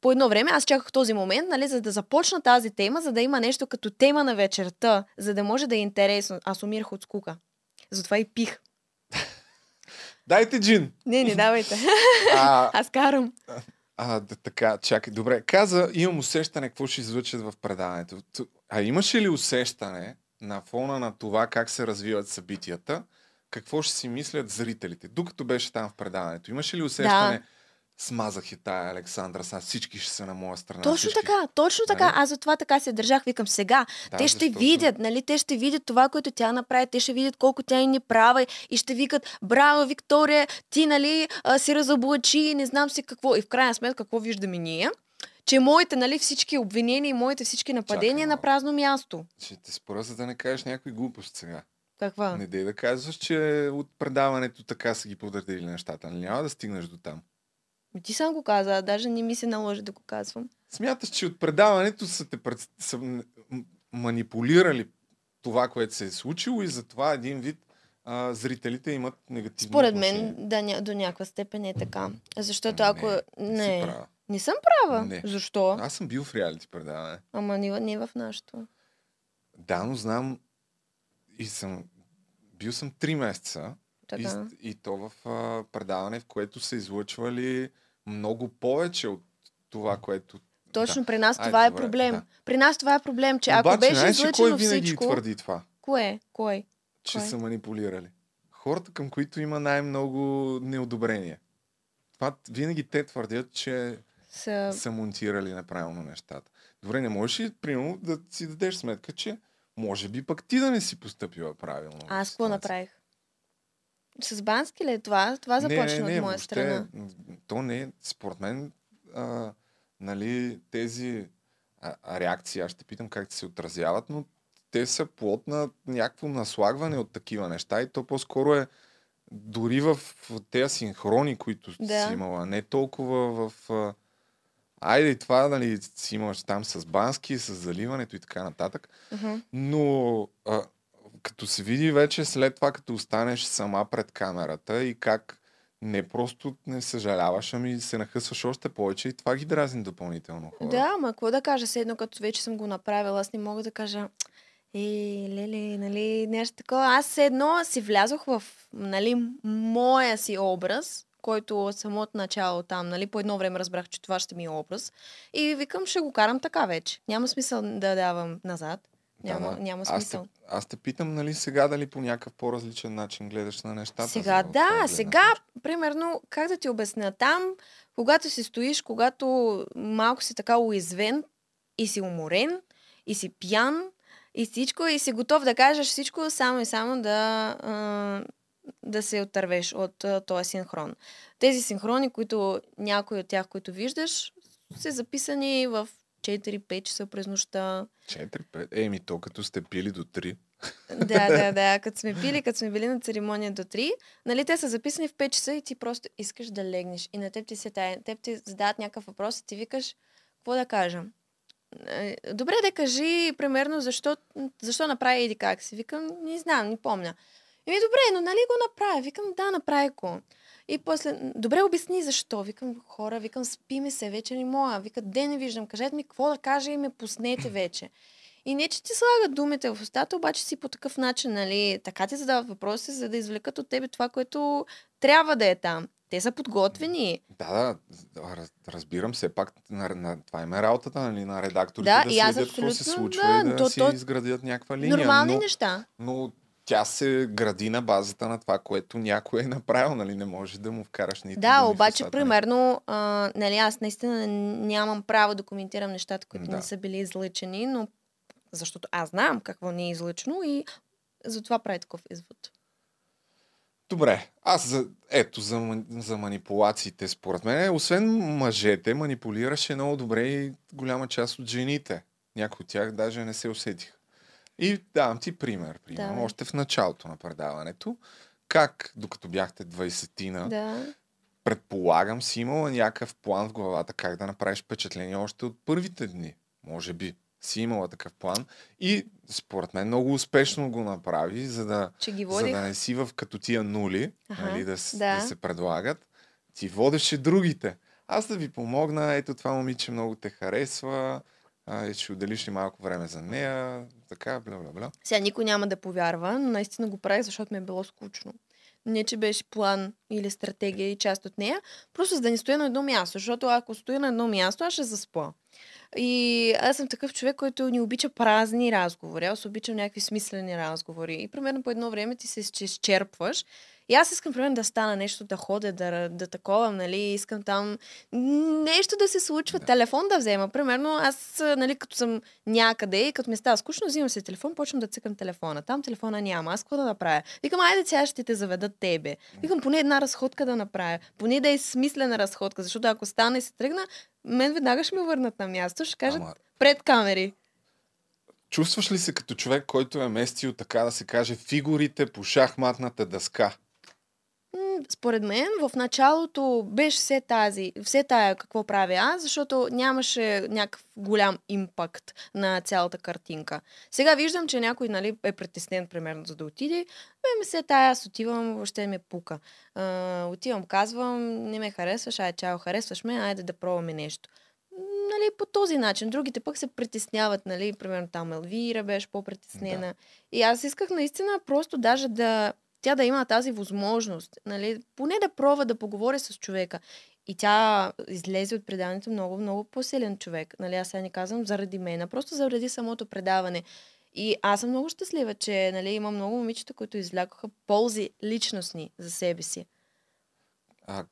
B: по едно време аз чаках този момент, нали, за да започна тази тема, за да има нещо като тема на вечерта, за да може да е интересно. Аз умирах от скука. Затова и пих.
A: Дайте джин!
B: Не, не давайте.
A: А,
B: Аз карам.
A: а, да, така, чакай. Добре, каза, имам усещане какво ще излъчат в предаването. А имаше ли усещане на фона на това как се развиват събитията, какво ще си мислят зрителите, докато беше там в предаването? Имаше ли усещане, смазах и тая Александра, сега всички ще са на моя страна.
B: Точно
A: всички...
B: така, точно така.
A: Нали?
B: Аз за това така се държах. Викам сега.
A: Да,
B: те ще
A: защото-
B: видят, нали? Те ще видят това, което тя направи. Те ще видят колко тя е неправа и ще викат, браво, Виктория, ти, нали, а, си разоблачи не знам си какво. И в крайна сметка, какво виждаме ние? Че моите, нали, всички обвинения и моите всички нападения на
A: малко.
B: празно място.
A: Ще те спора, за да не кажеш някой глупост сега.
B: Каква?
A: Не дей да казваш, че от предаването така са ги подредили нещата. Нали Няма да стигнеш до там.
B: Ти сам го каза, а даже не ми се наложи да го казвам.
A: Смяташ, че от предаването са те пред... са манипулирали това, което се е случило и затова един вид а, зрителите имат негативно
B: Според
A: отношение.
B: мен да, ня- до някаква степен е така. Защото
A: Не,
B: ако...
A: не
B: Не,
A: права.
B: не съм права.
A: Не.
B: Защо?
A: Аз съм бил в реалити предаване.
B: Ама не, не в нашото.
A: Да, но знам и съм... Бил съм три месеца и,
B: Така.
A: и то в а, предаване, в което са излъчвали много повече от това, което...
B: Точно при нас
A: Айде,
B: това е
A: добре,
B: проблем.
A: да.
B: При нас това е проблем, че ако
A: Обаче,
B: беше
A: знаеш ли кой
B: излъчено
A: винаги
B: всичко...
A: твърди това?
B: Кое? Кой?
A: че
B: Кой?
A: са манипулирали. Хората, към които има най-много неодобрение. Това винаги те твърдят, че
B: Са...
A: са монтирали неправилно нещата. Добре, не можеш ли, примерно, да си дадеш сметка, че може би пък ти да не си поступила правилно.
B: Аз какво направих? С Бански ли е това? Това започна
A: не, не, не,
B: от моя
A: въобще,
B: страна.
A: То не според мен, а, нали, тези а, реакции, аз ще питам как се отразяват, но те са плод на някакво наслагване от такива неща и то по-скоро е дори в, тези синхрони, които
B: Да.
A: си имала, не толкова в... А, айде това, нали, си имаш там с Бански, с заливането и така нататък,
B: Мгм.
A: но а, като се види вече след това, като останеш сама пред камерата и как не просто не съжаляваш, ами се нахъсваш още повече и това ги дразни допълнително хора.
B: Да, ама какво да кажа, все едно като вече съм го направила, аз не мога да кажа е, леле, нали, нещо такова. Аз едно си влязох в, нали, моя си образ, който от самото начало там, нали, по едно време разбрах, че това ще ми е образ. И викам, ще го карам така вече. Няма смисъл да давам назад. Няма,
A: да.
B: няма
A: Аз
B: смисъл.
A: те, аз те питам, нали, сега дали по някакъв по-различен начин гледаш на нещата.
B: Сега,
A: за-
B: да, сега,
A: точка.
B: примерно, как да ти обясня, там, когато си стоиш, когато малко си така уязвен и си уморен, и си пиян, и всичко, и си готов да кажеш всичко, само и само да, да се отървеш от този синхрон. Тези синхрони, които някои от тях, които виждаш, са записани в 4-5 часа през нощта.
A: 4-5. Еми, то като сте пили до 3.
B: Да, да, да. Като сме пили, като сме били на церемония до 3, нали, те са записани в 5 часа и ти просто искаш да легнеш. И на теб ти се тая. Теб ти задават някакъв въпрос и ти викаш, какво да кажа? Е, Добре да кажи, примерно, защо, защо направи еди как си. Викам, не знам, не помня. Еми, добре, но нали го направи? Викам, да, направи го. И после, добре, обясни защо. Викам, хора, викам, спи ми се, вече не мога. Викат, де не виждам, кажете ми какво да кажа и ме пуснете вече. И не, че ти слагат думите в устата, обаче си по такъв начин, нали, така ти задават въпроси, за да извлекат от тебе това, което трябва да е там. Те са подготвени.
A: Да, да, раз, разбирам все пак, на, на, това им е работата, нали, на редакторите
B: Да,
A: да,
B: и аз
A: следят какво се случва
B: да,
A: и да
B: то-
A: си
B: то-
A: изградят някаква линия.
B: Нормални
A: но,
B: неща.
A: но тя се гради на базата на това, което някой е направил, нали, не може да му вкараш нито
B: Да, обаче,
A: устата,
B: примерно, а, нали, аз наистина нямам право да коментирам нещата, които
A: Да.
B: не са били излъчени, но защото аз знам какво не е излъчно и затова прави такъв извод.
A: Добре, аз за, ето за, за манипулациите, според мен, освен мъжете, манипулираше много добре и голяма част от жените. Някои от тях даже не се усетиха. И давам ти пример. пример.
B: Давай.
A: Още в началото на предаването. Как, докато бяхте 20-тина,
B: Да.
A: предполагам си имала някакъв план в главата как да направиш впечатление още от първите дни. Може би си имала такъв план. И според мен много успешно го направи, за да, за да не си в като тия нули,
B: Аха,
A: нали, да,
B: да.
A: да се предлагат. Ти водеше другите. Аз да ви помогна, ето това момиче много те харесва, а, ще отделиш ли малко време за нея, така, бла, бла, бла.
B: Сега никой няма да повярва, но наистина го правих, защото ми е било скучно. Не, че беше план или стратегия и част от нея, просто за да не стоя на едно място, защото ако стоя на едно място, аз ще заспа. И аз съм такъв човек, който не обича празни разговори. Аз обичам някакви смислени разговори. И примерно по едно време ти се изче- изчерпваш. И аз искам, примерно, да стана нещо, да ходя, да, да такова, нали, искам там нещо да се случва, да. телефон да взема. Примерно, аз, нали, като съм някъде и като ми става скучно, взимам си телефон, почвам да цъкам телефона. Там телефона няма. Аз какво да направя? Викам, айде сега ще те заведат тебе. Викам, поне една разходка да направя. Поне да е смислена разходка, защото ако стана и се тръгна, мен веднага ще ме върнат на място, ще кажат
A: Ама-
B: пред камери.
A: Чувстваш ли се като човек, който е местил, така да се каже, фигурите по шахматната дъска?
B: Според мен в началото беше все тази, все тая какво правя аз, защото нямаше някакъв голям импакт на цялата картинка. Сега виждам, че някой нали, е притеснен, примерно, за да отиде. Ме се тая, аз отивам, въобще ме пука. А, отивам, казвам, не ме харесваш, ай, чао, харесваш ме, айде да пробваме нещо. Нали, по този начин. Другите пък се притесняват, нали, примерно там Елвира беше по-притеснена. Да. И аз исках наистина просто даже да тя да има тази възможност, нали, поне да пробва да поговори с човека. И тя излезе от предаването много, много по-силен човек. Нали, аз сега не казвам заради мен, а просто заради самото предаване. И аз съм много щастлива, че нали, има много момичета, които излякоха ползи личностни за себе си.
A: А,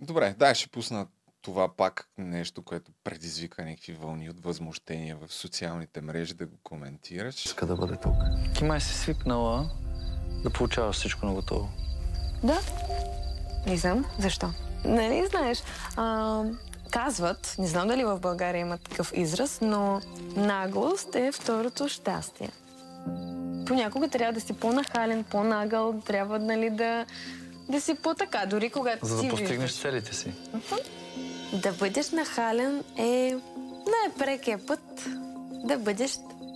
A: добре, дай ще пусна това пак нещо, което предизвика някакви вълни от възмущение в социалните мрежи да го коментираш.
C: Иска да бъде тук. Ти май си свикнала да получаваш всичко на готово.
D: Да. Не знам защо. Нали знаеш, а, казват, не знам дали в България има такъв израз, но наглост е второто щастие. Понякога трябва да си по-нахален, по-нагъл, трябва нали, да, да си по-така, дори когато
C: За
D: си
C: да постигнеш
D: виждаш.
C: целите си.
D: Да бъдеш нахален е най-прекия път да бъдеш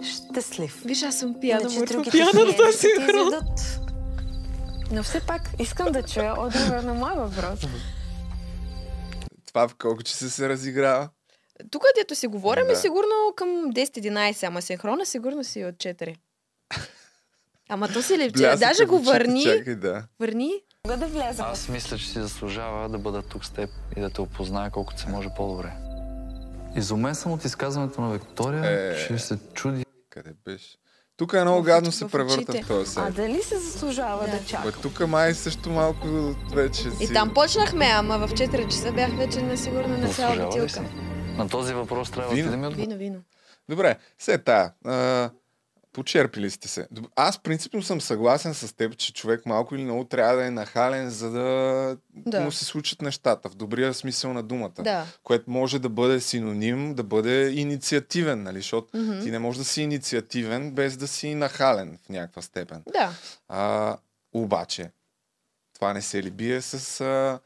D: щастлив.
B: Виж, аз съм пияна,
D: Иначе
B: мъртва
D: другите
B: пияна на
D: клиенти
B: този
D: ще ти
B: синхрон.
D: изведат. Но все пак искам да чуя отговор на моя въпрос.
A: Това в колко часа се разиграва?
B: Тук, дето си говорим, е
A: Да.
B: сигурно към 10-11, ама синхрона сигурно си е от 4. Ама то си лепче. Даже го върни.
A: Чакай, да.
B: Върни.
D: Мога да вляза.
C: Аз мисля, че си заслужава да бъда тук с теб и да те опозная колкото се може по-добре. Изумен съм от изказването на Виктория,
A: Е.
C: че се чуди
A: Къде беше? Тук е много
B: В
A: гадно се превърта в този
D: А
A: сайт.
D: дали се заслужава да,
B: Да.
A: Бе,
D: чакам?
A: тук май също малко вече си...
B: И там почнахме, ама в 4 часа бях вече несигурна на цяла бутилка.
C: На този въпрос трябва
A: Вино.
C: да ми отговориш.
B: Вино, вино.
A: Добре, се тая. Почерпили сте се. Аз принципно съм съгласен с теб, че човек малко или много трябва да е нахален, за да,
B: Да.
A: му се случат нещата, в добрия смисъл на думата.
B: Да.
A: Което може да бъде синоним, да бъде инициативен, нали? Защото
B: Мгм.
A: ти не можеш да си инициативен без да си нахален в някаква степен.
B: Да.
A: А, обаче, това не се ли бие с а,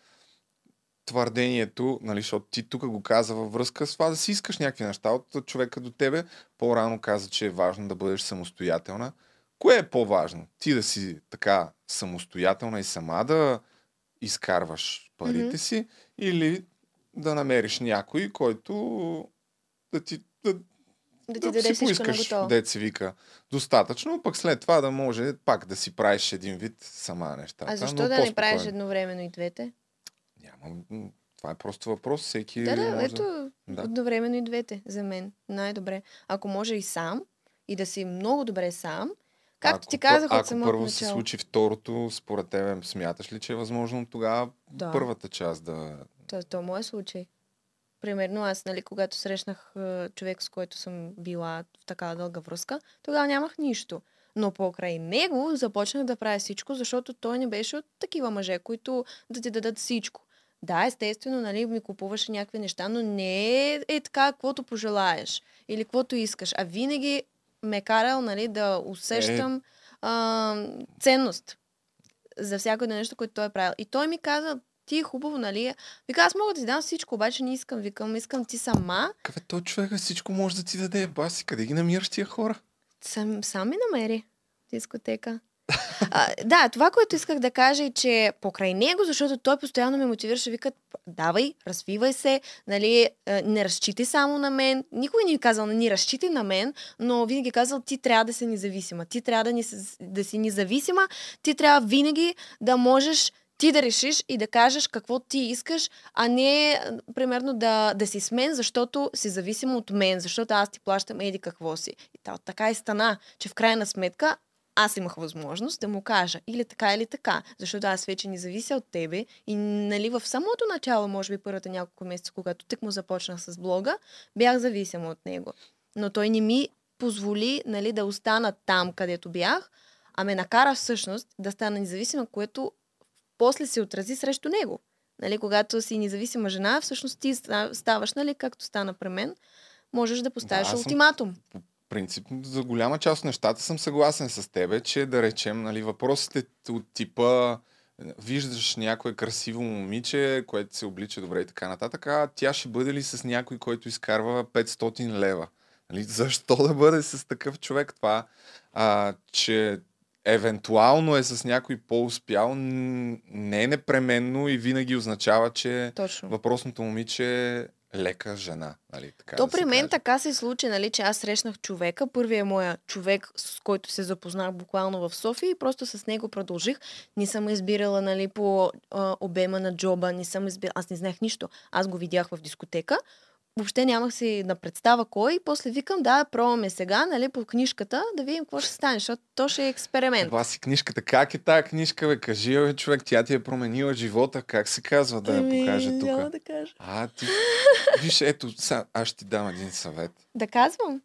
A: твърдението, нали, защото ти тук го каза във връзка с това да си искаш някакви неща от човека до тебе. По-рано каза, че е важно да бъдеш самостоятелна. Кое е по-важно? Ти да си така самостоятелна и сама да изкарваш парите
B: Мгм.
A: си или да намериш някой, който да ти да,
B: Да ти
A: да си поискаш, дет се вика, достатъчно, пък след това да може пак да си правиш един вид сама нещата.
B: А защо да не правиш едновременно и двете?
A: Няма, м, това е просто въпрос, всеки
B: Да, да,
A: може...
B: ето,
A: Да.
B: едновременно и двете, за мен. Най-добре. Ако може и сам, и да си много добре сам, както
A: Ако
B: ти казах от самото
A: първо се
B: начало.
A: случи второто, според тебе смяташ ли, че е възможно тогава
B: Да.
A: първата част да...
B: То, то е моят случай. примерно аз, нали, когато срещнах а, човек, с който съм била в такава дълга връзка, тогава нямах нищо. Но покрай него започнах да правя всичко, защото той не беше от такива мъже, които да ти дадат всичко. Да, естествено, нали, ми купуваше някакви неща, но не е, е така, каквото пожелаеш или каквото искаш, а винаги ме карал, нали, да усещам а, ценност за всяко едно нещо, което той е правил. И той ми каза, ти е хубаво, нали? Вика, аз мога да ти дам всичко, обаче не искам. Викам, искам ти сама.
A: Какъв е той човека, всичко може да ти даде. Баси, къде ги намираш тия хора?
B: Сам, сам ми намери дискотека. Да, това, което исках да кажа е, че покрай него, защото той постоянно ме мотивираше, вика, давай, развивай се, нали, не разчитай само на мен. Никой не е казал, не разчитай на мен, но винаги е казал, ти трябва да си независима. Ти трябва да, ни, да си независима, ти трябва винаги да можеш ти да решиш и да кажеш какво ти искаш, а не, примерно, да, да си с мен, защото си зависим от мен, защото аз ти плащам еди какво си. И та, така и стана, че в крайна сметка аз имах възможност да му кажа или така, или така, защото аз вече не завися от тебе и нали, в самото начало, може би първата няколко месеца, когато тък му започнах с блога, бях зависима от него. Но той не ми позволи нали, да остана там, където бях, а ме накара всъщност да стана независима, което после се отрази срещу него. Нали, когато си независима жена, всъщност ти ставаш, нали, както стана при мен, можеш да поставиш да, ултиматум.
A: По принцип, за голяма част от нещата съм съгласен с тебе, че да речем, нали, въпросите от типа виждаш някое красиво момиче, което се облича добре и така нататък, а тя ще бъде ли с някой, който изкарва 500 лева? Нали, защо да бъде с такъв човек това? А, че евентуално е с някой по-успял, не е непременно и винаги означава, че
B: Точно.
A: въпросното момиче лека жена. Нали, така
B: То
A: да
B: при мен
A: каже.
B: така се случи, нали, че аз срещнах човека. Първият моя човек, с който се запознах буквално в София и просто с него продължих. Не съм избирала нали, по а, обема на джоба, не съм избирала. Аз не знаех нищо. Аз го видях в дискотека въобще нямах си на представа кой. И после викам, да, пробваме сега, нали, по книжката, да видим какво ще стане, защото то ще е експеримент.
A: Това си книжката. Как е тази книжка, бе? Кажи, бе, човек, тя ти е променила живота. Как се казва да я
B: Ами,
A: покажа тук?
B: няма да кажа.
A: А, ти... Виж, ето, сега, аз ще ти дам един съвет.
B: Да казвам.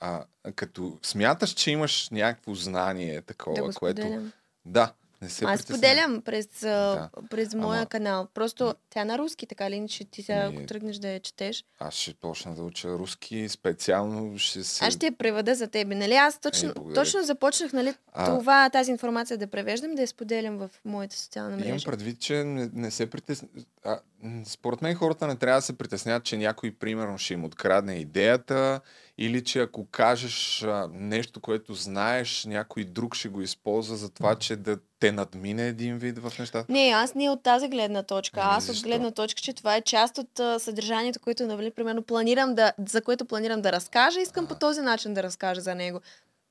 A: А, като смяташ, че имаш някакво знание такова,
B: да
A: което... Да, не се
B: Аз споделям през, да. през моя
A: Ама-
B: канал. Просто тя е на руски, така ли иначе ти сега,
A: Ами-
B: ако тръгнеш да я четеш.
A: Аз ще почна да уча руски, специално ще се...
B: Аз ще я преведа за тебе. Нали? Аз точно,
A: Е, благодаря
B: точно започнах нали,
A: А-
B: това, тази информация да превеждам, да я споделям в моята социална
A: Имам
B: мрежа.
A: предвид, че не, не се притесня... Според мен хората не трябва да се притеснят, че някой, примерно, ще им открадне идеята или че ако кажеш а, нещо, което знаеш, някой друг ще го използва за това, че да те надмине един вид в нещата.
B: Не, аз не от тази гледна точка.
A: Ами,
B: Аз от гледна точка, че това е част от а, съдържанието, което, нали, примерно, планирам да, за което планирам да разкажа. Искам по този начин да разкажа за него.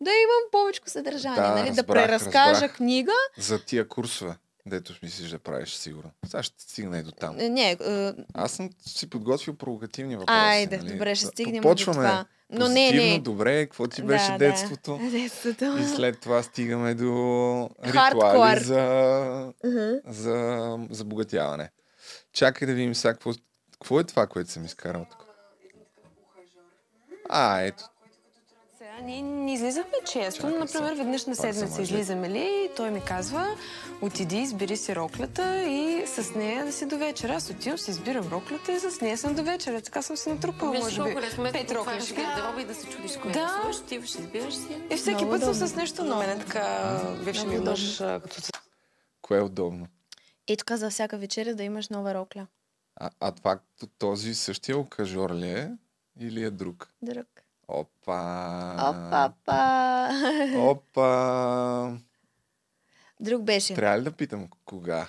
B: Да имам повече съдържание,
A: Да,
B: нали? да
A: разбрах,
B: преразкажа
A: разбрах.
B: книга.
A: За тия курсове, дето мислиш да правиш, сигурно. Сега ще стигна и до там.
B: Не, Не, а,
A: Аз съм си подготвил провокативни въпроси.
B: айде,
A: нали?
B: добре, ще стигнем
A: Почваме
B: до това. Но не, не.
A: добре, какво ти беше
B: да,
A: детството?
B: Детството.
A: И след това стигаме до
B: Хардкор.
A: ритуали за,
B: Мгм.
A: за забогатяване. Чакай да видим сега какво, какво е това, което съм изкарал тук. А, ето.
F: Ние не излизахме често, но, например, веднъж на седмица излизаме ли и той ми казва, отиди, избери си роклята и с нея да си до вечера. Аз отивам, си избирам роклята и с нея съм до вечера. Така съм си натрупала, може би, пет роклешки.
I: и да се чудиш кое
F: Да.
I: да. отиваш, избираш си.
F: И всеки път съм с нещо ново. Мене така, бивши ми мъж, като се
A: Кое е удобно?
B: И тук за всяка вечеря да имаш нова рокля.
A: А, а това този същия окажор ли е? Или е друг?
B: Друг.
A: Опа!
B: Опа-па!
A: Опа!
B: Друг беше.
A: Трябва ли да питам кога?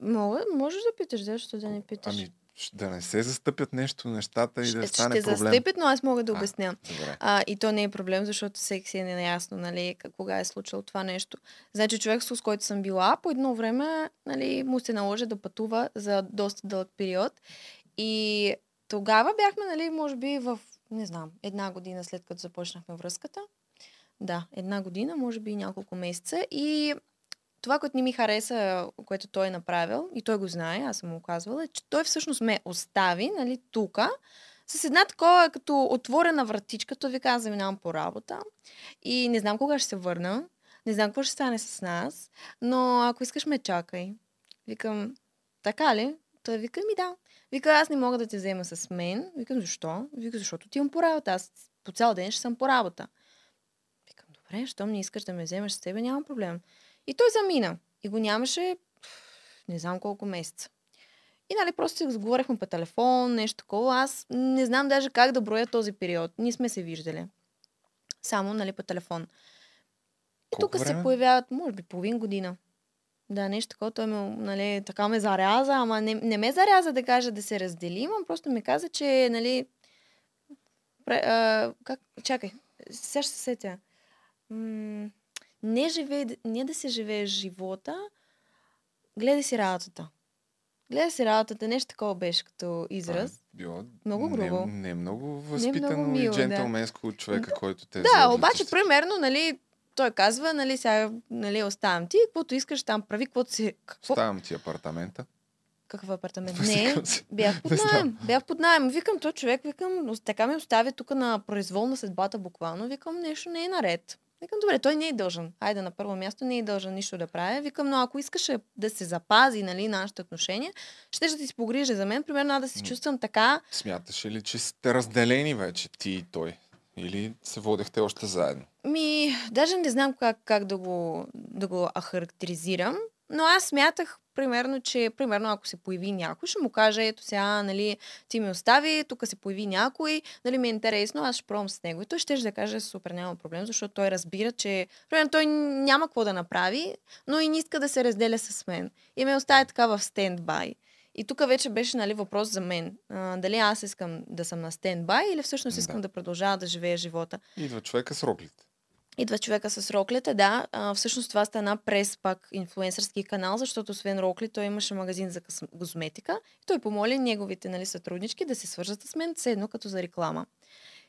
B: Мога, можеш да питаш, защо да не питаш?
A: Ами, да не се застъпят нещо, нещата и да
B: ще,
A: стане
B: ще
A: проблем.
B: застъпят, но аз мога да
A: А,
B: обясня.
A: Добре.
B: А, и то не е проблем, защото всеки си е неясно, нали, кога е случило това нещо. Значи човек, с който съм била, по едно време, нали, му се наложи да пътува за доста дълъг период. И тогава бяхме, нали, може би в, не знам, една година след като започнахме връзката. Да, една година, може би и няколко месеца. И това, което не ми хареса, което той е направил, и той го знае, аз съм му казвала, е, че той всъщност ме остави, нали, тука, с една такова, като отворена вратичка, той вика, аз заминавам по работа и не знам кога ще се върна, не знам какво ще стане с нас, но ако искаш ме чакай. Викам, така ли? Той вика, ми да. Вика, аз не мога да те взема с мен. Викам, защо? Вика, защото ти имам по работа. Аз по цял ден ще съм по работа. Викам, добре, щом не искаш да ме вземеш с тебе, нямам проблем. И той замина. И го нямаше не знам колко месеца. И нали, просто си разговаряхме по телефон, нещо такова. Аз не знам даже как да броя този период. Ние сме се виждали. Само, нали, по телефон. И тук се появяват, може би, половин година. Да, нещо такова. Той ме, нали, така ме заряза, ама не, не ме заряза да кажа да се разделим, а просто ми каза, че, нали, пре, а, как, чакай, сега ще се сетя. М- не, живее, не да се живееш живота, гледай си работата. Гледай си работата, нещо такова беше като израз.
A: Е било
B: Много грубо.
A: Не, не много възпитано
B: много мило,
A: и
B: да.
A: джентълменско от човека, който те
B: Да, обаче, примерно, нали, той казва, нали, сега, нали, оставам ти, каквото искаш там прави, каквото си... Какво?
A: Ставам ти апартамента.
B: Какъв апартамент? Не, бях под найем. Бях под найем. Викам, то човек, викам, така ме оставя тук на произвол на съдбата буквално. Викам, нещо не е наред. Викам, добре, той не е дължен. Айде на първо място не е дължен нищо да прави. Викам, но ако искаше да се запази, нали, нашите отношения, ще да ти се погрижи за мен. Примерно, да се чувствам така,
A: Смяташе ли, че сте разделени вече ти и той? Или се водехте още заедно?
B: Ми, даже не знам как, как да, го, да го охарактеризирам, но аз смятах, примерно, че, примерно, ако се появи някой, ще му каже, ето сега, нали, ти ми остави, тук се появи някой, нали, ми е интересно, аз ще пробвам с него. И той ще да каже, супер, няма проблем, защото той разбира, че, примерно, той няма какво да направи, но и не иска да се разделя с мен. И ме оставя така в стендбай. И тук вече беше нали, въпрос за мен. А, дали аз искам да съм на стендбай или всъщност искам
A: Да.
B: да продължавам да живея живота.
A: Идва човека с роклите.
B: Идва човека с роклята, да. А, всъщност това стана през пак инфлуенсърски канал, защото освен рокли той имаше магазин за козметика. И той помоли неговите нали, сътруднички да се свържат с мен, все едно като за реклама.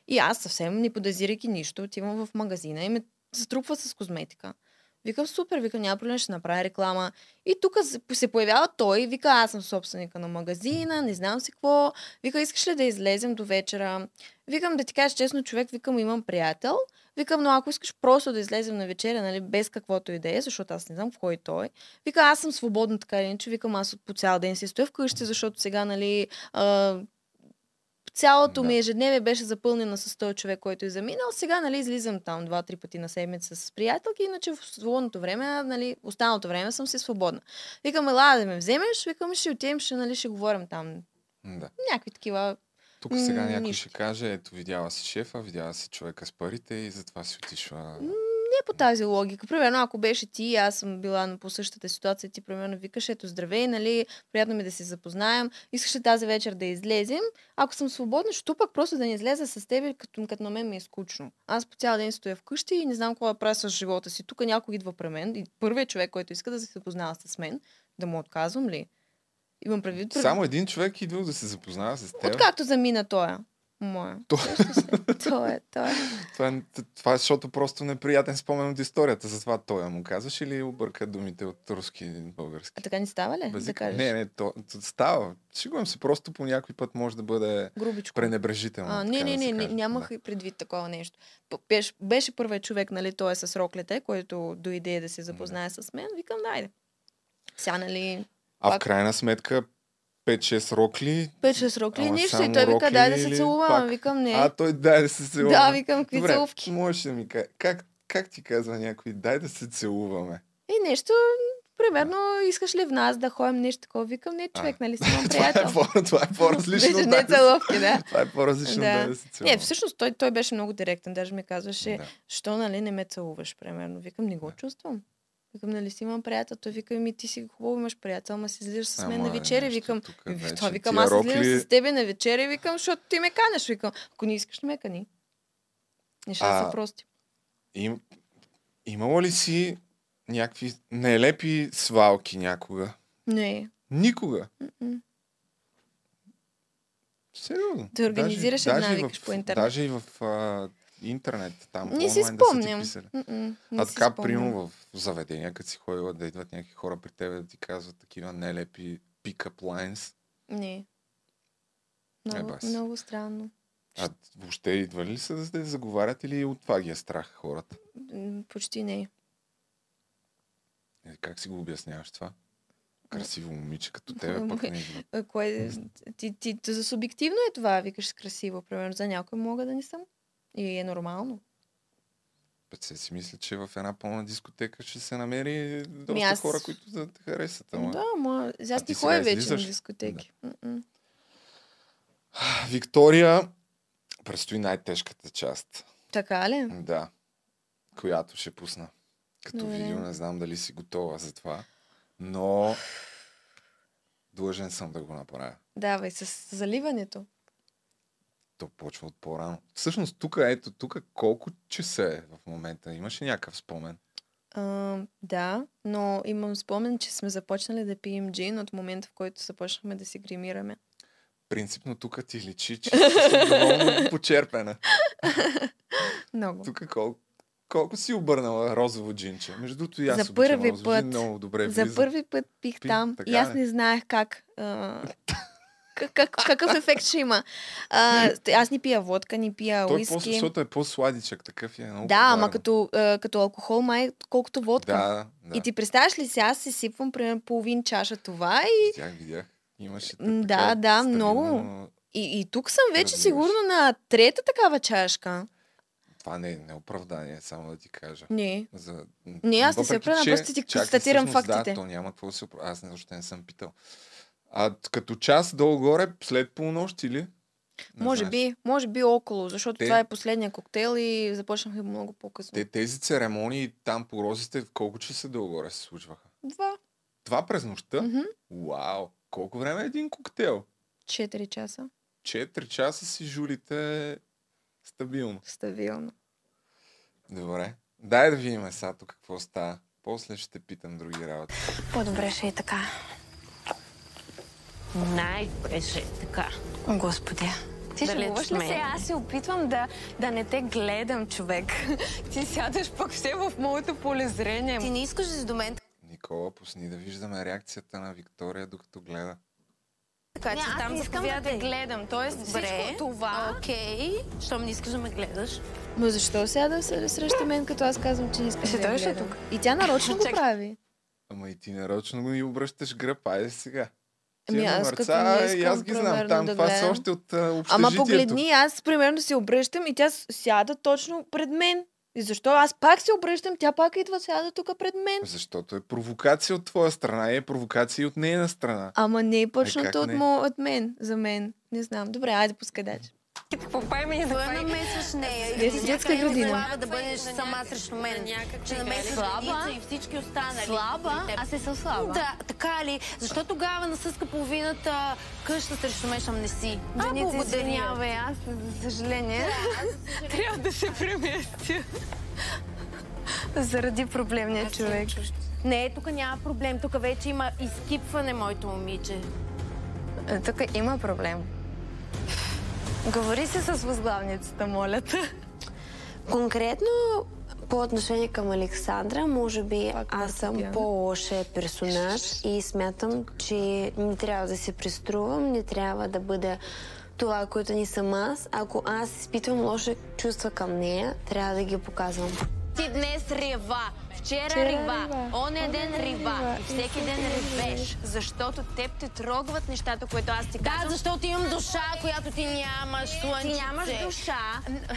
B: И аз съвсем не подозирайки нищо, отивам в магазина и ме затрупва с козметика. Викам, супер, викам, няма проблем, ще направя реклама. И тук се появява той, вика, аз съм собственика на магазина, не знам си какво. Вика, искаш ли да излезем до вечера? Викам, да ти кажа честно, човек, викам, имам приятел. Викам, но ако искаш просто да излезем на вечеря, нали, без каквото и да е, защото аз не знам кой той. Вика, аз съм свободна така или иначе. Викам, аз по цял ден си стоя вкъщи, защото сега, нали, а, цялото
A: Да.
B: ми ежедневие беше запълнено с този човек, който е заминал. Сега, нали, излизам там два-три пъти на седмица с приятелки, иначе в свободното време, нали, останалото време съм си свободна. Викам, ела да ме вземеш, викам, ще отидем, ще, нали, ще говорим там.
A: Да.
B: Някакви такива.
A: Тук сега някой
B: нищо.
A: ще каже, ето видяла си шефа, видяла си човека с парите и затова си отишла.
B: Не по тази логика. Примерно, ако беше ти аз съм била по същата ситуация, ти примерно викаш, ето здравей, нали, приятно ми да се запознаем, искаш тази вечер да излезем. Ако съм свободна, що пък просто да не излеза с теб, като, като на мен ми е скучно. Аз по цял ден стоя вкъщи и не знам какво да правя с живота си. Тук някой идва при мен и първият човек, който иска да се запознава с мен, да му отказвам ли? Имам предвид.
A: Само един човек идва да се запознава с теб.
B: Откакто замина тоя. Моя.
A: То-
B: Той е, той е.
A: Това, е, това е защото просто неприятен спомен от историята. Затова той му казваш или обърка думите от руски и български?
B: А така не става ли? Да кажеш.
A: не, не, то, то става. Шигувам се, просто по някой път може да бъде
B: Грубичко.
A: пренебрежително.
B: А, не,
A: така
B: не,
A: да
B: не, не, нямах
A: Да.
B: и предвид такова нещо. Беше, беше първият човек, нали, той е с роклете, който дойде да се запознае с мен. Викам, дайде. Сега, нали,
A: А в
B: пак-
A: крайна сметка 5-6 рокли.
B: 5-6 рокли, нищо. И той вика, дай да се целуваме. Викам, не.
A: А, той дай да се целуваме.
B: да, викам, какви
A: Добре,
B: целувки.
A: можеш да ми кажеш, как, как ти казва някой, дай да се целуваме?
B: И нещо, примерно, искаш ли в нас да ходим нещо такова? Викам, не, човек, нали си имам
A: това, е
B: приятел.
A: по, това е по-различно.
B: Беше не
A: да
B: целувки, да.
A: Това е по-различно
B: Да.
A: да се целуваме.
B: Не, всъщност той, той беше много директен. Даже ми казваше,
A: Да.
B: що нали не ме целуваш, примерно. Викам, не го чувствам. Викам, нали си имам приятел. Той вика, ми ти си хубаво имаш приятел, ама си излизаш с мен
A: Ама
B: на вечеря.
A: нещо
B: Викам,
A: тук
B: «Ми,
A: вече,
B: това викам, аз излизам с тебе на вечеря, викам, защото ти ме канеш. Викам, ако не искаш, не ме кани. Нещата
A: А,
B: са прости.
A: Им, имало ли си някакви нелепи свалки някога?
B: Не.
A: Никога.
B: м.
A: Сериозно.
B: Да организираш
A: Даже-
B: една,
A: даже
B: викаш,
A: в-
B: по интернет.
A: Даже и в а, интернет, там
B: Не си
A: онлайн да са ти
B: спомням.
A: писали.
B: Не
A: А така, примерно в заведения, като си ходила да идват някакви хора при теб да ти казват такива нелепи pick-up lines.
B: Не. Много,
A: бас.
B: много странно.
A: А въобще идва ли са да заговарят или от това ги е страх хората?
B: Почти не.
A: Е, Как си го обясняваш това? Красиво момиче като тебе, пък не идва.
B: Кое, ти, ти, ти, за субективно е това, викаш красиво. Примерно за някой мога да не съм. И е нормално.
A: Път се си мисля, че в една пълна дискотека ще се намери доста
B: Ми аз-
A: хора, които да те харесат. Ама...
B: Да, ма, аз не ходя вече на дискотеки. М-м.
A: Виктория, предстои най-тежката част.
B: Така ли?
A: Да. Която ще пусна. Като
B: Добре.
A: видео, не знам дали си готова за това. Но длъжен съм да го направя.
B: Давай, с заливането.
A: То почва от по-рано. Всъщност, тук, ето, тук колко часа е в момента? Имаш ли някакъв спомен?
B: А, да, но имам спомен, че сме започнали да пием джин от момента, в който започнахме да си гримираме.
A: Принципно тук ти личи, че си доволно почерпена.
B: Много.
A: Тук колко, колко си обърнала розово джинче? Между другото и аз
B: За първи път-
A: джин, много добре
B: За
A: влиза.
B: първи път пих
A: Пи-
B: там и аз не знаех как. А, как, как, какъв ефект ще има. А, аз не пия водка, не пия
A: Той е
B: уиски.
A: по, защото е по-сладичък, такъв е много
B: да, ама
A: по-варен.
B: като, като алкохол май колкото водка.
A: Да, да.
B: И ти представяш ли си, аз си сипвам примерно половин чаша това и,
A: Видях, видях. Имаше
B: да, да,
A: стабилно,
B: много.
A: но
B: и, и тук съм вече
A: Разбираш.
B: сигурно на трета такава чашка.
A: Това не е не е оправдание, само да ти кажа.
B: Не.
A: За...
B: Не, аз не се оправдам, просто ти констатирам фактите.
A: Да, то няма какво да се оправя. Аз не, не съм питал. А като час долу-горе, след полунощ или? Не
B: може
A: знаеш.
B: би, може би около, защото
A: Те-
B: това е последния коктейл и започнахме много по-късно.
A: Те, тези церемонии там по розите, колко часа долу-горе се случваха?
B: Два.
A: Това през нощта?
B: Мгм.
A: Вау! Колко време е един коктейл?
B: Четири часа.
A: Четири часа си жулите стабилно.
B: Стабилно.
A: Добре. Дай да видим сега тук какво става. После ще те питам други работи.
I: По-добре ще е така. Най-добре ще е така.
D: Господи.
F: Ти
D: Далеч
F: шегуваш ли се? Аз се опитвам да, да не те гледам, човек. Ти сядаш пък все в моето полезрение.
H: Ти не искаш да си до мен,
A: Никола, пусни да виждаме реакцията на Виктория, докато гледа.
H: така
F: Не,
H: че там
F: не искам да те гледам. Тоест
H: Добре.
F: всичко това...
H: Окей, щом не искаш да ме гледаш.
B: Но защо сяда се срещу мен, като аз казвам, че не искам
F: Ще
B: да я гледам?
F: тук?
B: И тя нарочно го прави.
A: Ама и ти нарочно го и обръщаш гръб. Айде сега.
B: Ами аз като не
A: и
B: искам,
A: аз ги знам. Там
B: да
A: това са още от а,
B: Ама погледни, аз примерно се обръщам и тя сяда точно пред мен. И защо аз пак се обръщам, тя пак идва сяда тук пред мен.
A: Защото е провокация от твоя страна и е провокация и от нейна страна.
B: Ама не е
A: как
B: почнато от, от мен, за мен. Не знам. Добре, айде пускай даче.
F: Какво правим и
H: Кой намесваш нея?
B: Вие си детска
H: Някъде
B: градина.
H: Да бъдеш сама срещу мен. Че намесваш
F: Слаба?
H: И всички останали.
F: Слаба? Аз не съм слаба.
H: Да, така ли? Защо тогава насъска половината къща срещу мен, не си?
F: А, благодаря, аз, за съжаление. Трябва да се преместя. Заради проблемния човек.
H: Не, тук няма проблем. Тук вече има изкипване, моето момиче.
B: Е, Тук има проблем. Говори се с възглавницата, моля те.
D: Конкретно по отношение към Александра, може би
B: Пак
D: аз съм по-лошия персонаж и смятам, че не трябва да се преструвам, не трябва да бъда това, което не съм аз. Ако аз изпитвам лоши чувства към нея, трябва да ги показвам.
H: Ти днес рева, вчера
B: Вчера
H: рива,
B: рива,
H: оня ден
B: ден
H: рива
B: рива,
H: и всеки ден ревеш. Защото теб те трогват нещата, които аз ти казвам. Да, защото имам душа, която ти нямаш, слънчице. Ти нямаш душа,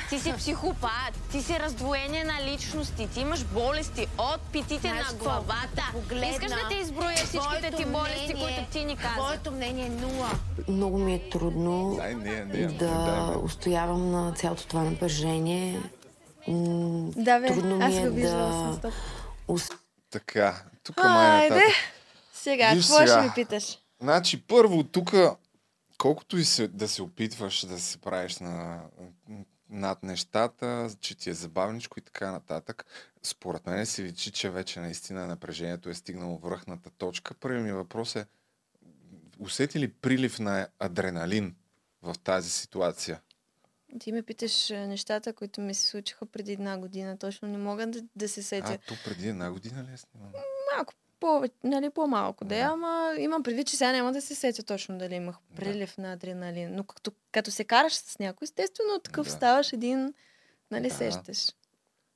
H: ти си психопат, ти си раздвоение на личности, ти имаш болести от питите
I: Знаеш
H: на главата.
I: Погледна.
H: Искаш да ти изброя всичките ти болести, които ти ни казват?
I: Твоето мнение е нула.
J: Много ми е трудно да устоявам на цялото това напрежение. М,
B: Да, бе,
J: Трудно ми
B: аз
J: е
B: го виждала
J: да- ус-
A: Така, тук май е
B: Айде. Сега,
A: Виж
B: какво ще ми питаш?
A: Значи, първо, тук, колкото и се, да се опитваш да се правиш на, над нещата, че ти е забавничко и така нататък, според мен се личи, че вече наистина напрежението е стигнало връхната точка. Първият ми въпрос е, усети ли прилив на адреналин в тази ситуация?
B: Ти ме питаш а, нещата, които ми се случиха преди една година. Точно не мога да, да се сетя.
A: А, то преди една година ли е снимам?
B: Малко по, нали, по-малко да е, ама имам предвид, че сега няма да се сетя точно дали имах прилив на адреналин. Но като, като се караш с някой, естествено такъв
A: Да.
B: ставаш един, нали,
A: Да.
B: сещаш.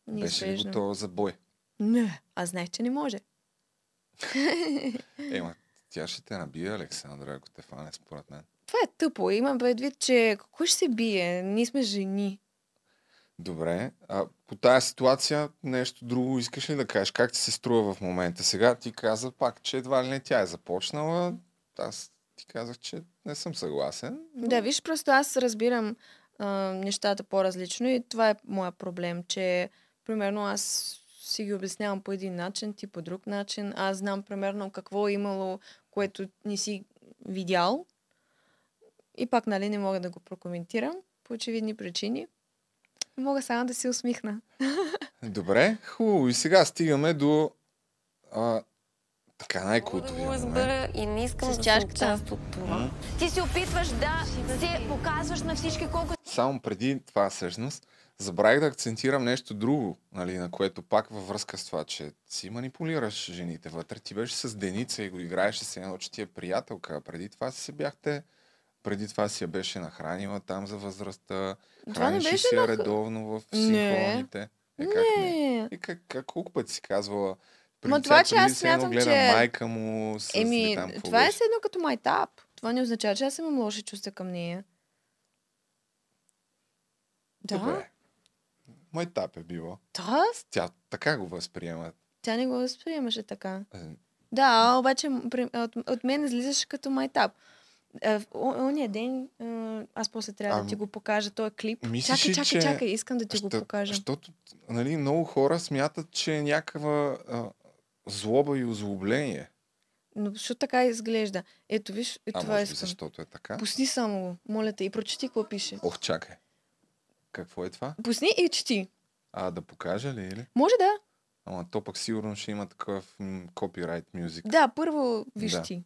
A: Беше ли
B: Неизбежно.
A: готова за бой?
B: Не, аз знаех, че не може.
A: Ема, тя ще те набие, Александра, ако те фане, според мен.
B: Това е тъпо. Имам предвид, че кой ще се бие? Ние сме жени.
A: Добре. А по тази ситуация нещо друго искаш ли да кажеш? Как ти се струва в момента? Сега ти каза пак, че едва ли не тя е започнала. Аз ти казах, че не съм съгласен.
B: Да, виж, просто аз разбирам а, нещата по-различно и това е моя проблем, че примерно аз си ги обяснявам по един начин, ти по друг начин. Аз знам примерно какво е имало, което не си видял. И пак, нали, не мога да го прокоментирам по очевидни причини. Мога само да се усмихна.
A: Добре, хубаво. И сега стигаме до а, така най-култовия момент.
J: разбера и не искам
B: С
J: да
B: чашката.
J: част от това.
H: Ти се опитваш да се показваш на всички колко
A: Само преди това всъщност, забравих да акцентирам нещо друго, нали, на което пак във връзка с това, че си манипулираш жените вътре. Ти беше с Деница и го играеше се едно, че ти е приятелка. Преди това си се бяхте преди това си я беше нахранила там за възрастта.
B: Не беше
A: се я
B: нах-
A: редовно в
B: Не.
A: синхроните. Е, как не?
B: Не.
A: И как, как, колко пъти си казвала
B: Ма това, че аз смятам,
A: гледам
B: че-
A: майка му с
B: Еми,
A: там,
B: това е
A: беше.
B: все едно като майтап. Това не означава, че аз имам лоши чувства към нея. Да,
A: Добре. Мой тап е било.
B: да,
A: Тя така го възприема.
B: тя не го възприемаше така.
A: Е,
B: Да, обаче от, от мен излизаше като майтап. Е, Ония ден, а, аз после трябва да
A: Ам,
B: ти го покажа този клип.
A: мислиш
B: чакай, чакай,
A: че-
B: чакай, искам да ти го
A: Ща-
B: покажа.
A: Защото нали, много хора смятат, че е някаква а, злоба и озлобление.
B: Но защо така изглежда? Ето, виж, е
A: А
B: това искам.
A: защото е така.
B: Пусни само го, моля те, и прочети какво пише.
A: Ох, чакай. Какво е това?
B: Пусни и чети.
A: А, да покажа ли или?
B: Може да.
A: Ама то пък сигурно ще има такъв м, copyright music.
B: Да, първо виж
A: Да.
B: ти.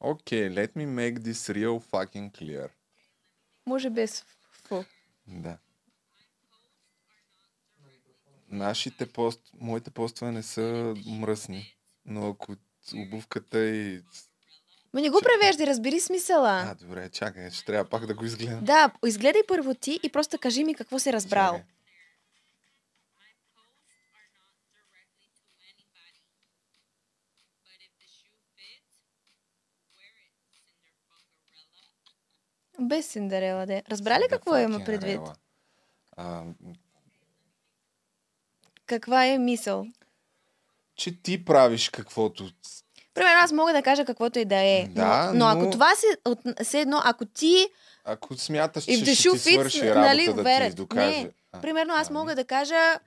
A: Окей, let me make this real fucking clear.
B: Може без ф.
A: Да. Нашите пост, моите постове не са мръсни, но ако обувката и...
B: Ма не го превеждай, разбери смисъла.
A: А, добре, чакай, ще трябва пак да го изгледам.
B: Да, изгледай първо ти и просто кажи ми какво си разбрал.
A: Чакай.
B: Без Синдерела, де. Разбра ли какво има предвид?
A: А,
B: Каква е мисъл?
A: че ти правиш каквото...
B: Примерно аз мога да кажа каквото и да е.
A: Да,
B: но, но ако
A: но-
B: това си, от, все едно, ако ти
A: Ако смяташ, че ще ти свърши работа
B: нали,
A: да ти
B: уверен.
A: докаже.
B: Не,
A: А,
B: примерно аз
A: ами.
B: мога да кажа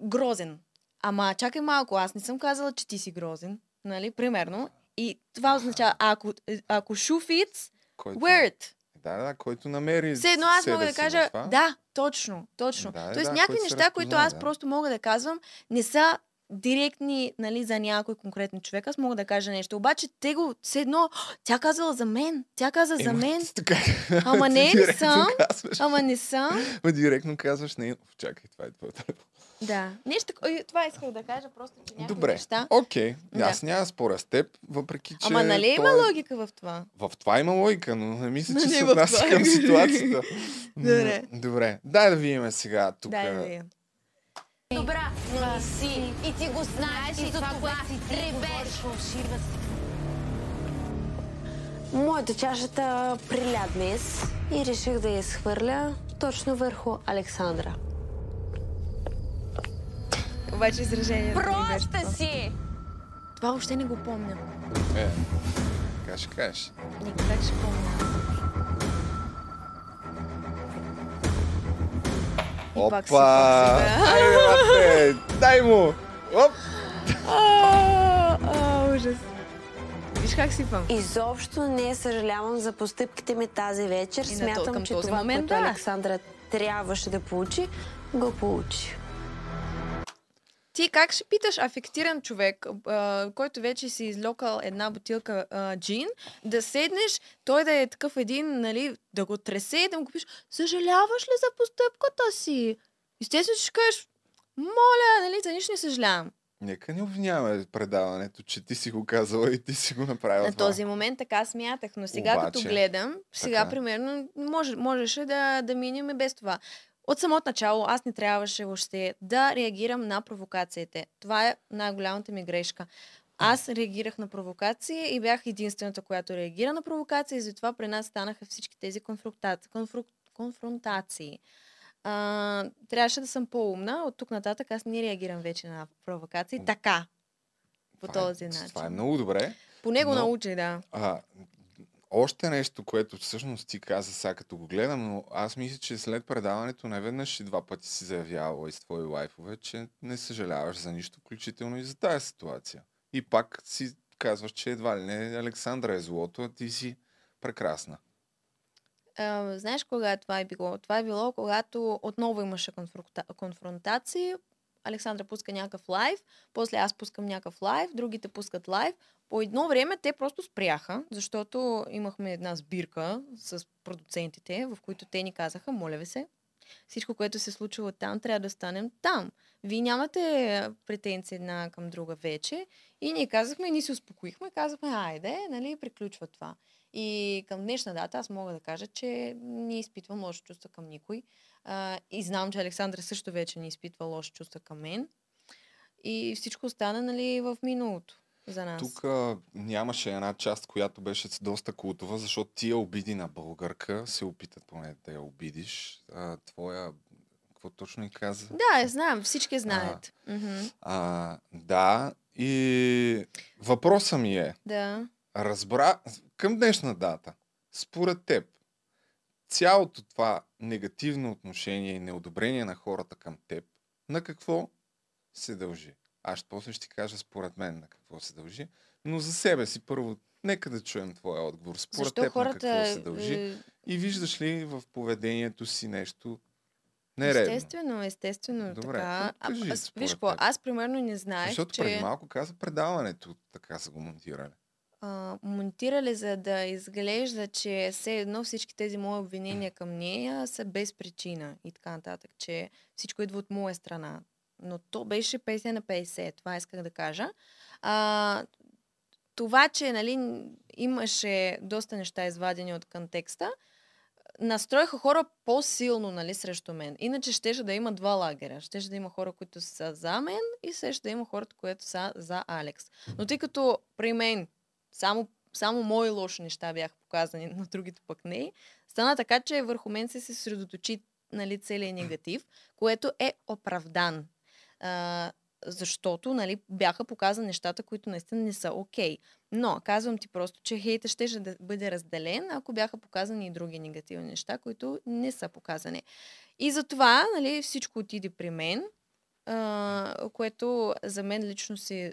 B: грозен. Ама чакай малко, аз не съм казала, че ти си грозен. Нали, примерно. И това означава, ако, ако fits,
A: Който...
B: wear it.
A: Да, да, който намери
B: Все едно аз мога да кажа,
A: това.
B: да, точно, точно.
A: Да,
B: Тоест
A: да,
B: някакви неща, които аз
A: да.
B: просто мога да казвам, не са директни нали, за някой конкретен човек. Аз мога да кажа нещо. Обаче те го, все едно, тя казала за мен, тя каза за
A: Ема,
B: мен.
A: Така,
B: Ама не, не съм.
A: Казваш,
B: Ама не съм.
A: Ма директно казваш, не, чакай, това е твоята.
B: Да. Нещо, това исках да кажа, просто, че някакви
A: Добре,
B: неща.
A: окей.
B: Да.
A: Аз няма споря с теб, въпреки че...
B: Ама нали има
A: той е-
B: логика в това?
A: В това има логика, но не мисля, че
B: Но не
A: се
B: в
A: отнася
B: това.
A: към ситуацията.
B: Добре.
A: Добре. Дай да видим сега тук.
B: Дай да видим.
H: Добра, но не си. И ти го знаеш и за това ребеш.
J: Моята чашата приля днес и реших да я схвърля точно върху Александра.
B: Обаче беше
H: Проста
B: това.
H: си!
B: Това въобще не го помня.
A: Е, така ще кажеш.
B: Не, как ще помня? И пак си,
A: Опа!
B: пак си, да.
A: Айде, бате! Дай му! Оп!
B: А, а, ужас. Виж как сипам.
J: Изобщо не съжалявам за постъпките ми тази вечер.
B: И
J: Смятам, че
B: този
J: това,
B: момент,
J: което
B: да.
J: Александра трябваше да получи, го получи.
B: Ти как ще питаш афектиран човек, а, който вече си излокал една бутилка а, джин, да седнеш, той да е такъв един, нали, да го тресе и да му купиш, съжаляваш ли за постъпката си? Естествено, ще кажеш, моля, нали, за нищо не съжалявам.
A: Нека не обвиняваме предаването, че ти си го казала и ти си го направила
B: На
A: това.
B: този момент така смятах, но сега
A: Обаче,
B: като гледам, сега
A: така.
B: примерно може, можеше да, да минем и без това. От самото начало аз не трябваше въобще да реагирам на провокациите. Това е най-голямата ми грешка. Аз реагирах на провокации и бях единствената, която реагира на провокации и затова при нас станаха всички тези конфронтации. Конфру... конфронтации. А, трябваше да съм по-умна. От тук нататък аз не реагирам вече на провокации. Така. По
A: Това е-
B: този начин.
A: Това е много добре.
B: Поне го
A: но-
B: научих, да.
A: А, още нещо, което всъщност ти каза сега като го гледам, но аз мисля, че след предаването не веднъж и два пъти си заявявала из твои лайфове, че не съжаляваш за нищо, включително и за тази ситуация. И пак си казваш, че едва ли не Александра е злото, а ти си прекрасна.
B: А, знаеш кога това е било? Това е било, когато отново имаше конфронта... конфронтации. Александра пуска някакъв лайв, после аз пускам някакъв лайв, другите пускат лайв. По едно време те просто спряха, защото имахме една сбирка с продуцентите, в които те ни казаха, моля ви се, всичко, което се случило там, трябва да станем там. Вие нямате претенции една към друга вече. И ние казахме, ние се успокоихме, казахме, айде, нали, приключва това. И към днешна дата аз мога да кажа, че не изпитвам лоши чувства към никой. А, и знам, че Александра също вече не изпитва лоши чувства към мен. И всичко стана, нали, в миналото за нас.
A: Тук а, нямаше една част, която беше доста култова, защото тия обиди на българка се опитат поне да я обидиш. А, твоя, какво точно и каза?
B: Да, я знам, всички знаят. Мгм.
A: А, да, и въпросът ми е,
B: Да.
A: разбра, към днешна дата, според теб, цялото това негативно отношение и неодобрение на хората към теб, на какво се дължи? Аз после ще ти кажа според мен на какво се дължи, но за себе си първо, нека да чуем твоя отговор. Според
B: Защо
A: теб
B: хората...
A: на какво се дължи?
B: е,
A: И виждаш ли в поведението си нещо нередно?
B: Естествено, естествено.
A: Добре,
B: така. А,
A: кажи,
B: аз, виж какво, аз примерно не знаех,
A: Защото
B: че
A: преди малко каза предаването, така са го монтирали.
B: А, монтирали за да изглежда, че все едно всички тези мои обвинения към нея са без причина и така нататък, че всичко идва от моя страна. Но то беше 50 на 50, това исках да кажа. А, това, че нали, имаше доста неща извадени от контекста, настроиха хора по-силно нали, срещу мен. Иначе щеше да има два лагеря. Щеше да има хора, които са за мен и щеше да има хората, които са за Алекс. Но тъй като при мен само, само мои лоши неща бяха показани, но другите пък не, стана така, че върху мен се съсредоточи нали, целият негатив, което е оправдан. А, защото нали, бяха показани нещата, които наистина не са окей. Но казвам ти просто, че хейта ще да бъде разделен, ако бяха показани и други негативни неща, които не са показани. И затова нали, всичко отиде при мен, а, което за мен лично си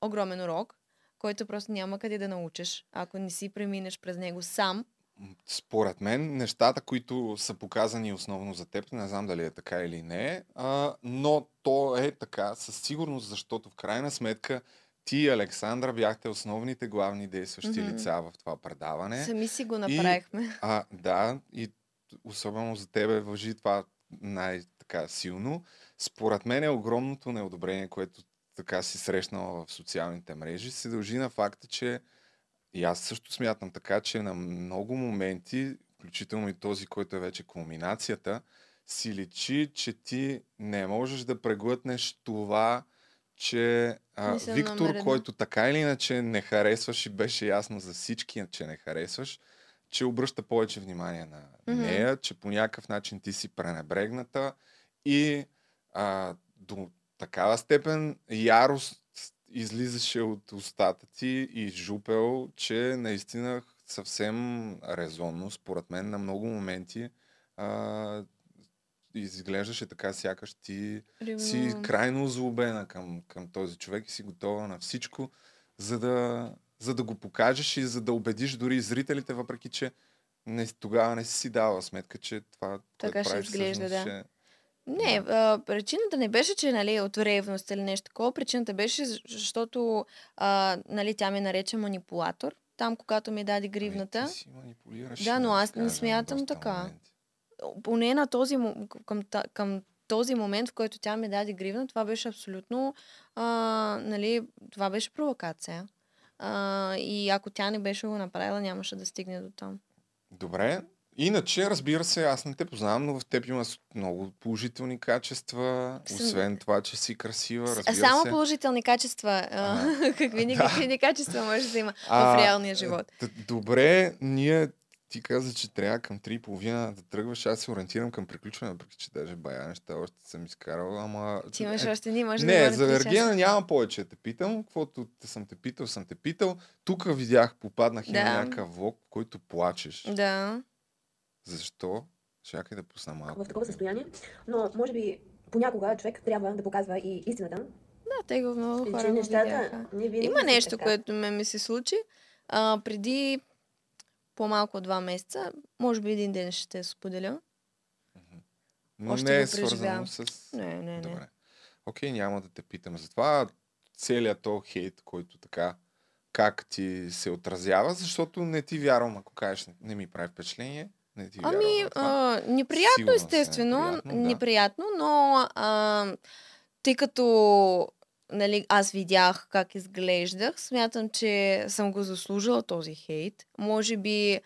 B: огромен урок, който просто няма къде да научиш, ако не си преминеш през него сам.
A: Според мен, нещата, които са показани основно за теб, не знам дали е така или не, а, но то е така със сигурност, защото в крайна сметка ти и Александра бяхте основните главни действащи
B: Мгм.
A: лица в това предаване.
B: Сами си го направихме.
A: А, да, и особено за тебе въжи това най-така силно. Според мен е огромното неодобрение, което така си срещнала в социалните мрежи, се дължи на факта, че и аз също смятам така, че на много моменти, включително и този, който е вече кулминацията, си личи, че ти не можеш да преглътнеш това, че а, Виктор,
B: номер едно.
A: който така или иначе не харесваш и беше ясно за всички, че не харесваш, че обръща повече внимание на
B: Мгм.
A: нея, че по някакъв начин ти си пренебрегната и а, до такава степен ярост излизаше от устата ти и жупел, че наистина съвсем резонно, според мен, на много моменти а, изглеждаше така, сякаш ти си
B: Ревнувам.
A: крайно озлобена към, към този човек и си готова на всичко, за да, за да го покажеш и за да убедиш дори зрителите, въпреки че не, тогава не си си дала сметка, че това,
B: Така
A: което правиш,
B: изглежда,
A: всъщност
B: да.
A: ще-
B: Не, а, причината не беше, че нали, от ревност или нещо такова. Причината беше, защото а, нали, тя ме нарече манипулатор. Там, когато ми даде гривната.
A: Ами, Ти си манипулираш.
B: Да, но аз не смятам така.
A: моменти.
B: Поне на този, към, към този момент, в който тя ми даде гривна, това беше абсолютно, а, нали, това беше провокация. А, и ако тя не беше го направила, нямаше да стигне до там.
A: Добре. Иначе, разбира се, аз не те познавам, но в теб има много положителни качества.
B: Съм-
A: Освен това, че си красива, разбира
B: само
A: се.
B: положителни качества. А, какви негативни качества може да има
A: А,
B: в реалния живот?
A: т- Добре, ние ти каза, че трябва към 3.30 да тръгваш. Аз се ориентирам към приключване, въпреки че даже бая неща още съм изкарал, ама...
B: Ти имаш
A: е,
B: още ни, може да
A: Не, за
B: три
A: Ергена
B: часа.
A: няма повече да те питам. Каквото те съм те питал, съм те питал. Тук видях, попаднах и на
B: Да.
A: някакъв влог, в който плачеш.
B: Да.
A: Защо? Чакай да пусна малко.
K: в такова състояние, но може би понякога човек трябва да показва и истината.
B: Да, те го много хора
K: че нещата не винаги
B: Има нещо,
K: така.
B: което ме ми се случи. А, преди по-малко от два месеца, може би един ден ще те споделя.
A: Но
B: Още
A: не е свързано с...
B: Не, не, не.
A: Добре. Окей, няма да те питам за това. Целият то хейт, който така как ти се отразява, защото не ти вярвам, ако кажеш, не ми прави впечатление. Не ти.
B: Ами, а, неприятно,
A: Сигурно се
B: естествено.
A: неприятно, да.
B: неприятно, но а, тъй като нали, аз видях как изглеждах, смятам, че съм го заслужила този хейт. Може би,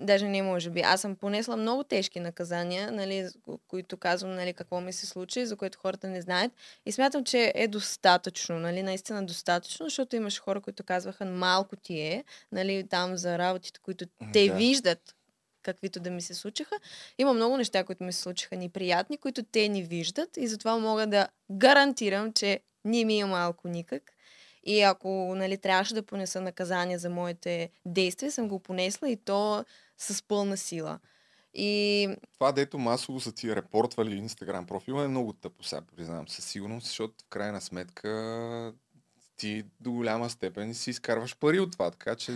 B: даже не може би, аз съм понесла много тежки наказания, нали, които казвам нали, какво ми се случи, за което хората не знаят. И смятам, че е достатъчно, нали, наистина достатъчно, защото имаше хора, които казваха малко ти е, нали, там за работите, които те
A: Да.
B: виждат каквито да ми се случиха. Има много неща, които ми се случиха неприятни, които те не виждат и затова мога да гарантирам, че не ми е малко никак. И ако нали, трябваше да понеса наказание за моите действия, съм го понесла и то с пълна сила. И
A: Това, дето масово са ти репортвали инстаграм профила е много тъпо, сега признавам със сигурност, защото в крайна сметка ти до голяма степен си изкарваш пари от това, така че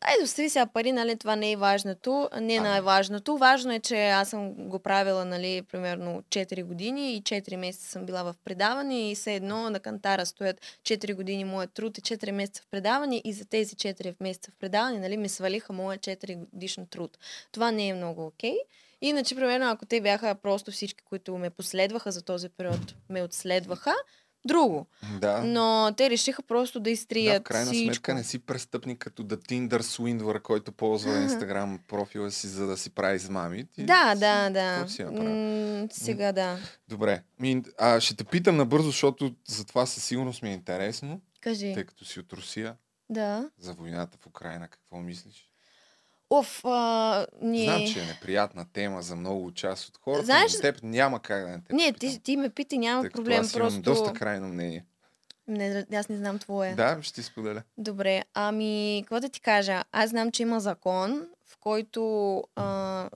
B: Ай, остави сега пари, нали, това не е важното. Не е най-важното. Важно е, че аз съм го правила, нали, примерно 4 години и 4 месеца съм била в предаване и все едно на кантара стоят 4 години моят труд и 4 месеца в предаване и за тези 4 месеца в предаване, нали, ми свалиха моя 4 годишен труд. Това не е много окей. Иначе, примерно, ако те бяха просто всички, които ме последваха за този период, ме отследваха, друго.
A: да.
B: Но те решиха просто да
A: Да,
B: изтрият
A: в крайна
B: всичко.
A: сметка не си престъпник като да Tinder Swindler, който ползва Инстаграм профила си, за да си прави измами. Ти
B: Да,
A: си-
B: да, да.
A: си?
B: М, сега да.
A: Добре. Ми, а, ще те питам набързо, защото за това със сигурност ми е интересно,
B: Кажи.
A: тъй като си от Русия,
B: Да.
A: за войната в Украина, какво мислиш?
B: Оф, а, ние...
A: Знам, че е неприятна тема за много част от хората,
B: Знаеш-
A: но теб няма как да не те
B: Не, ти, ти ме питай, няма
A: тъй
B: проблем.
A: аз имам
B: Просто...
A: доста крайно мнение.
B: Не, аз не знам твое.
A: Да, ще ти споделя.
B: Добре, ами, какво да ти кажа? Аз знам, че има закон, в който а,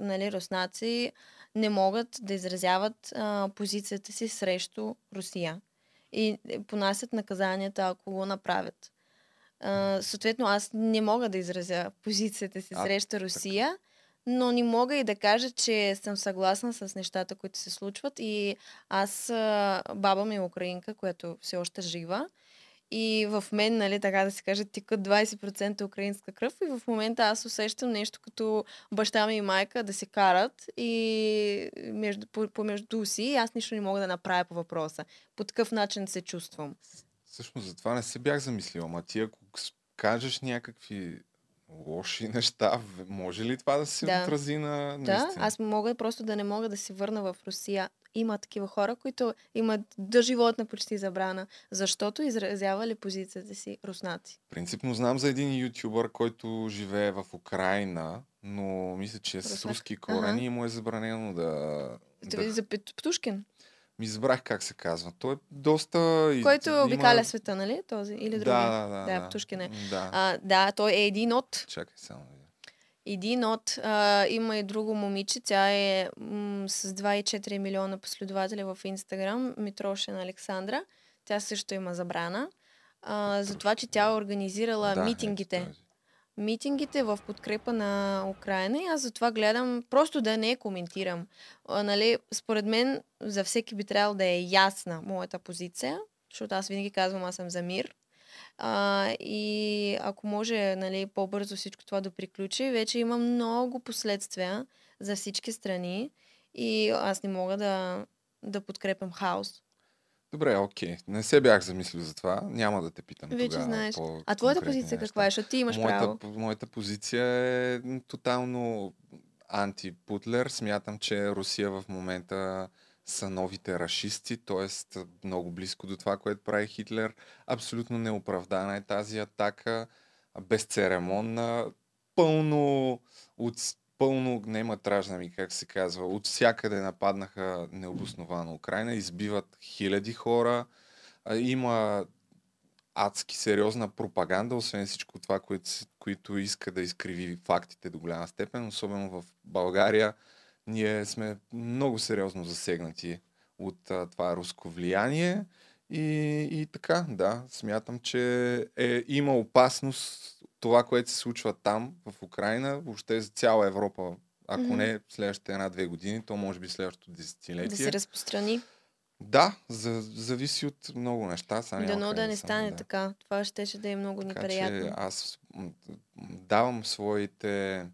B: нали, руснаци не могат да изразяват а, позицията си срещу Русия. И понасят наказанията, ако го направят. А, съответно, аз не мога да изразя позицията си
A: А,
B: срещу Русия, но не мога и да кажа, че съм съгласна с нещата, които се случват. И аз, баба ми е украинка, която все още жива. И в мен, нали, така да се каже, тикат 20% украинска кръв и в момента аз усещам нещо като баща ми и майка да се карат и между, по, помежду си и аз нищо не мога да направя по въпроса. По такъв начин се чувствам.
A: Всъщност за това не се бях замислил, ама ти ако кажеш някакви лоши неща, може ли това да се
B: Да.
A: отрази на
B: Да,
A: наистина?
B: аз мога просто да не мога да се върна в Русия. Има такива хора, които имат до животна почти забрана, защото изразявали позицията си руснаци.
A: Принципно знам за един ютубър, който живее в Украина, но мисля, че е с руски корени
B: Ага.
A: и му е забранено да... да...
B: За Пет- Птушкин,
A: Ми забрах как се казва. Той е доста...
B: който
A: има-
B: обикаля света, нали? Този или
A: Да,
B: другия.
A: да, да,
B: да,
A: да.
B: Птушкин е.
A: Да.
B: А, да, той е един от
A: Чакай само.
B: Един от, а, има и друго момиче, тя е м- с 2,4 милиона последователи в Инстаграм, Митрошин Александра. Тя също има забрана. А, за това, че тя е организирала
A: Да,
B: митингите.
A: този.
B: Митингите в подкрепа на Украина и аз затова гледам просто да не коментирам. А, нали, според мен за всеки би трябвало да е ясна моята позиция, защото аз винаги казвам, аз съм за мир. А, и ако може нали, по-бързо всичко това да приключи, вече има много последствия за всички страни и аз не мога да, да подкрепям хаос.
A: Добре, окей. Не се бях замислил за това. Няма да те питам
B: Вече
A: тогава.
B: знаеш. А твоята позиция
A: неща.
B: каква е? Защото ти имаш
A: моята,
B: право.
A: Моята позиция е тотално антипутлер. Смятам, че Русия в момента са новите рашисти, т.е. много близко до това, което прави Хитлер. Абсолютно неоправдана е тази атака, безцеремонна, пълно от пълно гнематражна ми, как се казва. От всякъде нападнаха необосновано Украина, избиват хиляди хора. Има адски сериозна пропаганда, освен всичко това, което, които иска да изкриви фактите до голяма степен, особено в България. Ние сме много сериозно засегнати от това руско влияние и, и така, да, смятам, че е, има опасност това, което се случва там, в Украина, въобще за цяла Европа, ако
B: Мгм.
A: не следващите една-две години, то може би следващото десетилетие.
B: Да се разпространи.
A: Да, за, зависи от много неща. Няма
B: Дано да не
A: съм,
B: стане
A: да.
B: така. Това ще, ще да е много
A: Така
B: неприятно.
A: че аз давам своите,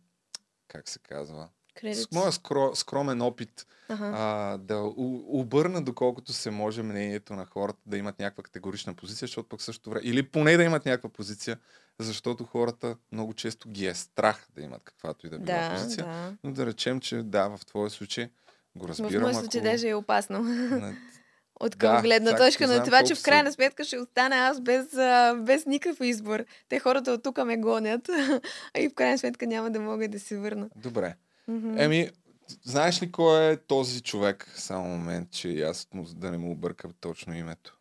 A: как се казва,
B: Кредит.
A: с моя скро, скромен опит
B: Ага.
A: а, да у, обърна доколкото се може мнението на хората да имат някаква категорична позиция, защото пък също време, или поне да имат някаква позиция, защото хората много често ги е страх да имат каквато и да била
B: Да,
A: позиция.
B: да.
A: Но да речем, че да, в твоя случай го
B: В
A: разбирам.
B: моят случай
A: ако...
B: даже е опасно.
A: на-
B: От към
A: Да,
B: гледна точка на това, че в крайна сметка ще остана аз без, а, без никакъв избор. Те хората от тук ме гонят а и в крайна сметка няма да мога да се върна.
A: Добре.
B: Мгм.
A: Еми, знаеш ли кой е този човек? Само момент, че и аз да не му объркам точно името.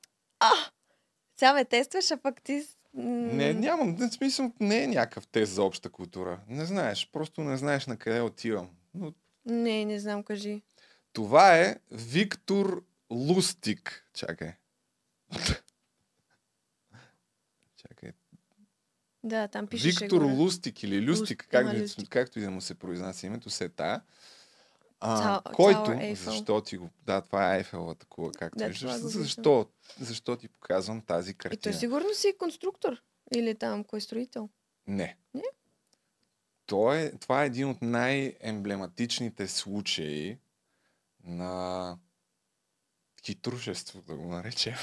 B: Сега ме тестваш, а пък ти...
A: Не, нямам, в смисъл, не е някакъв тест за обща култура. Не знаеш, просто не знаеш на къде отивам. Но
B: Не, не знам, кажи.
A: това е Виктор Лустик. Чакай. Чакай.
B: Да, там пише
A: Виктор Лустик или Люстик,
B: Луст-
A: как, както и да му се произнася името, се тая. А,
B: Цял-
A: който,
B: Tower
A: защо ти го... Да, това е Ейфеловата кула, както
B: Да,
A: виждаш. Защо, защо ти показвам тази
B: И той
A: картина?
B: сигурно си е конструктор. Или там кой строител.
A: Не.
B: Не?
A: То е, това е един от най-емблематичните случаи на хитрушество, да го наречем,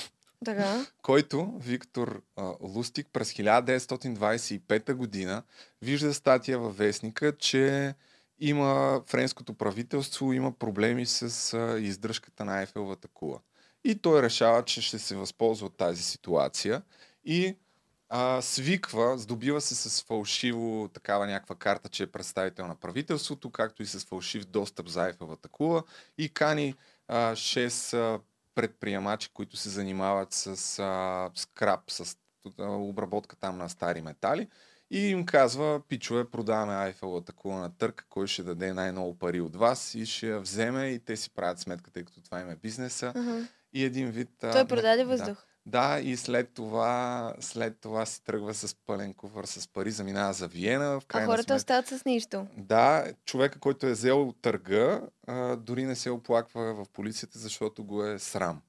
B: Така.
A: който Виктор а, Лустик през 1925 година вижда статия във вестника, че има френското правителство има проблеми с издръжката на Айфеловата кула. И той решава, че ще се възползва от тази ситуация и а, свиква, здобива се с фалшиво такава някаква карта, че е представител на правителството, както и с фалшив достъп за Айфеловата кула и кани а, 6 а, предприемачи, които се занимават с а, скрап, с а, обработка там на стари метали. И им казва, пичове, продаваме Айфеловата кула на търк, кой ще даде най-много пари от вас и ще я вземе и те си правят сметка, тъй като това им е бизнеса.
B: Ага.
A: И един вид... а,
B: Той
A: не-
B: продаде
A: да.
B: въздух.
A: Да, и след това, след това си тръгва с пълен куфър с пари, заминава за Виена. В
B: А хората
A: сметка,
B: остават с нищо.
A: да, човека, който е взел търга, а, дори не се оплаква в полицията, защото го е срам.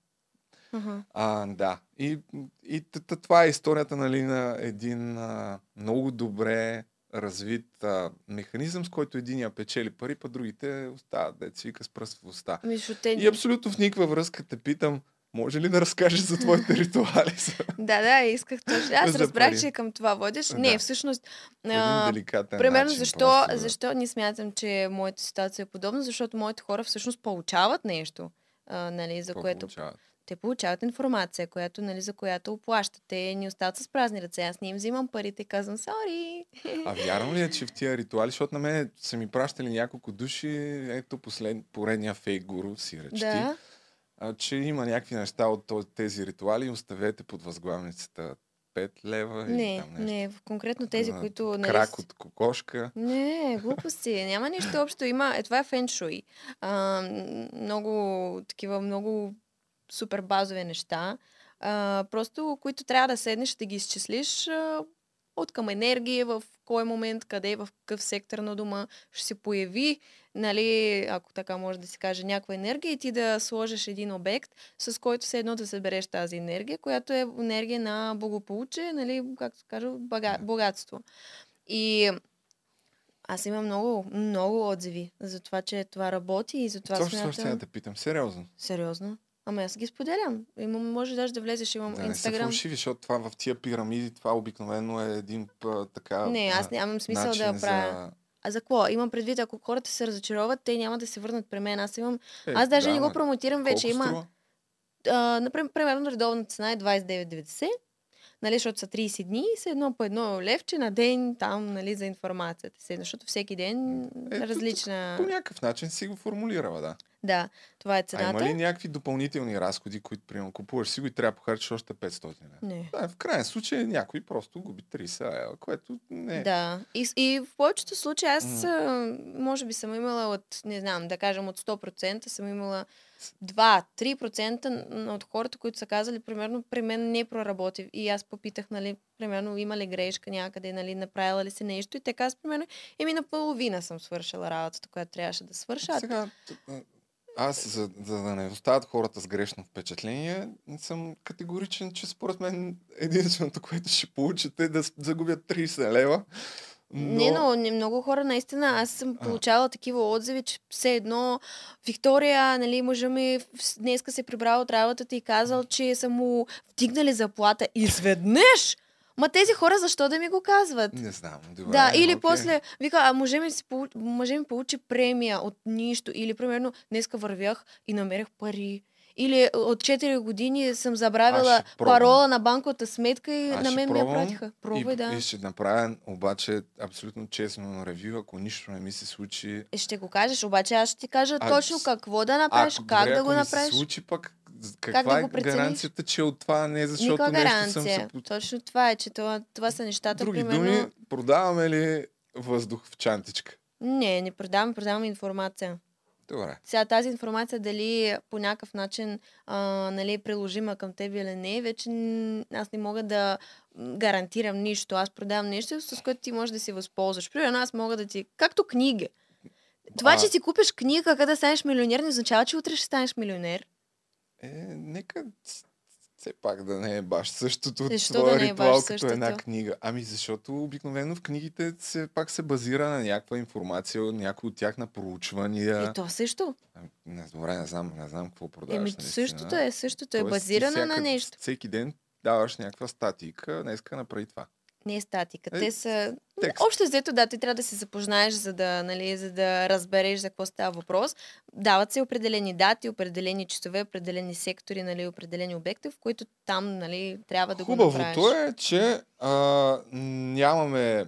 B: Ага.
A: А, да. И, и т- т- това е историята нали, на един а, много добре развит а, механизъм, с който единия печели пари, па другите остават, да си вика с пръст в уста.
B: Те...
A: И абсолютно в никаква връзка те питам, може ли да разкажеш за твоите ритуали?
B: Да, да, исках точно. Аз разбрах,
A: пари.
B: че към това водиш.
A: Да.
B: Не, всъщност. А, примерно,
A: начин
B: защо,
A: просто да-
B: защо не смятам, че моята ситуация е подобна? Защото моите хора всъщност получават нещо, а, нали, за което.
A: получават?
B: Те получават информация, която, нали, за която оплащат. Те ни остават с празни ръце. Аз не им взимам парите и казвам, сори.
A: А вярно ли е, че в тия ритуали, защото на мен са ми пращали няколко души, ето послед, поредния фейк гуру си речи,
B: Да.
A: а, че има някакви неща от тези ритуали, оставете под възглавницата 5 лева
B: Не,
A: там нещо.
B: не, конкретно тези, които... Нали,
A: Крак от кокошка.
B: Не, глупости. Няма нищо общо. Има, е, това е феншуй. А, много такива, много супер базови неща. А, просто, които трябва да седнеш да ги изчислиш а, от към енергия, в кой момент, къде, в какъв сектор на дома ще се появи, нали, ако така може да се каже, някаква енергия и ти да сложиш един обект, с който се едно да събереш тази енергия, която е енергия на благополучие, нали, както се каже, бога, богатство. И аз имам много, много отзиви за това, че това работи и за това
A: Точно
B: смятам...
A: ще да питам. Сериозно.
B: Сериозно. Ама аз ги споделям. Имам, може даже да влезеш, имам
A: Да не са фалшиви, защото това в тия пирамиди, това обикновено е един п, така...
B: Не, аз нямам смисъл да я правя.
A: За...
B: А за какво? Имам предвид, ако хората се разочароват, те няма да се върнат при мен. Аз имам...
A: Е,
B: аз даже
A: да,
B: не го промотирам вече. Има...
A: струва?
B: А, например, примерно редовната цена е 29,90. Нали, защото са 30 дни и са едно по едно левче на ден там, нали, за информацията си. Защото всеки ден
A: Ето,
B: различна...
A: По някакъв начин си го формулирала, да.
B: Да, това е
A: А
B: цената.
A: има ли някакви допълнителни разходи, които, примерно, купуваш си го и трябва да похарчиш още 500 лева?
B: Не.
A: Да, в крайен случай някой просто губи 30 лева, което не...
B: Да. И, и в повечето случаи аз а, може би съм имала от, не знам, да кажем от 100% съм имала 2-3% н- от хората, които са казали, примерно, при мен не проработи. И аз попитах, нали, примерно, има ли грешка някъде, нали, направила ли се нещо. И така, аз, примерно, еми наполовина съм свършила работата, която трябваше да свърша. А
A: Сега, а, аз, за, за да не остават хората с грешно впечатление, съм категоричен, че според мен единственото, което ще получите е да загубят 30 лева. Но...
B: Не, но не, много хора наистина, аз съм
A: А.
B: получавала такива отзиви, че все едно Виктория, нали, мъжа ми днеска се прибрал от работата и казал, че са му вдигнали заплата изведнъж. Ма тези хора защо да ми го казват?
A: Не знам. Добре,
B: Да, или
A: окей.
B: после вика, а мъже ми, си, получи, мъже ми получи премия от нищо. Или, примерно, днеска вървях и намерих пари. Или от 4 години съм забравила парола на банковата сметка и
A: Аз
B: на мен ми я пратиха. Пробвай,
A: и,
B: да.
A: И ще направя обаче абсолютно честно ревю, ако нищо не ми се случи.
B: Е, Ще го кажеш, обаче аз ще ти кажа
A: А,
B: точно какво да направиш,
A: ако,
B: как
A: добре,
B: да го
A: ако
B: направиш.
A: се случи пък, з-
B: Как
A: каква
B: да
A: е гаранцията, че от това не е защото
B: Никаква
A: нещо съм
B: гаранция.
A: се... по-
B: Точно това е, че това, това са нещата,
A: Други
B: примерно...
A: думи, продаваме ли въздух в чантичка?
B: Не, не продаваме, продаваме информация.
A: Добре.
B: Сега тази информация дали по някакъв начин а, нали, е приложима към теб или не, вече аз не мога да гарантирам нищо. Аз продавам нещо, с което ти можеш да се възползваш. Примерно аз мога да ти... Както книги. Това,
A: А-
B: че си купиш книга, как да станеш милионер, не означава, че утре ще станеш милионер.
A: Е, нека все пак да не е баш същото
B: Защо
A: твоя
B: да е
A: ритуал
B: баш
A: като една книга. Ами защото обикновено в книгите се, пак се базира на някаква информация, някои от тях на проучвания.
B: И то също.
A: Ами, Не, добре, не знам, не знам какво продаваш.
B: Еми, същото е, същото е. Базирано на нещо.
A: Всеки ден даваш някаква статика, днеска направи това.
B: Не е статика.
A: Е,
B: Те са...
A: текст.
B: Общо взето, да, ти трябва да се запознаеш, за да, нали, за да разбереш за какво става въпрос. Дават се определени дати, определени часове, определени сектори, нали, определени обекти, в които там нали, трябва да го
A: Хубавото
B: направиш.
A: е, че а, нямаме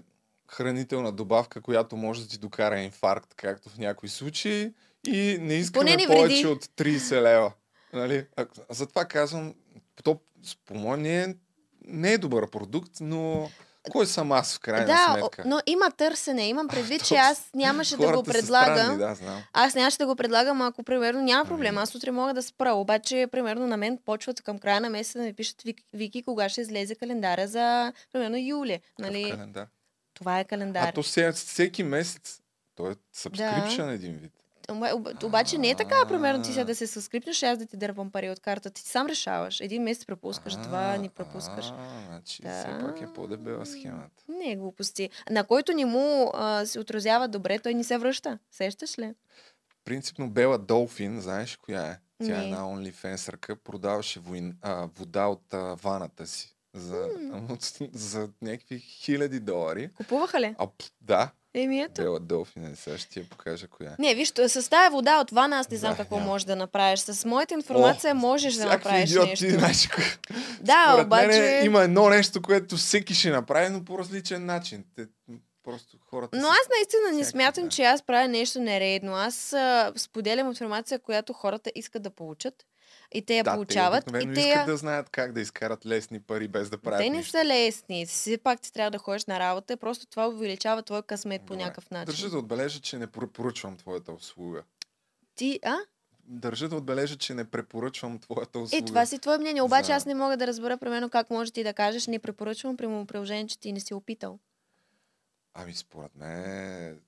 A: хранителна добавка, която може да ти докара инфаркт, както в някои случаи, и не искаме
B: не
A: повече от 30 лева. Нали? А, затова казвам, то, по мое не е, не е добър продукт, но кой съм аз в крайна
B: да,
A: сметка?
B: но има търсене. Имам предвид, че
A: То-
B: аз нямаше да го предлагам.
A: странни, да, знам.
B: Аз нямаше да го предлагам, ако примерно няма проблем. Аз утре мога да спра. Обаче, примерно, на мен почват към края на месеца да ми пишат Вики, кога ще излезе календара за, примерно, юли. Нали?
A: Календар.
B: Това е календар.
A: А то се, всеки месец, то е subscription един вид.
B: Оба- об- Обаче не е така, примерно ти сега да се съскрипнеш аз да ти дърпам пари от картата. Ти сам решаваш. Един месец пропускаш, два ни пропускаш.
A: Значи все пак е по-дебела схемата.
B: Не е глупости. На който ни му се отразява добре, той ни се връща. Сещаш ли?
A: Принципно Бела Долфин, знаеш коя е? Тя е
B: Не.
A: една OnlyFansърка, продаваше войн, а, вода от а, ваната си за, за някакви хиляди долари.
B: Купуваха ли?
A: А, да,
B: Еми ето.
A: Бела Долфин, е, сега ще ти я покажа коя е.
B: Не, виж, т- с тази вода от вана аз не знам
A: Да,
B: какво
A: няма.
B: можеш да направиш. С моята информация
A: О,
B: можеш да направиш
A: идиоти,
B: нещо.
A: знаеш, кое-
B: Да,
A: Според
B: обаче...
A: мен има едно нещо, което всеки ще направи, но по различен начин. Те, просто хората
B: Но аз наистина не смятам,
A: да.
B: че аз правя нещо нередно. Аз а, споделям информация, която хората искат да получат. И те я
A: да,
B: получават.
A: Те
B: и те
A: искат да знаят как да изкарат лесни пари без да правят
B: Те не
A: нищо.
B: са лесни. Все пак ти трябва да ходиш на работа. Просто това увеличава твой късмет по
A: Добре.
B: някакъв начин.
A: Държа да отбележа, че не препоръчвам твоята услуга.
B: Ти, а?
A: държа да отбележа, че не препоръчвам твоята услуга.
B: Е, това си твое мнение, обаче
A: За-
B: аз не мога да разбера, примерно, как може ти да кажеш, не препоръчвам при приложение, че ти не си опитал.
A: Ами според мен...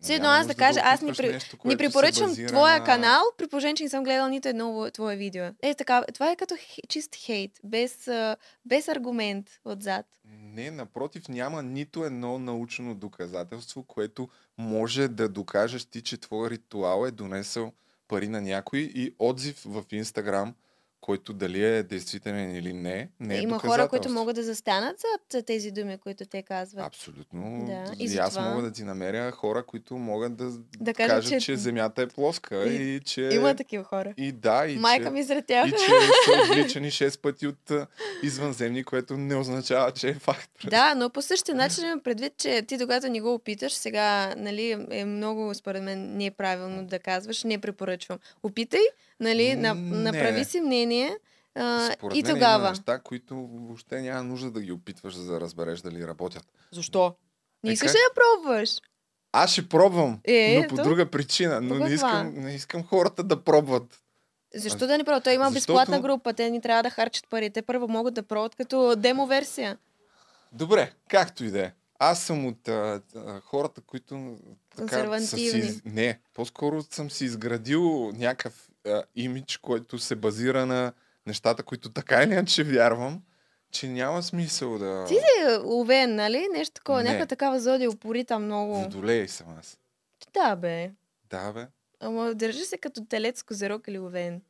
B: Все едно
A: няма
B: аз да кажа, аз не,
A: опитваш
B: при...
A: нещо,
B: не препоръчвам
A: базира
B: твоя
A: на-
B: канал, при положение, че не съм гледал нито едно твое видео. Е, така, това е като чист хейт, без, без аргумент отзад.
A: Не, напротив, няма нито едно научно доказателство, което може да докажеш ти, че твой ритуал е донесъл пари на някой и отзив в Инстаграм, който дали е действителен или не, не е
B: Има хора, които могат да застанат зад тези думи, които те казват.
A: Абсолютно.
B: Да,
A: и,
B: и
A: аз
B: затова-
A: мога да ти намеря хора, които могат да,
B: Да кажат,
A: кажат,
B: че-
A: че... Земята е плоска и,
B: И-
A: че...
B: Има такива хора.
A: И да, и
B: Майка
A: че...
B: ми сред тях.
A: И че са отвличани 6 пъти от извънземни, което не означава, че е факт.
B: Да, но по същия начин имам предвид, че ти докато не го опиташ, сега нали, е много, според мен, не е правилно да казваш, не препоръчвам. Опитай, нали, на,
A: Не.
B: направи си мнение а,
A: Според
B: и
A: мен има
B: тогава.
A: неща, които въобще няма нужда да ги опитваш, за да разбереш дали работят.
B: Защо? Не
A: Е,
B: искаш ли да пробваш?
A: Аз ще пробвам,
B: Е,
A: но по друга причина. Но не искам, не искам хората да пробват.
B: Защо да не пробват? Той има
A: Защото-
B: безплатна група, те ни трябва да харчат пари. Те първо могат да пробват като демо версия.
A: Добре, както и да е. Аз съм от а, а, хората, които така, са си, не, по-скоро съм си изградил някакъв а, имидж, който се базира на нещата, които така или иначе вярвам, че няма смисъл да...
B: Ти си ловен, нали? Нещо такова,
A: Не.
B: някаква такава зодия упорита много.
A: Водолей съм аз.
B: Да, бе.
A: Да, бе.
B: Ама държи се като телец, козерог или овен.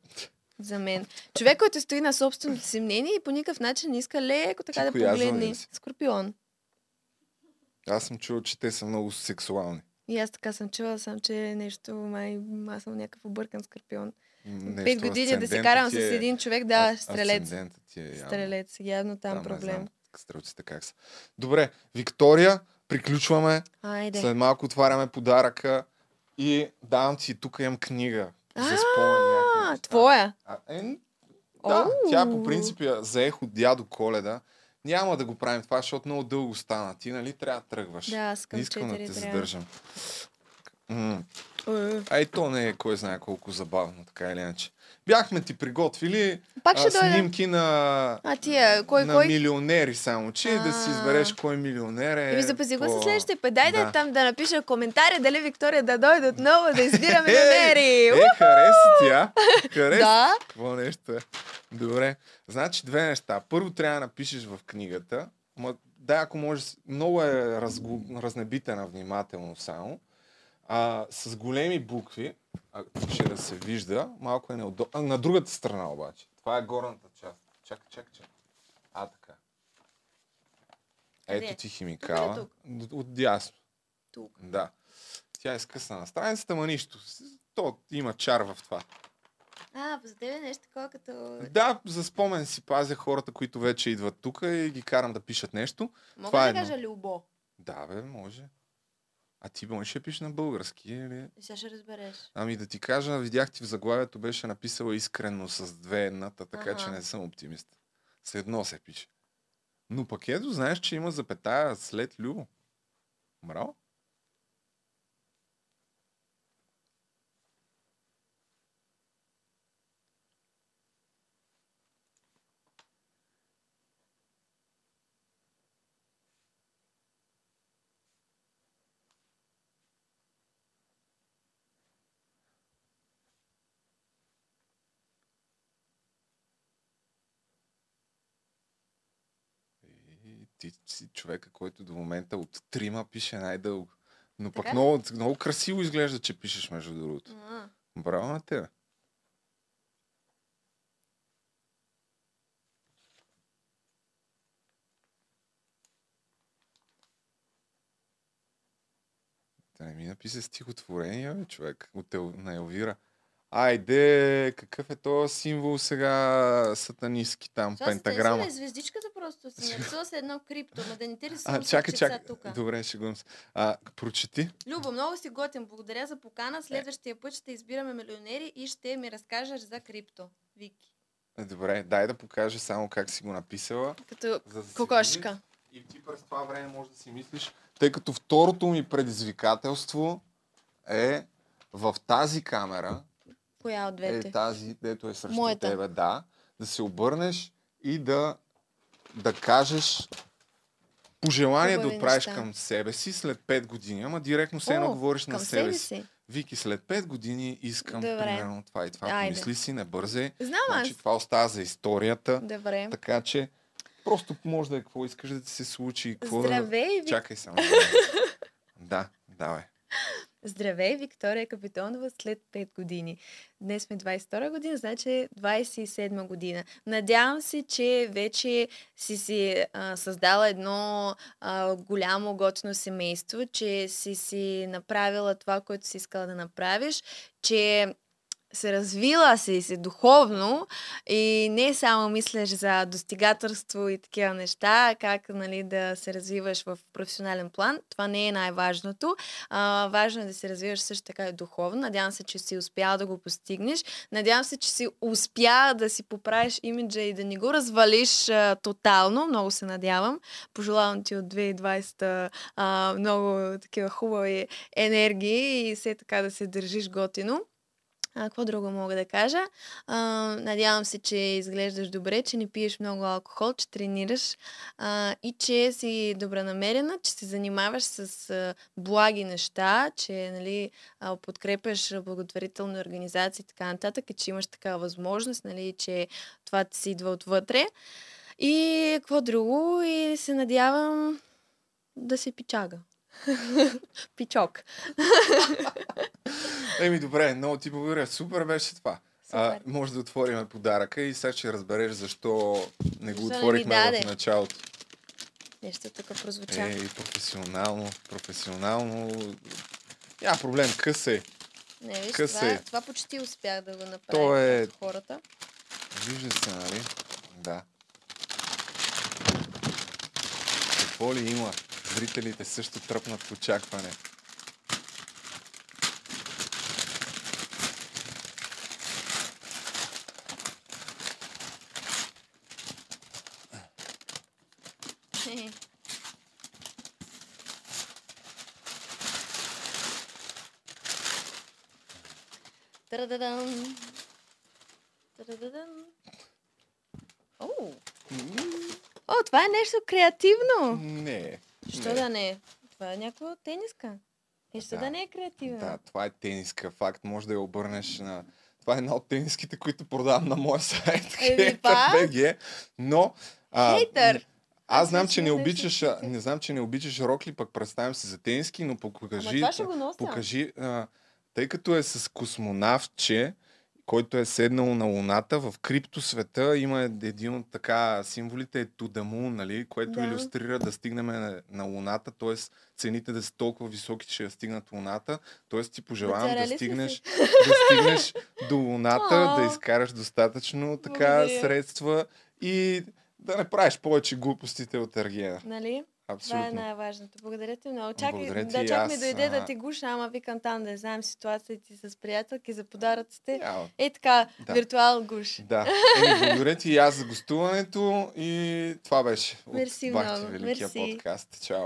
B: За мен. Човек, който стои на собственото си мнение и по никакъв начин не иска леко така
A: Ти
B: да погледне. Скорпион.
A: Аз съм чувал, че те са много сексуални.
B: И аз така съм чула, съм, че е нещо, май, аз съм някакъв объркан скорпион.
A: Нещо,
B: Пет години да се карам
A: ти
B: с
A: е-
B: един човек, да,
A: а-
B: стрелец.
A: ти е явно.
B: Стрелец, явно там
A: не
B: проблем.
A: Стрелците как са. Добре, Виктория, приключваме.
B: Айде.
A: След малко отваряме подаръка и давам ти, тук имам книга. За спомен
B: твоя.
A: А, е, да, тя по принцип я заех от дядо Коледа. Няма да го правим това, защото много дълго стана. Ти, нали, трябва да тръгваш.
B: Да, аз към
A: Не искам да те задържам.
B: Е.
A: А и то не е кой знае колко забавно, така или иначе. Бяхме ти приготвили
B: Пак ще
A: а, снимки на,
B: А тия, кой,
A: на
B: кой?
A: милионери само, че да си
B: А.
A: избереш кой милионер е.
B: Еми, запази го
A: по-
B: за следващия път. Дай да. Там да напиша коментари, дали Виктория да дойде отново да избира
A: Е,
B: милионери.
A: Е, хареса ти, а? Хареса.
B: Да.
A: Какво нещо е? Добре. Значи две неща. Първо трябва да напишеш в книгата. Ма, да, ако може, с- много е разгу... разнебитена внимателно само. А, с големи букви, а, ще да се вижда, малко е неудобно. На другата страна обаче. Това е горната част. Чакай, чакай, чакай. А, така. Ето ти химикала.
B: Тук
A: От, дясно.
B: Тук.
A: Да. Тя е скъсана на страницата, ма нищо. То има чар в това.
B: А, за тебе е нещо такова като...
A: Да, за спомен си пазя хората, които вече идват тук и ги карам да пишат нещо.
B: Мога
A: това
B: да
A: е едно.
B: кажа любо.
A: Да, бе, може. А ти можеш да пишеш на български или...
B: И сега ще разбереш.
A: Ами да ти кажа, видях ти в заглавието беше написала искрено с две едната, така че
B: Аха.
A: не съм оптимист. С едно се пише. Но пък ето, знаеш, че има запетая след Любо. Браво. И ти си човека, който до момента от трима пише най-дълго. Но пък много, много красиво изглежда, че пишеш между другото.
B: А,
A: Браво на тебе. Да не ми написа стихотворение, бе, човек, от на Елвира. Айде, какъв е този символ сега сатанистки там,
B: Това
A: пентаграма?
B: е звездичката просто си. Нарисува се едно крипто, ма да не те
A: А,
B: рисувам
A: чакай, чакай.
B: тук.
A: Добре, шегувам се. А, прочети.
B: Любо, много си готин. Благодаря за покана. Следващия път ще избираме милионери и ще ми разкажеш за крипто. Вики.
A: Е, Добре, дай да покажа само как си го написала.
B: Като
A: За да
B: кокошка.
A: И ти през това време можеш да си мислиш, тъй като второто ми предизвикателство е в тази камера
B: Коя от двете?
A: Е тази, дето е срещу
B: Моята.
A: тебе, да. Да се обърнеш и да, да кажеш пожелание да
B: Хубави
A: отправиш
B: неща.
A: към себе си след 5 години. Ама директно се едно говориш на себе си.
B: си.
A: Вики, след 5 години искам
B: Добре.
A: примерно това и това.
B: Айде.
A: Помисли си, не бързай.
B: Знам
A: Значи
B: аз.
A: това остава за историята.
B: Добре.
A: Така че просто може да е какво искаш да ти се случи. Какво
B: Здравей,
A: да...
B: Ви-
A: Чакай само. да, давай.
B: Здравей, Виктория Капитонова след 5 години. Днес сме 22 година, значи 27 година. Надявам се, че вече си си а, създала едно а, голямо готино семейство, че си си направила това, което си искала да направиш, че се развила си си духовно и не само мислиш за достигателство и такива неща, как нали, да се развиваш в професионален план. Това не е най-важното. А, важно е да се развиваш също така и духовно. Надявам се, че си успяла да го постигнеш. Надявам се, че си успя да си поправиш имиджа и да не го развалиш а, тотално. Много се надявам. Пожелавам ти от 2020 а, много такива хубави енергии и все така да се държиш готино. А, какво друго мога да кажа? А, надявам се, че изглеждаш добре, че не пиеш много алкохол, че тренираш а, и че си добронамерена, че се занимаваш с а, благи неща, че нали, а, подкрепяш благотворителни организации и така нататък, и че имаш такава възможност, нали, че това ти си идва отвътре. И какво друго? И се надявам да се пичага. Пичок.
A: Еми, добре, много ти благодаря. Супер беше това. А,
B: Супер.
A: може да отворим подаръка и сега ще разбереш защо не го
B: Защо не ми
A: отворихме
B: даде?
A: в началото.
B: Нещо тук прозвуча.
A: Ей, професионално, професионално. Няма проблем, къс е.
B: Не, виж,
A: Къс
B: това,
A: е.
B: това почти успях да го направя.
A: То е-
B: хората.
A: Вижда се, нали? Да. Какво ли има? Зрителите също тръпнат в очакване.
B: Тарададам. О! О, това е нещо креативно.
A: Не.
B: Що
A: не.
B: да не е? Това е някаква тениска. Е, що да,
A: Да.
B: не е креативно?
A: Да, това е тениска. Факт, може да я обърнеш на... Това е една от тениските, които продавам на моя сайт. Hater.bg, Но... А,
B: Хейтър!
A: Аз знам, че не обичаш, не знам, че не обичаш рокли, пък представям се за тениски, но покажи,
B: това ще го нося.
A: покажи, а, тъй като е с космонавтче, който е седнал на Луната, в криптосвета има един от така символите е moon, нали, което
B: Да.
A: иллюстрира да стигнем на, на Луната, т.е. цените да са толкова високи, че да стигнат Луната, т.е. ти пожелавам да стигнеш, да стигнеш до Луната, да
B: О,
A: изкараш достатъчно така
B: благодаря.
A: средства и да не правиш повече глупостите от Ергена.
B: Нали? Това е
A: Абсолютно.
B: най-важното. Благодаря ти много. Чакай,
A: Благодаря
B: да чак ми дойде
A: а-
B: да ти гуша, ама викам там да знаем ситуацията ти с приятелки за подаръците. Е така,
A: Да.
B: виртуал гуш.
A: Да. Еми, благодаря ти и аз за гостуването и това беше от
B: Мерси
A: Бахти
B: много.
A: Великия
B: Мерси.
A: подкаст. Чао.